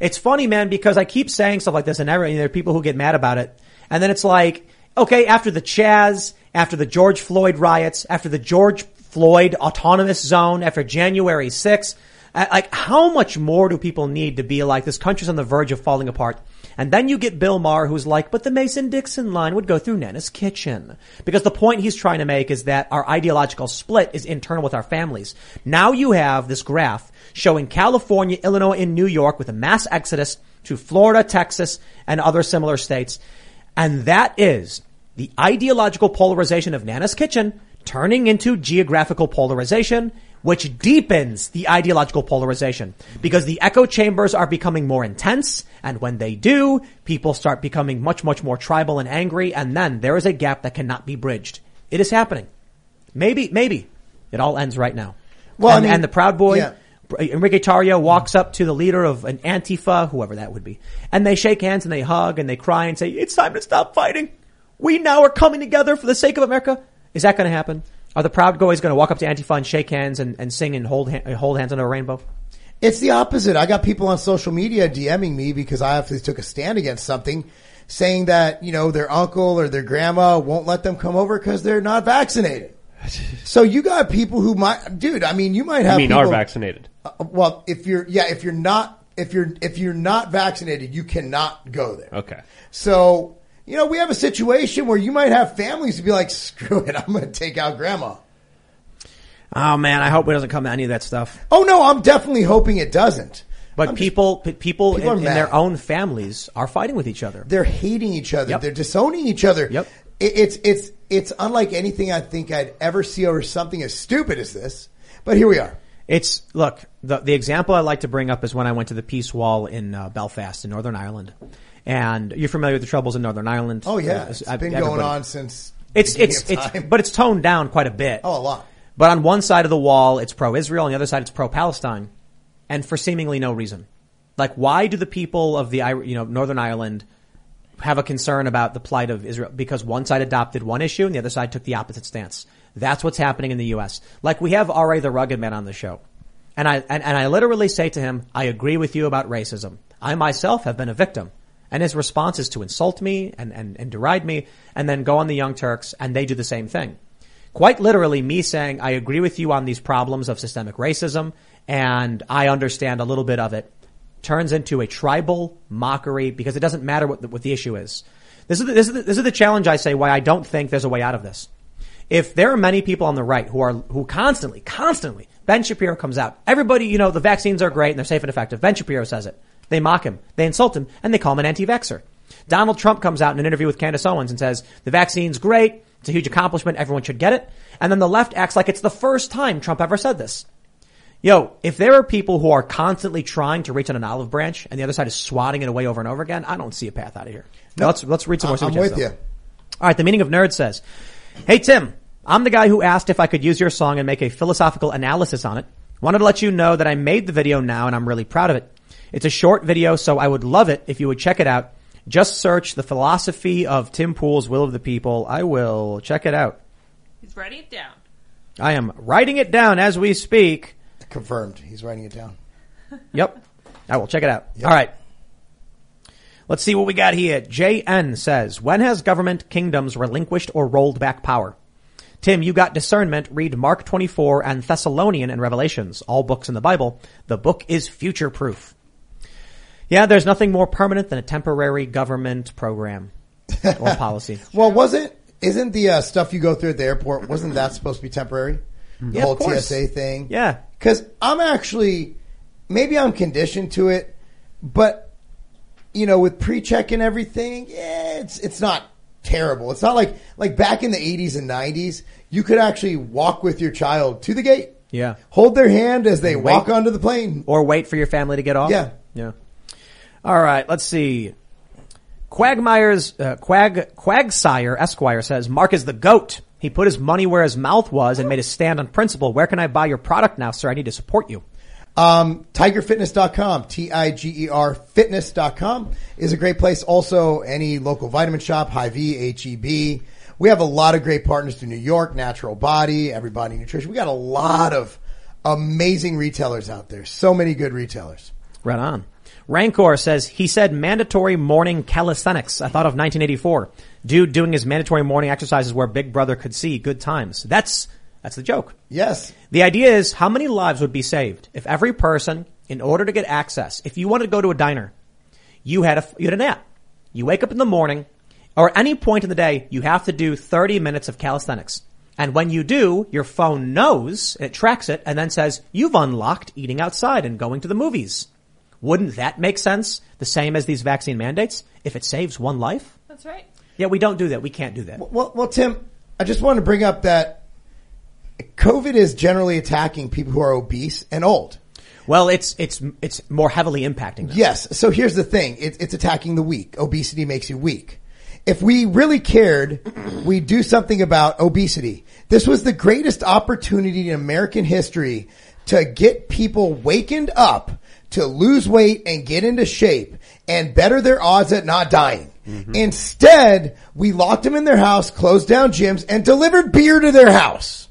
It's funny, man, because I keep saying stuff like this and every, there are people who get mad about it. And then it's like, okay, after the Chaz, after the George Floyd riots, after the George Floyd autonomous zone, after January 6th, uh, like how much more do people need to be like this country's on the verge of falling apart? And then you get Bill Maher who's like, but the Mason-Dixon line would go through Nana's kitchen. Because the point he's trying to make is that our ideological split is internal with our families. Now you have this graph showing California, Illinois, and New York with a mass exodus to Florida, Texas, and other similar states. And that is the ideological polarization of Nana's kitchen turning into geographical polarization, which deepens the ideological polarization because the echo chambers are becoming more intense. And when they do, people start becoming much, much more tribal and angry. And then there is a gap that cannot be bridged. It is happening. Maybe, maybe it all ends right now. Well, I and, mean- and the Proud Boy, yeah. Enrique Tarrio walks up to the leader of an Antifa, whoever that would be, and they shake hands and they hug and they cry and say, it's time to stop fighting. We now are coming together for the sake of America. Is that going to happen? Are the Proud Boys going to walk up to Antifa and shake hands and, and sing and hold, ha- hold hands under a rainbow? It's the opposite. I got people on social media DMing me because I obviously took a stand against something, saying that you know their uncle or their grandma won't let them come over because they're not vaccinated. So you got people who might, dude. I mean, you might have. I mean, people, are vaccinated. Uh, well, if you're, yeah, if you're not, if you're, if you're not vaccinated, you cannot go there. Okay. So you know, we have a situation where you might have families to be like, screw it, I'm going to take out grandma. Oh man, I hope it doesn't come to any of that stuff. Oh no, I'm definitely hoping it doesn't. But people, p- people, People in, in their own families are fighting with each other. They're hating each other. Yep. They're disowning each other. Yep. It, it's it's it's unlike anything I think I'd ever see over something as stupid as this. But here we are. It's look the the example I like to bring up is when I went to the Peace Wall in uh, Belfast in Northern Ireland, and you're familiar with the troubles in Northern Ireland. Oh yeah, Uh, it's I- been going on since It's it's it's but it's toned down quite a bit. oh a lot. But on one side of the wall, it's pro-Israel, on the other side, it's pro-Palestine, and for seemingly no reason. Like, why do the people of the you know Northern Ireland have a concern about the plight of Israel? Because one side adopted one issue and the other side took the opposite stance. That's what's happening in the U.S. Like we have R.A. the Rugged Man on the show, and I and, and I literally say to him, I agree with you about racism. I myself have been a victim. And his response is to insult me and, and, and deride me and then go on the Young Turks and they do the same thing quite literally me saying I agree with you on these problems of systemic racism and I understand a little bit of it turns into a tribal mockery because it doesn't matter what the, what the issue is. This is the, this is the, this is the challenge I say why I don't think there's a way out of this. If there are many people on the right who are who constantly constantly Ben Shapiro comes out everybody you know the vaccines are great and they're safe and effective Ben Shapiro says it they mock him they insult him and they call him an anti-vaxxer Donald Trump comes out in an interview with Candace Owens and says the vaccine's great it's a huge accomplishment everyone should get it and then the left acts like it's the first time Trump ever said this Yo, if there are people who are constantly trying to reach on an olive branch and the other side is swatting it away over and over again, I don't see a path out of here. Now, let's let's read some more. I'm with though. you. All right, the meaning of nerd says, "Hey Tim, I'm the guy who asked if I could use your song and make a philosophical analysis on it. Wanted to let you know that I made the video now and I'm really proud of it. It's a short video, so I would love it if you would check it out. Just search the philosophy of Tim Pool's Will of the People. I will check it out. He's writing it down. I am writing it down as we speak. Confirmed. He's writing it down. Yep. I will check it out. All right. Let's see what we got here. JN says, when has government kingdoms relinquished or rolled back power? Tim, you got discernment. Read Mark 24 and Thessalonian and Revelations, all books in the Bible. The book is future proof. Yeah, there's nothing more permanent than a temporary government program or policy. Well, wasn't isn't the uh, stuff you go through at the airport wasn't that supposed to be temporary? The Yeah, whole. TSA thing. Yeah. Because I'm actually maybe I'm conditioned to it, but you know, with pre-check and everything, yeah, it's it's not terrible. It's not like like back in the 80s and 90s, you could actually walk with your child to the gate, Yeah. hold their hand as they Wait. walk onto the plane. Or wait for your family to get off? Yeah. Yeah. All right, let's see. Quagmire's, uh, Quag, Quagsire Esquire says, Marc is the goat. He put his money where his mouth was and made a stand on principle. Where can I buy your product now, sir? I need to support you. Um, tigerfitness.com, T-I-G-E-R fitness.com is a great place. Also, any local Vitamin Shoppe, Hy-Vee, H-E-B. We have a lot of great partners through New York, Natural Body, Everybody Nutrition. We got a lot of amazing retailers out there. So many good retailers. Right on. Rancor says, he said mandatory morning calisthenics. I thought of 1984. Dude doing his mandatory morning exercises where Big Brother could see good times. That's, that's the joke. Yes. The idea is how many lives would be saved if every person, in order to get access, if you wanted to go to a diner, you had a, you had an app. You wake up in the morning or any point in the day, you have to do 30 minutes of calisthenics. And when you do, your phone knows, it tracks it, and then says, you've unlocked eating outside and going to the movies. Wouldn't that make sense? The same as these vaccine mandates? If it saves one life? That's right. Yeah, we don't do that. We can't do that. Well, well, Tim, I just want to bring up that COVID is generally attacking people who are obese and old. Well, it's, it's, it's more heavily impacting them. Yes. So here's the thing. It, it's attacking the weak. Obesity makes you weak. If we really cared, we'd do something about obesity. This was the greatest opportunity in American history to get people wakened up to lose weight and get into shape and better their odds at not dying. Mm-hmm. Instead, we locked them in their house, closed down gyms and delivered beer to their house.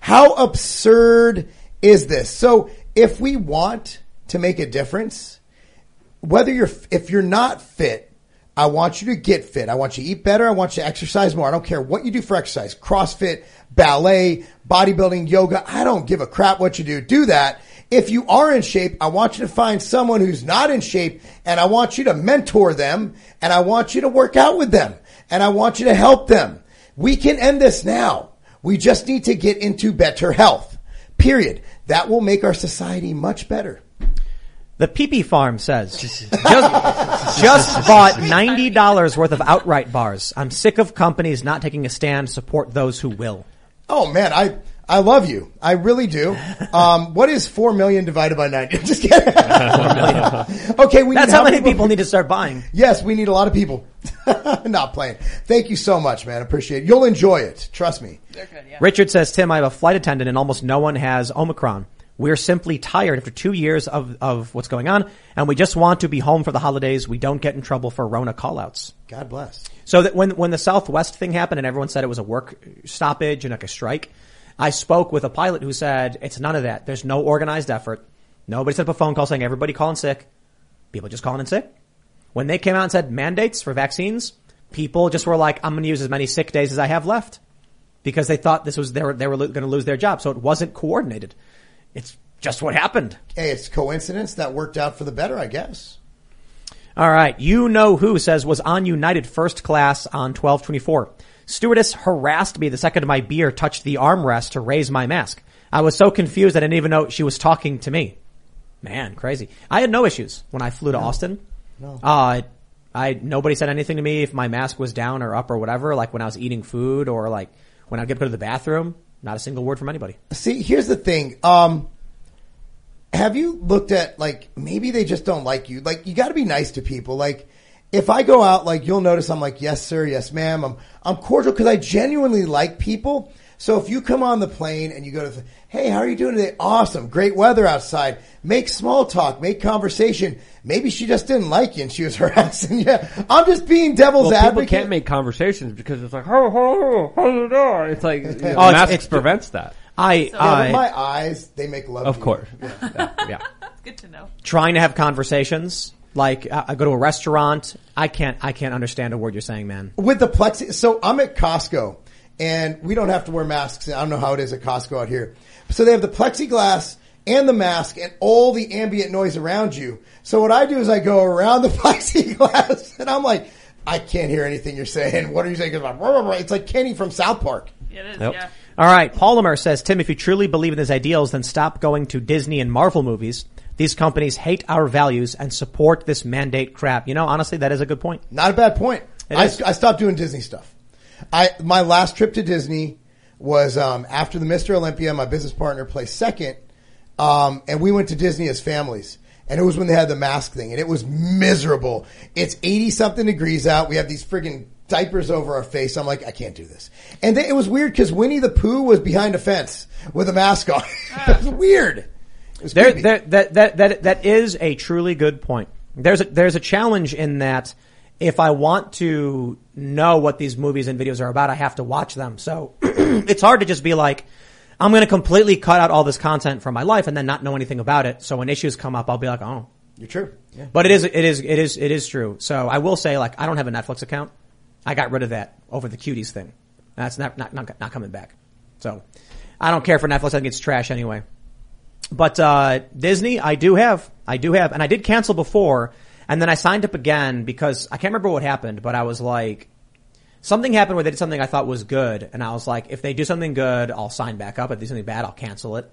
How absurd is this? So if we want to make a difference, whether you're, if you're not fit, I want you to get fit. I want you to eat better. I want you to exercise more. I don't care what you do for exercise. CrossFit, ballet, bodybuilding, yoga. I don't give a crap what you do. Do that. If you are in shape, I want you to find someone who's not in shape and I want you to mentor them and I want you to work out with them and I want you to help them. We can end this now. We just need to get into better health. Period. That will make our society much better. The Pee Farm says, just, just bought $90 worth of outright bars. I'm sick of companies not taking a stand. Support those who will. Oh man, I, I love you. I really do. Um, what is four million divided by ninety? Just kidding. okay, we That's need how many people need to start buying. Yes, we need a lot of people. Not playing. Thank you so much, man. Appreciate it. You'll enjoy it. Trust me. Good, yeah. Richard says, Tim, I have a flight attendant and almost no one has Omicron. We're simply tired after two years of, of what's going on and we just want to be home for the holidays. We don't get in trouble for Rona callouts. God bless. So that when, when the Southwest thing happened and everyone said it was a work stoppage and like a strike, I spoke with a pilot who said it's none of that. There's no organized effort. Nobody set up a phone call saying everybody calling sick. People just calling in sick. When they came out and said mandates for vaccines, people just were like, I'm going to use as many sick days as I have left because they thought this was, they were, they were going to lose their job. So it wasn't coordinated. It's just what happened. Hey, it's coincidence that worked out for the better, I guess. All right. You know who says was on United first class on 1224. Stewardess harassed me the second my beer touched the armrest to raise my mask. I was so confused I didn't even know she was talking to me. Man, crazy. I had no issues when I flew to Austin. No. Uh, I, nobody said anything to me if my mask was down or up or whatever, like when I was eating food or like when I'd get to go to the bathroom. Not a single word from anybody. See, here's the thing. Um, have you looked at like maybe they just don't like you? Like you got to be nice to people. Like if I go out, like you'll notice I'm like yes sir, yes ma'am. I'm I'm cordial because I genuinely like people. So if you come on the plane and you go to, the, hey, how are you doing today? Awesome, great weather outside. Make small talk, make conversation. Maybe she just didn't like you and she was harassing you. I'm just being devil's well, people can't make conversations because it's like, oh, oh, oh, oh, it's like, you know, Oh, it's- masks it's- prevents that. I, Yeah, I, but my eyes, they make love. Of to you. course. yeah. Good to know. trying to have conversations. Like I I go to a restaurant, I can't, I can't understand a word you're saying, man. with the plexi. So I'm at Costco, and we don't have to wear masks. I don't know how it is at Costco out here. So they have the plexiglass and the mask and all the ambient noise around you. So what I do is I go around the plexiglass, and I'm like, I can't hear anything you're saying. What are you saying? It's like. It's Kenny from South Park. It is, Yep. yeah. All right. Polymer says, Tim, if you truly believe in these ideals, then stop going to Disney and Marvel movies. These companies hate our values and support this mandate crap. You know, honestly, that is a good point. Not a bad point. I. I stopped doing Disney stuff. I my last trip to Disney was um, after the Mr. Olympia. My business partner placed second, um, and we went to Disney as families. And it was when they had the mask thing, and it was miserable. It's eighty something degrees out. We have these friggin' diapers over our face. I'm like, I can't do this. And then it was weird because Winnie the Pooh was behind a fence with a mask on. it was weird. It There, there, that, that, that, that is a truly good point. There's a, there's a challenge in that if I want to know what these movies and videos are about, I have to watch them. So it's hard to just be like, I'm going to completely cut out all this content from my life and then not know anything about it. So when issues come up, I'll be like, oh. You're true. Yeah. But it is, it is, it is, it is true. So I will say, like, I don't have a Netflix account. I got rid of that over the cuties thing. That's not, not, not, not coming back. So I don't care for Netflix. I think it's trash anyway. But uh, Disney, I do have, I do have, and I did cancel before, and then I signed up again because I can't remember what happened, but I was like, something happened where they did something I thought was good, and I was like, if they do something good, I'll sign back up. If they do something bad, I'll cancel it.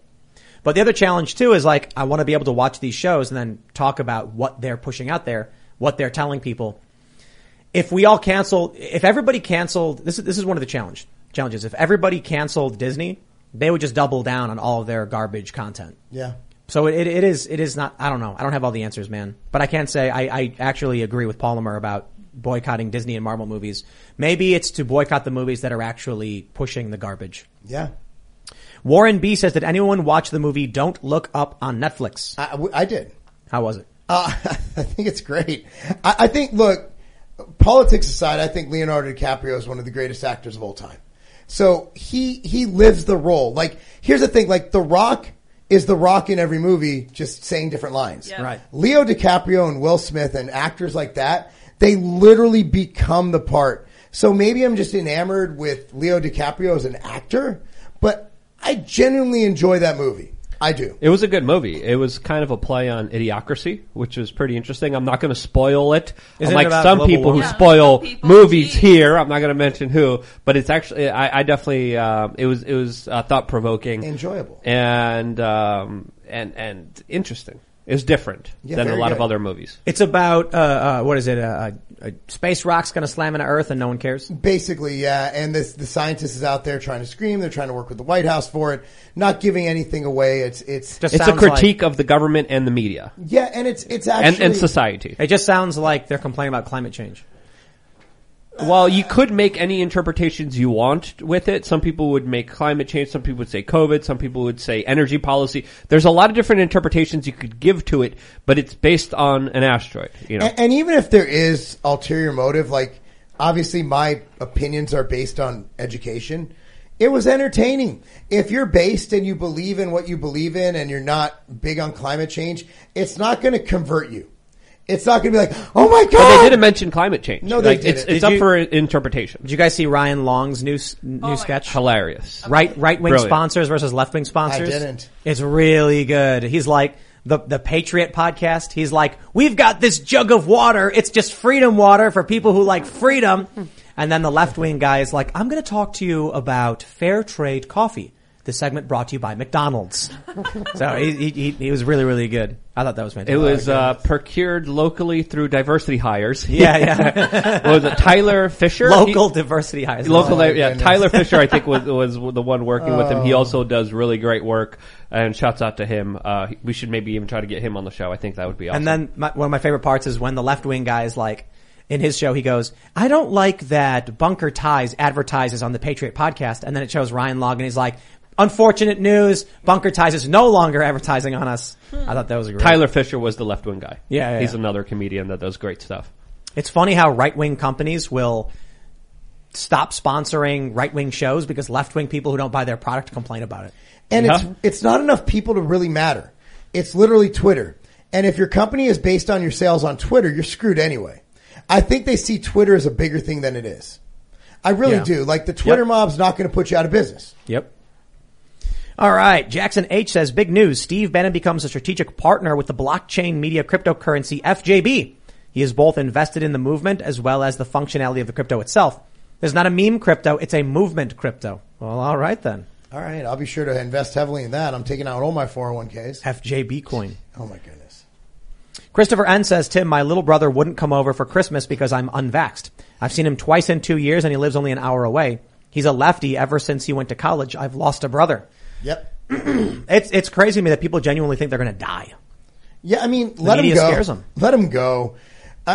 But the other challenge too is like, I want to be able to watch these shows and then talk about what they're pushing out there, what they're telling people. If we all cancel, if everybody canceled, this is, this is one of the challenge, challenges. If everybody canceled Disney, they would just double down on all of their garbage content. Yeah. So it, it is, it is not, I don't know. I don't have all the answers, man. But I can say I, I actually agree with Polymer about boycotting Disney and Marvel movies. Maybe it's to boycott the movies that are actually pushing the garbage. Yeah. Warren B says, did anyone watch the movie Don't Look Up on Netflix? I, I did. How was it? Uh, I think it's great. I, I think, look, politics aside, I think Leonardo DiCaprio is one of the greatest actors of all time. So he, he lives the role. Like, here's the thing, like, The Rock is The Rock in every movie, just saying different lines. Yeah. Right. Leo DiCaprio and Will Smith and actors like that, they literally become the part. So maybe I'm just enamored with Leo DiCaprio as an actor, but I genuinely enjoy that movie. I do. It was a good movie. It was kind of a play on idiocracy, which was pretty interesting. I'm not going to spoil it. Isn't it Unlike about some global people who warming? spoil movies here, I'm not going to mention who, but it's actually, I, I definitely, uh, it was, it was uh, thought provoking, enjoyable, and um, and and interesting. It was different Yeah, than a very lot of other movies. It's about, uh, uh, what is it? Uh, a, a space rock's gonna slam into Earth and no one cares? Basically, yeah. And this, the scientist is out there trying to scream. They're trying to work with the White House for it. Not giving anything away. It's, it's, it's a critique of the government and the media yeah, and it's, it's and, actually, and society. It just sounds like they're complaining about climate change. Well, you could make any interpretations you want with it. Some people would make climate change. Some people would say COVID. Some people would say energy policy. There's a lot of different interpretations you could give to it, but it's based on an asteroid. You know, And, and even if there is ulterior motive, like obviously my opinions are based on education. It was entertaining. If you're based and you believe in what you believe in and you're not big on climate change, it's not going to convert you. It's not going to be like, oh my god. but they didn't mention climate change. No, they Like, It's, didn't. it's Did up you- for interpretation. Did you guys see Ryan Long's new s- new oh, sketch? Hilarious. Right, right wing Brilliant. sponsors versus left wing sponsors. I didn't. It's really good. He's like the the Patriot podcast. He's like, we've got this jug of water. It's just freedom water for people who like freedom. And then the left wing guy is like, I'm going to talk to you about fair trade coffee. This segment brought to you by McDonald's. so he, he, he, he was really, really good. I thought that was fantastic. It was uh, procured locally through diversity hires. Yeah, yeah. What was it Tyler Fischer? Local diversity hires. Local, Oh, yeah. goodness. Tyler Fischer, I think, was was the one working with him. He Oh. also does really great work, and shouts out to him. Uh, we should maybe even try to get him on the show. I think that would be awesome. And then my, one of my favorite parts is when the left wing guy is like, in his show, he goes, I don't like that Bunker Ties advertises on the Patriot podcast. And then it shows Ryan Long and he's like, unfortunate news, Bunker Ties is no longer advertising on us. I thought that was a great. Tyler Fischer was the left wing guy. Yeah, yeah, he's yeah. another comedian that does great stuff. It's funny how right wing companies will stop sponsoring right wing shows because left wing people who don't buy their product complain about it. And Yeah. it's it's not enough people to really matter. It's literally Twitter. And if your company is based on your sales on Twitter, you're screwed anyway. I think they see Twitter as a bigger thing than it is. I really Yeah. do. Like the Twitter Yep. mob's not going to put you out of business. Yep. All right. Jackson H says big news. Steve Bannon becomes a strategic partner with the blockchain media cryptocurrency FJB. He is both invested in the movement as well as the functionality of the crypto itself. There's not a meme crypto. It's a movement crypto. Well, all right then. All right, I'll be sure to invest heavily in that. I'm taking out all my 401ks. FJB coin. Oh my goodness. Christopher N says, Tim, my little brother wouldn't come over for Christmas because I'm unvaxxed. I've seen him twice in two years and he lives only an hour away. He's a lefty ever since he went to college. I've lost a brother. Yep. It's, it's crazy to me that people genuinely think they're going to die. Yeah, I mean, The let him go. Let him go.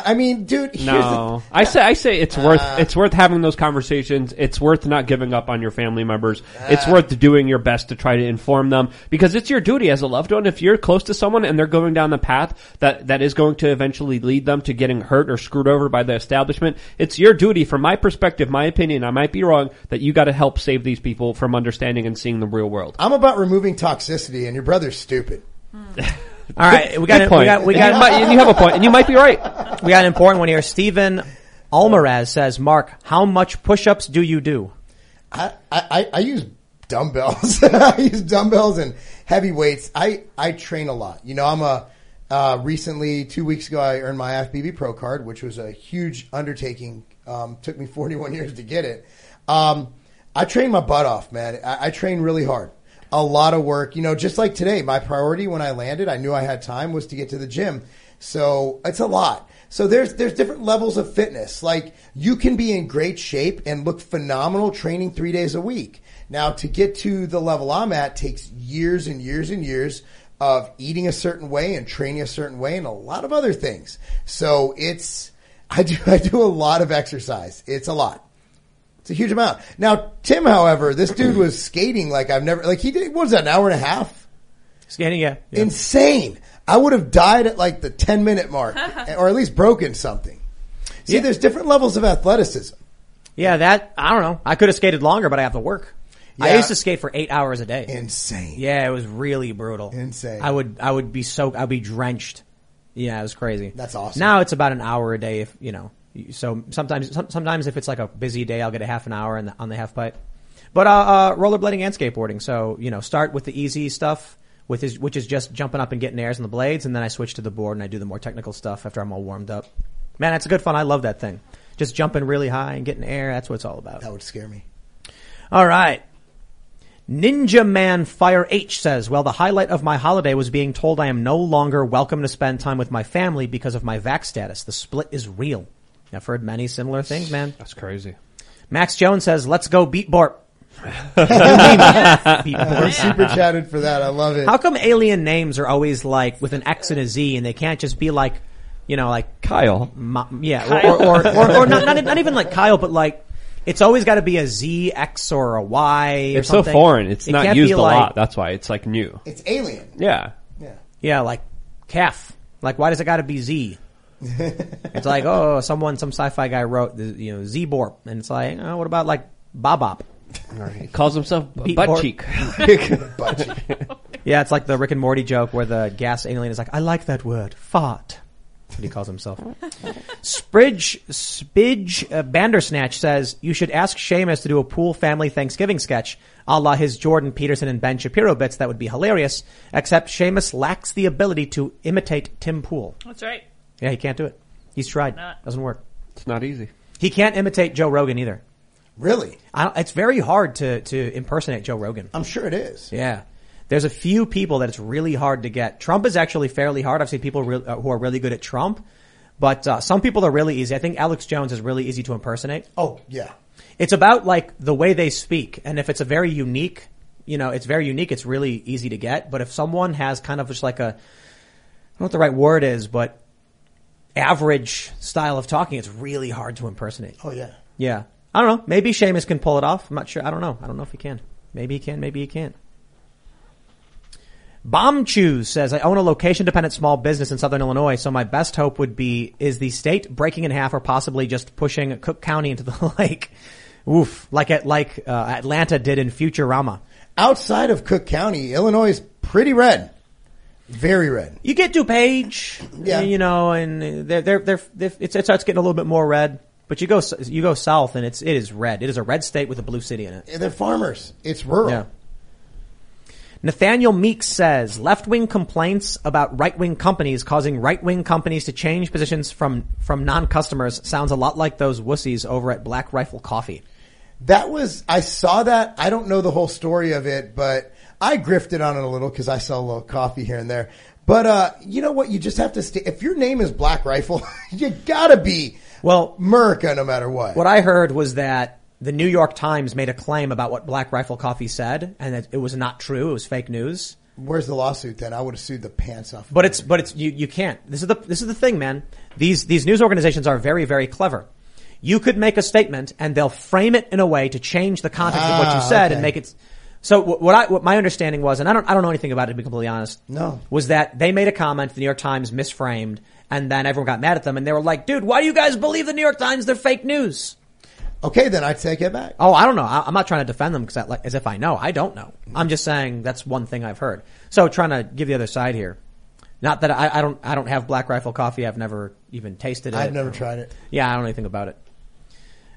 I mean, dude, here's No, the, I say I say it's worth Uh, it's worth having those conversations. It's worth not giving up on your family members. it's Uh. worth doing your best to try to inform them because it's your duty as a loved one. If you're close to someone and they're going down the path that that is going to eventually lead them to getting hurt or screwed over by the establishment, it's your duty. From my perspective, my opinion, I might be wrong, that you got to help save these people from understanding and seeing the real world. I'm about removing toxicity, and your brother's stupid. All right, we got Good it. We point. got. We got. you might- you have a point, and you might be right. We got an important one here. Stephen Almaraz says, "Marc, how much push-ups do you do?" I, I, I use dumbbells. I use dumbbells and heavy weights. I, I train a lot. You know, I'm a, uh, recently, two weeks ago, I earned my IFBB Pro card, which was a huge undertaking. Um, took me 41 years to get it. Um, I train my butt off, man. I, I train really hard. A lot of work. You know, just like today, my priority when I landed, I knew I had time was to get to the gym. So it's a lot. So there's there's different levels of fitness. Like you can be in great shape and look phenomenal training three days a week. Now to get to the level I'm at takes years and years and years of eating a certain way and training a certain way and a lot of other things. So it's I do I do a lot of exercise. It's a lot. It's a huge amount. Now Tim, however, this dude was skating like I've never like he did what was that an hour and a half? Skating, yeah. yeah. Insane. I would have died at like the 10 minute mark or at least broken something. See, Yeah. there's different levels of athleticism. Yeah, that I don't know. I could have skated longer, but I have to work. I used to skate for eight hours a day. Insane. Yeah, it was really brutal. Insane. I would I would be so I'd be drenched. Yeah, it was crazy. That's awesome. Now it's about an hour a day. If you know, so sometimes sometimes if it's like a busy day, I'll get a half an hour the, on the half pipe. But uh, uh, rollerblading and skateboarding. So you know, start with the easy stuff. with his, which is just jumping up and getting airs on the blades, and then I switch to the board and I do the more technical stuff after I'm all warmed up. Man, that's good fun. I love that thing. Just jumping really high and getting air. That's what it's all about. That would scare me. All right. Ninja Man Fire H says, well, the highlight of my holiday was being told I am no longer welcome to spend time with my family because of my vax status. The split is real. I've heard many similar things, man. That's crazy. Max Jones says, let's go beat Borp. We're super chatted for that. I love it. How come alien names are always like with an X and a Z and they can't just be like, you know, like Kyle? Ma- yeah, or, or, or, or, or not, not, not even like Kyle, but like, it's always got to be a Z, X, or a Y. Or It's so foreign. It's It not used a like- lot. That's why it's like new. It's alien. Yeah. Yeah. Yeah, like calf. Like, why does it got to be Z? it's like, oh, someone, some sci-fi guy wrote, the, you know, Z Borp, and it's like, oh, what about like Bobop? He calls himself Beat butt Borp. cheek. Butt cheek. Yeah, it's like the Rick and Morty joke where the gas alien is like, I like that word, fart. That's what he calls himself. Spridge, Spidge uh, Bandersnatch says, you should ask Seamus to do a pool family Thanksgiving sketch, a la his Jordan Peterson and Ben Shapiro bits. That would be hilarious, except Seamus lacks the ability to imitate Tim Pool. That's right. Yeah, he can't do it. He's tried. Not. Doesn't work. It's not easy. He can't imitate Joe Rogan either. Really? I don't, it's very hard to, to impersonate Joe Rogan. I'm sure it is. Yeah. There's a few people that it's really hard to get. Trump is actually fairly hard. I've seen people re- uh, who are really good at Trump, but uh, some people are really easy. I think Alex Jones is really easy to impersonate. Oh, yeah. It's about like the way they speak, and if it's a very unique, you know, it's very unique. It's really easy to get. But if someone has kind of just like a, I don't know what the right word is, but average style of talking, it's really hard to impersonate. Oh, yeah. Yeah. I don't know. Maybe Seamus can pull it off. I'm not sure. I don't know. I don't know if he can. Maybe he can. Maybe he can't. Bomb Chews says, I own a location dependent small business in Southern Illinois, so my best hope would be, is the state breaking in half or possibly just pushing Cook County into the lake. Oof. Like at, like, uh, Atlanta did in Futurama. Outside of Cook County, Illinois is pretty red. Very red. You get DuPage, Yeah. you know, and they're, they're, they're, it's, it starts getting a little bit more red. But you go, you go south and it's, it is red. It is a red state with a blue city in it. They're farmers. It's rural. Yeah. Nathaniel Meeks says left-wing complaints about right-wing companies causing right-wing companies to change positions from from non-customers sounds a lot like those wussies over at Black Rifle Coffee. That was, I saw that. I don't know the whole story of it, but I grifted on it a little because I sell a little coffee here and there. But, uh, you know what? You just have to stay. If your name is Black Rifle, you gotta be, well, America no matter what. What I heard was that the New York Times made a claim about what Black Rifle Coffee said, and that it was not true. It was fake news. Where's the lawsuit then? I would have sued the pants off. But it's but it's you you can't. This is the this is the thing, man. These these news organizations are very very clever. You could make a statement and they'll frame it in a way to change the context of what you Ah, said okay. and make it. So what what I what my understanding was, and I don't I don't know anything about it to be completely honest. No. was that they made a comment the New York Times misframed, and then everyone got mad at them, and they were like, "Dude, why do you guys believe the New York Times? They're fake news." Okay, then I take it back. Oh, I don't know. I, I'm not trying to defend them because like, as if I know. I don't know. I'm just saying that's one thing I've heard. So trying to give the other side here. Not that I, I don't I don't have Black Rifle coffee. I've never even tasted it. I've never tried it. Yeah, I don't know anything about it.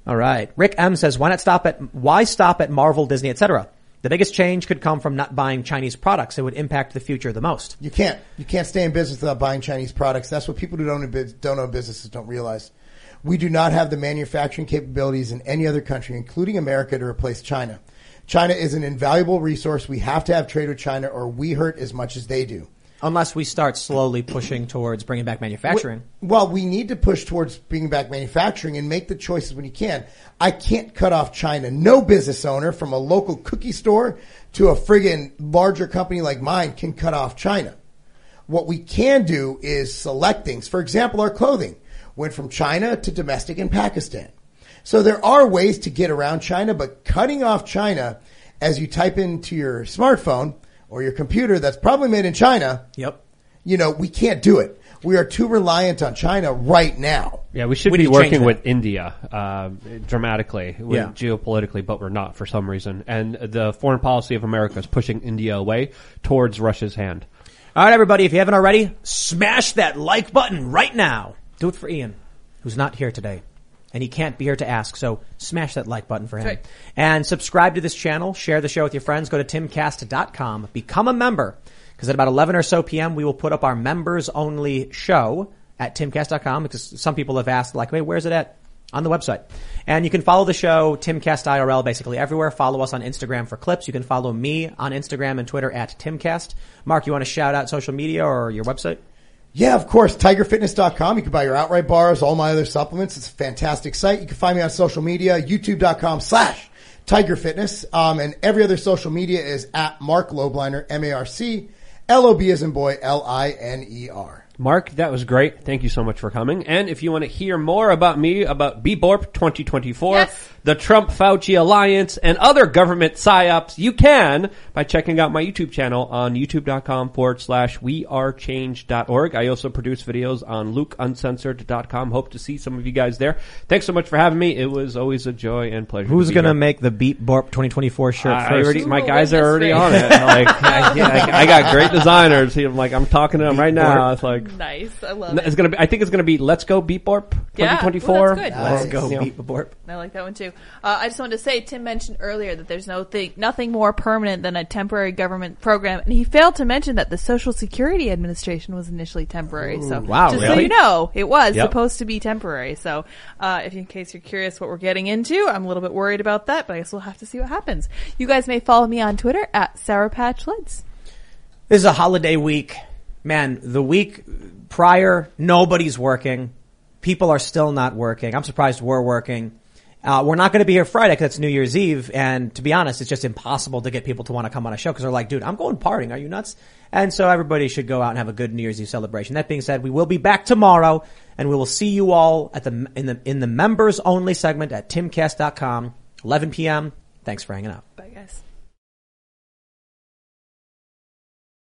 All right. Rick M says, why not stop at, why stop at Marvel, Disney, etc.? The biggest change could come from not buying Chinese products. It would impact the future the most. You can't. You can't stay in business without buying Chinese products. That's what people who don't don't own businesses don't realize. We do not have the manufacturing capabilities in any other country, including America, to replace China. China is an invaluable resource. We have to have trade with China or we hurt as much as they do. Unless we start slowly pushing towards bringing back manufacturing. Well, we need to push towards bringing back manufacturing and make the choices when you can. I can't cut off China. No business owner from a local cookie store to a friggin' larger company like mine can cut off China. What we can do is select things. For example, our clothing went from China to domestic in Pakistan. So there are ways to get around China, but cutting off China as you type into your smartphone or your computer that's probably made in China. Yep. You know, we can't do it. We are too reliant on China right now. Yeah, we should We be need to change working with India uh, dramatically, with Yeah. geopolitically, but we're not for some reason. And the foreign policy of America is pushing India away towards Russia's hand. All right, everybody, if you haven't already, smash that like button right now. Do it for Ian, who's not here today. And he can't be here to ask, so smash that like button for him. Right. And subscribe to this channel, share the show with your friends, go to timcast.com, become a member. Because at about 11 or so p.m., we will put up our members only show at timcast.com because some people have asked like, wait, where's it at? On the website. And you can follow the show, Timcast IRL, basically everywhere. Follow us on Instagram for clips. You can follow me on Instagram and Twitter at Timcast. Marc, you want to shout out social media or your website? Yeah, of course. TigerFitness.com. You can buy your outright bars, all my other supplements. It's a fantastic site. You can find me on social media, YouTube.com slash Tiger Fitness. Um, and every other social media is at Marc Lobliner, M-A-R-C, L-O-B as in boy, L-I-N-E-R. Marc, that was great. Thank you so much for coming. And if you want to hear more about me, about BBORP 2024, the Trump Fauci Alliance, and other government psyops, you can by checking out my YouTube channel on youtube.com forward slash wearechange.org. I also produce videos on lukeuncensored.com. Hope to see some of you guys there. Thanks so much for having me. It was always a joy and pleasure. Who's to going to make the Beat Borp 2024 shirt I first? already, my guys are already on it. Like, I, I- I got great designers. I'm like, I'm talking to them right now. It's like, Nice. I love No, it. It's gonna be. I think it's gonna be Let's Go Beat Borp Yeah, 2024. that's good. Let's go You know. Beat Borp. I like that one too. Uh, I just wanted to say, Tim mentioned earlier that there's no thing, nothing more permanent than a temporary government program, and he failed to mention that the Social Security Administration was initially temporary. so, wow, just so really? you know, it was Yep. supposed to be temporary. So, uh, if in case you're curious what we're getting into, I'm a little bit worried about that, but I guess we'll have to see what happens. You guys may follow me on Twitter at Sour Patch Lids. This is a holiday week. Man, the week prior, nobody's working. People are still not working. I'm surprised we're working. Uh, we're not going to be here Friday because it's New Year's Eve, and to be honest, it's just impossible to get people to want to come on a show because they're like, "Dude, I'm going partying. Are you nuts?" And so everybody should go out and have a good New Year's Eve celebration. That being said, we will be back tomorrow, and we will see you all at the in the in the members only segment at timcast.com, 11 p.m. Thanks for hanging out. Bye, guys.